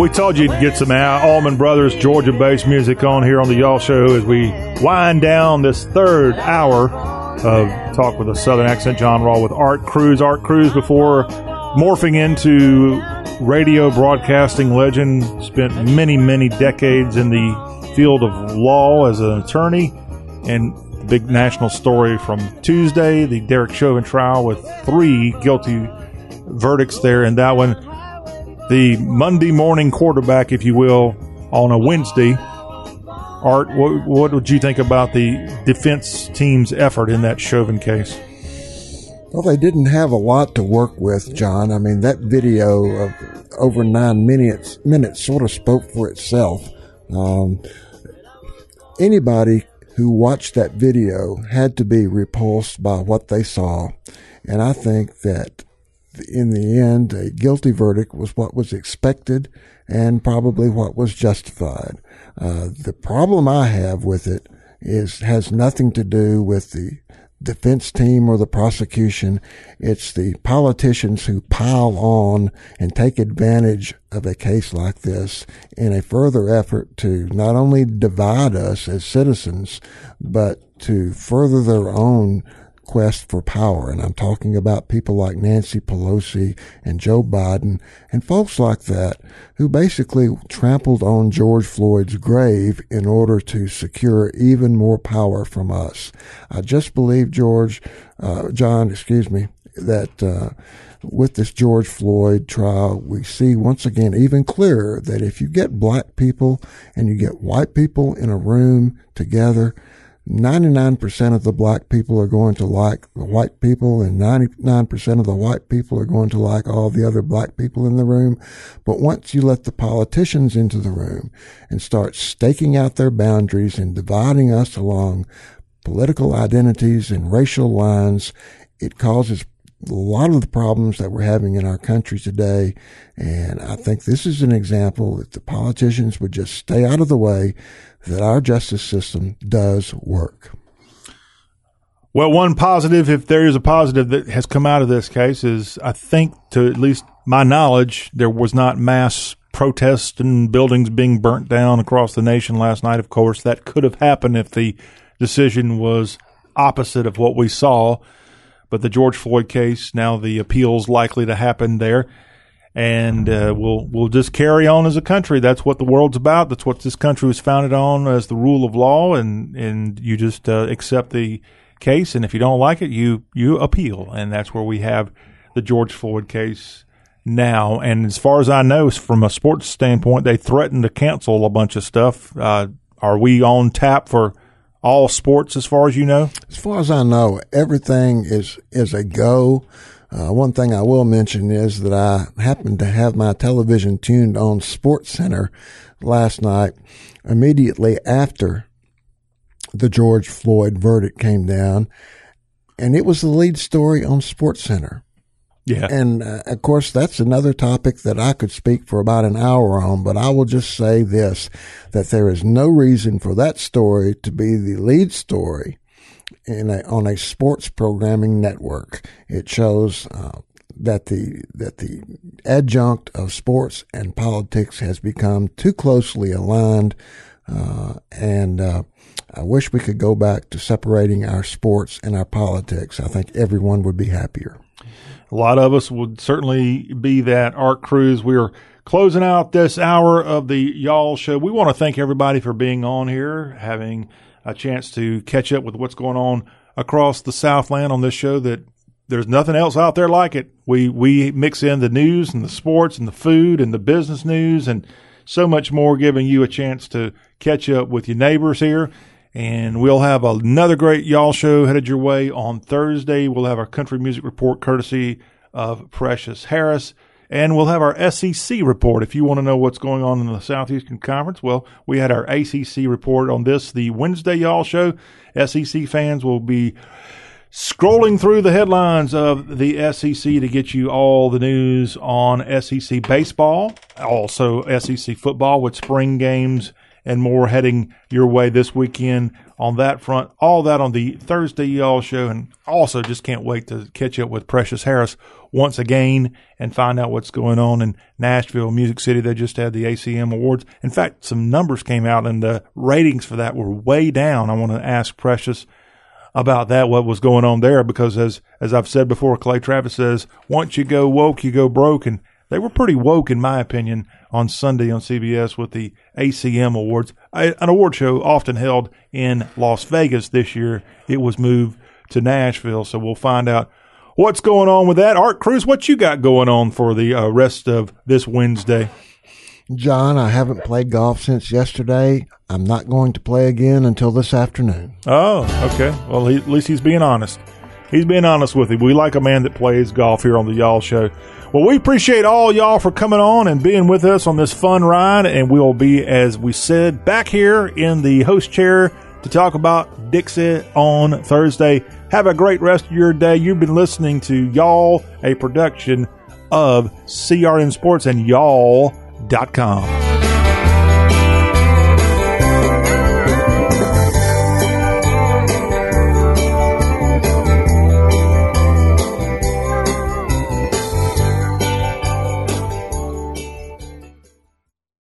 We told you to get some Al- Allman Brothers Georgia based music on here on the Y'all Show as we wind down this third hour of Talk with a Southern Accent. John Rawl with Art Cruz. Art Cruz before morphing into radio broadcasting legend, spent many, many decades in the field of law as an attorney, and the big national story from Tuesday, the Derek Chauvin trial with three guilty verdicts there in that one. The Monday morning quarterback, if you will, on a Wednesday. Art, what, what would you think about the defense team's effort in that Chauvin case? Well, they didn't have a lot to work with, John. I mean, that video of over nine minutes minutes sort of spoke for itself. Um, anybody who watched that video had to be repulsed by what they saw, and I think that in the end, a guilty verdict was what was expected and probably what was justified. Uh, the problem I have with it is has nothing to do with the defense team or the prosecution. It's the politicians who pile on and take advantage of a case like this in a further effort to not only divide us as citizens, but to further their own quest for power. And I'm talking about people like Nancy Pelosi and Joe Biden and folks like that who basically trampled on George Floyd's grave in order to secure even more power from us. I just believe George, uh, John, excuse me, that, uh, with this George Floyd trial, we see once again even clearer that if you get black people and you get white people in a room together, 99% of the black people are going to like the white people and 99% of the white people are going to like all the other black people in the room. But once you let the politicians into the room and start staking out their boundaries and dividing us along political identities and racial lines, it causes a lot of the problems that we're having in our country today. And I think this is an example that the politicians would just stay out of the way that our justice system does work. Well, one positive, if there is a positive that has come out of this case, is I think, to at least my knowledge, there was not mass protests and buildings being burnt down across the nation last night. Of course, that could have happened if the decision was opposite of what we saw. But the George Floyd case, now the appeals likely to happen there and uh, we'll we'll just carry on as a country. That's what the world's about. That's what this country was founded on as the rule of law, and and you just uh, accept the case, and if you don't like it, you you appeal, and that's where we have the George Floyd case now. And as far as I know, from a sports standpoint, they threatened to cancel a bunch of stuff. Uh, are we on tap for? All sports, as far as you know. As far as I know, everything is is a go. Uh, one thing I will mention is that I happened to have my television tuned on Sports Center last night immediately after the George Floyd verdict came down, and it was the lead story on Sports Center. Yeah. And uh, of course, that's another topic that I could speak for about an hour on, but I will just say this that there is no reason for that story to be the lead story in a, on a sports programming network. It shows uh, that the that the adjunct of sports and politics has become too closely aligned, uh, and uh, I wish we could go back to separating our sports and our politics. I think everyone would be happier. A lot of us would certainly be that. Art Cruz, we are closing out this hour of the Y'all Show. We want to thank everybody for being on here, having a chance to catch up with what's going on across the Southland on this show that there's nothing else out there like it. We we mix in the news and the sports and the food and the business news and so much more, giving you a chance to catch up with your neighbors here. And we'll have another great y'all show headed your way on Thursday. We'll have our country music report courtesy of Precious Harris. And we'll have our SEC report. If you want to know what's going on in the Southeastern Conference, well, we had our ACC report on this the Wednesday Y'all show. SEC fans will be scrolling through the headlines of the SEC to get you all the news on SEC baseball, also SEC football with spring games and more heading your way this weekend on that front. All that on the Thursday Y'all show. And also just can't wait to catch up with Precious Harris once again and find out what's going on in Nashville, Music City. They just had the ACM Awards. In fact, some numbers came out and the ratings for that were way down. I want to ask Precious about that, what was going on there, because as as I've said before, Clay Travis says, once you go woke, you go broke, and they were pretty woke, in my opinion, on Sunday on CBS with the ACM Awards, an award show often held in Las Vegas. This year, it was moved to Nashville, so we'll find out what's going on with that. Art Cruz, what you got going on for the uh, rest of this Wednesday? John, I haven't played golf since yesterday. I'm not going to play again until this afternoon. Oh, okay. Well, he, at least he's being honest. He's being honest with you. We like a man that plays golf here on the Y'all Show. Well, we appreciate all y'all for coming on and being with us on this fun ride, and we'll be, as we said, back here in the host chair to talk about Dixie on Thursday. Have a great rest of your day. You've been listening to Y'all, a production of CRN Sports and Y'all.com.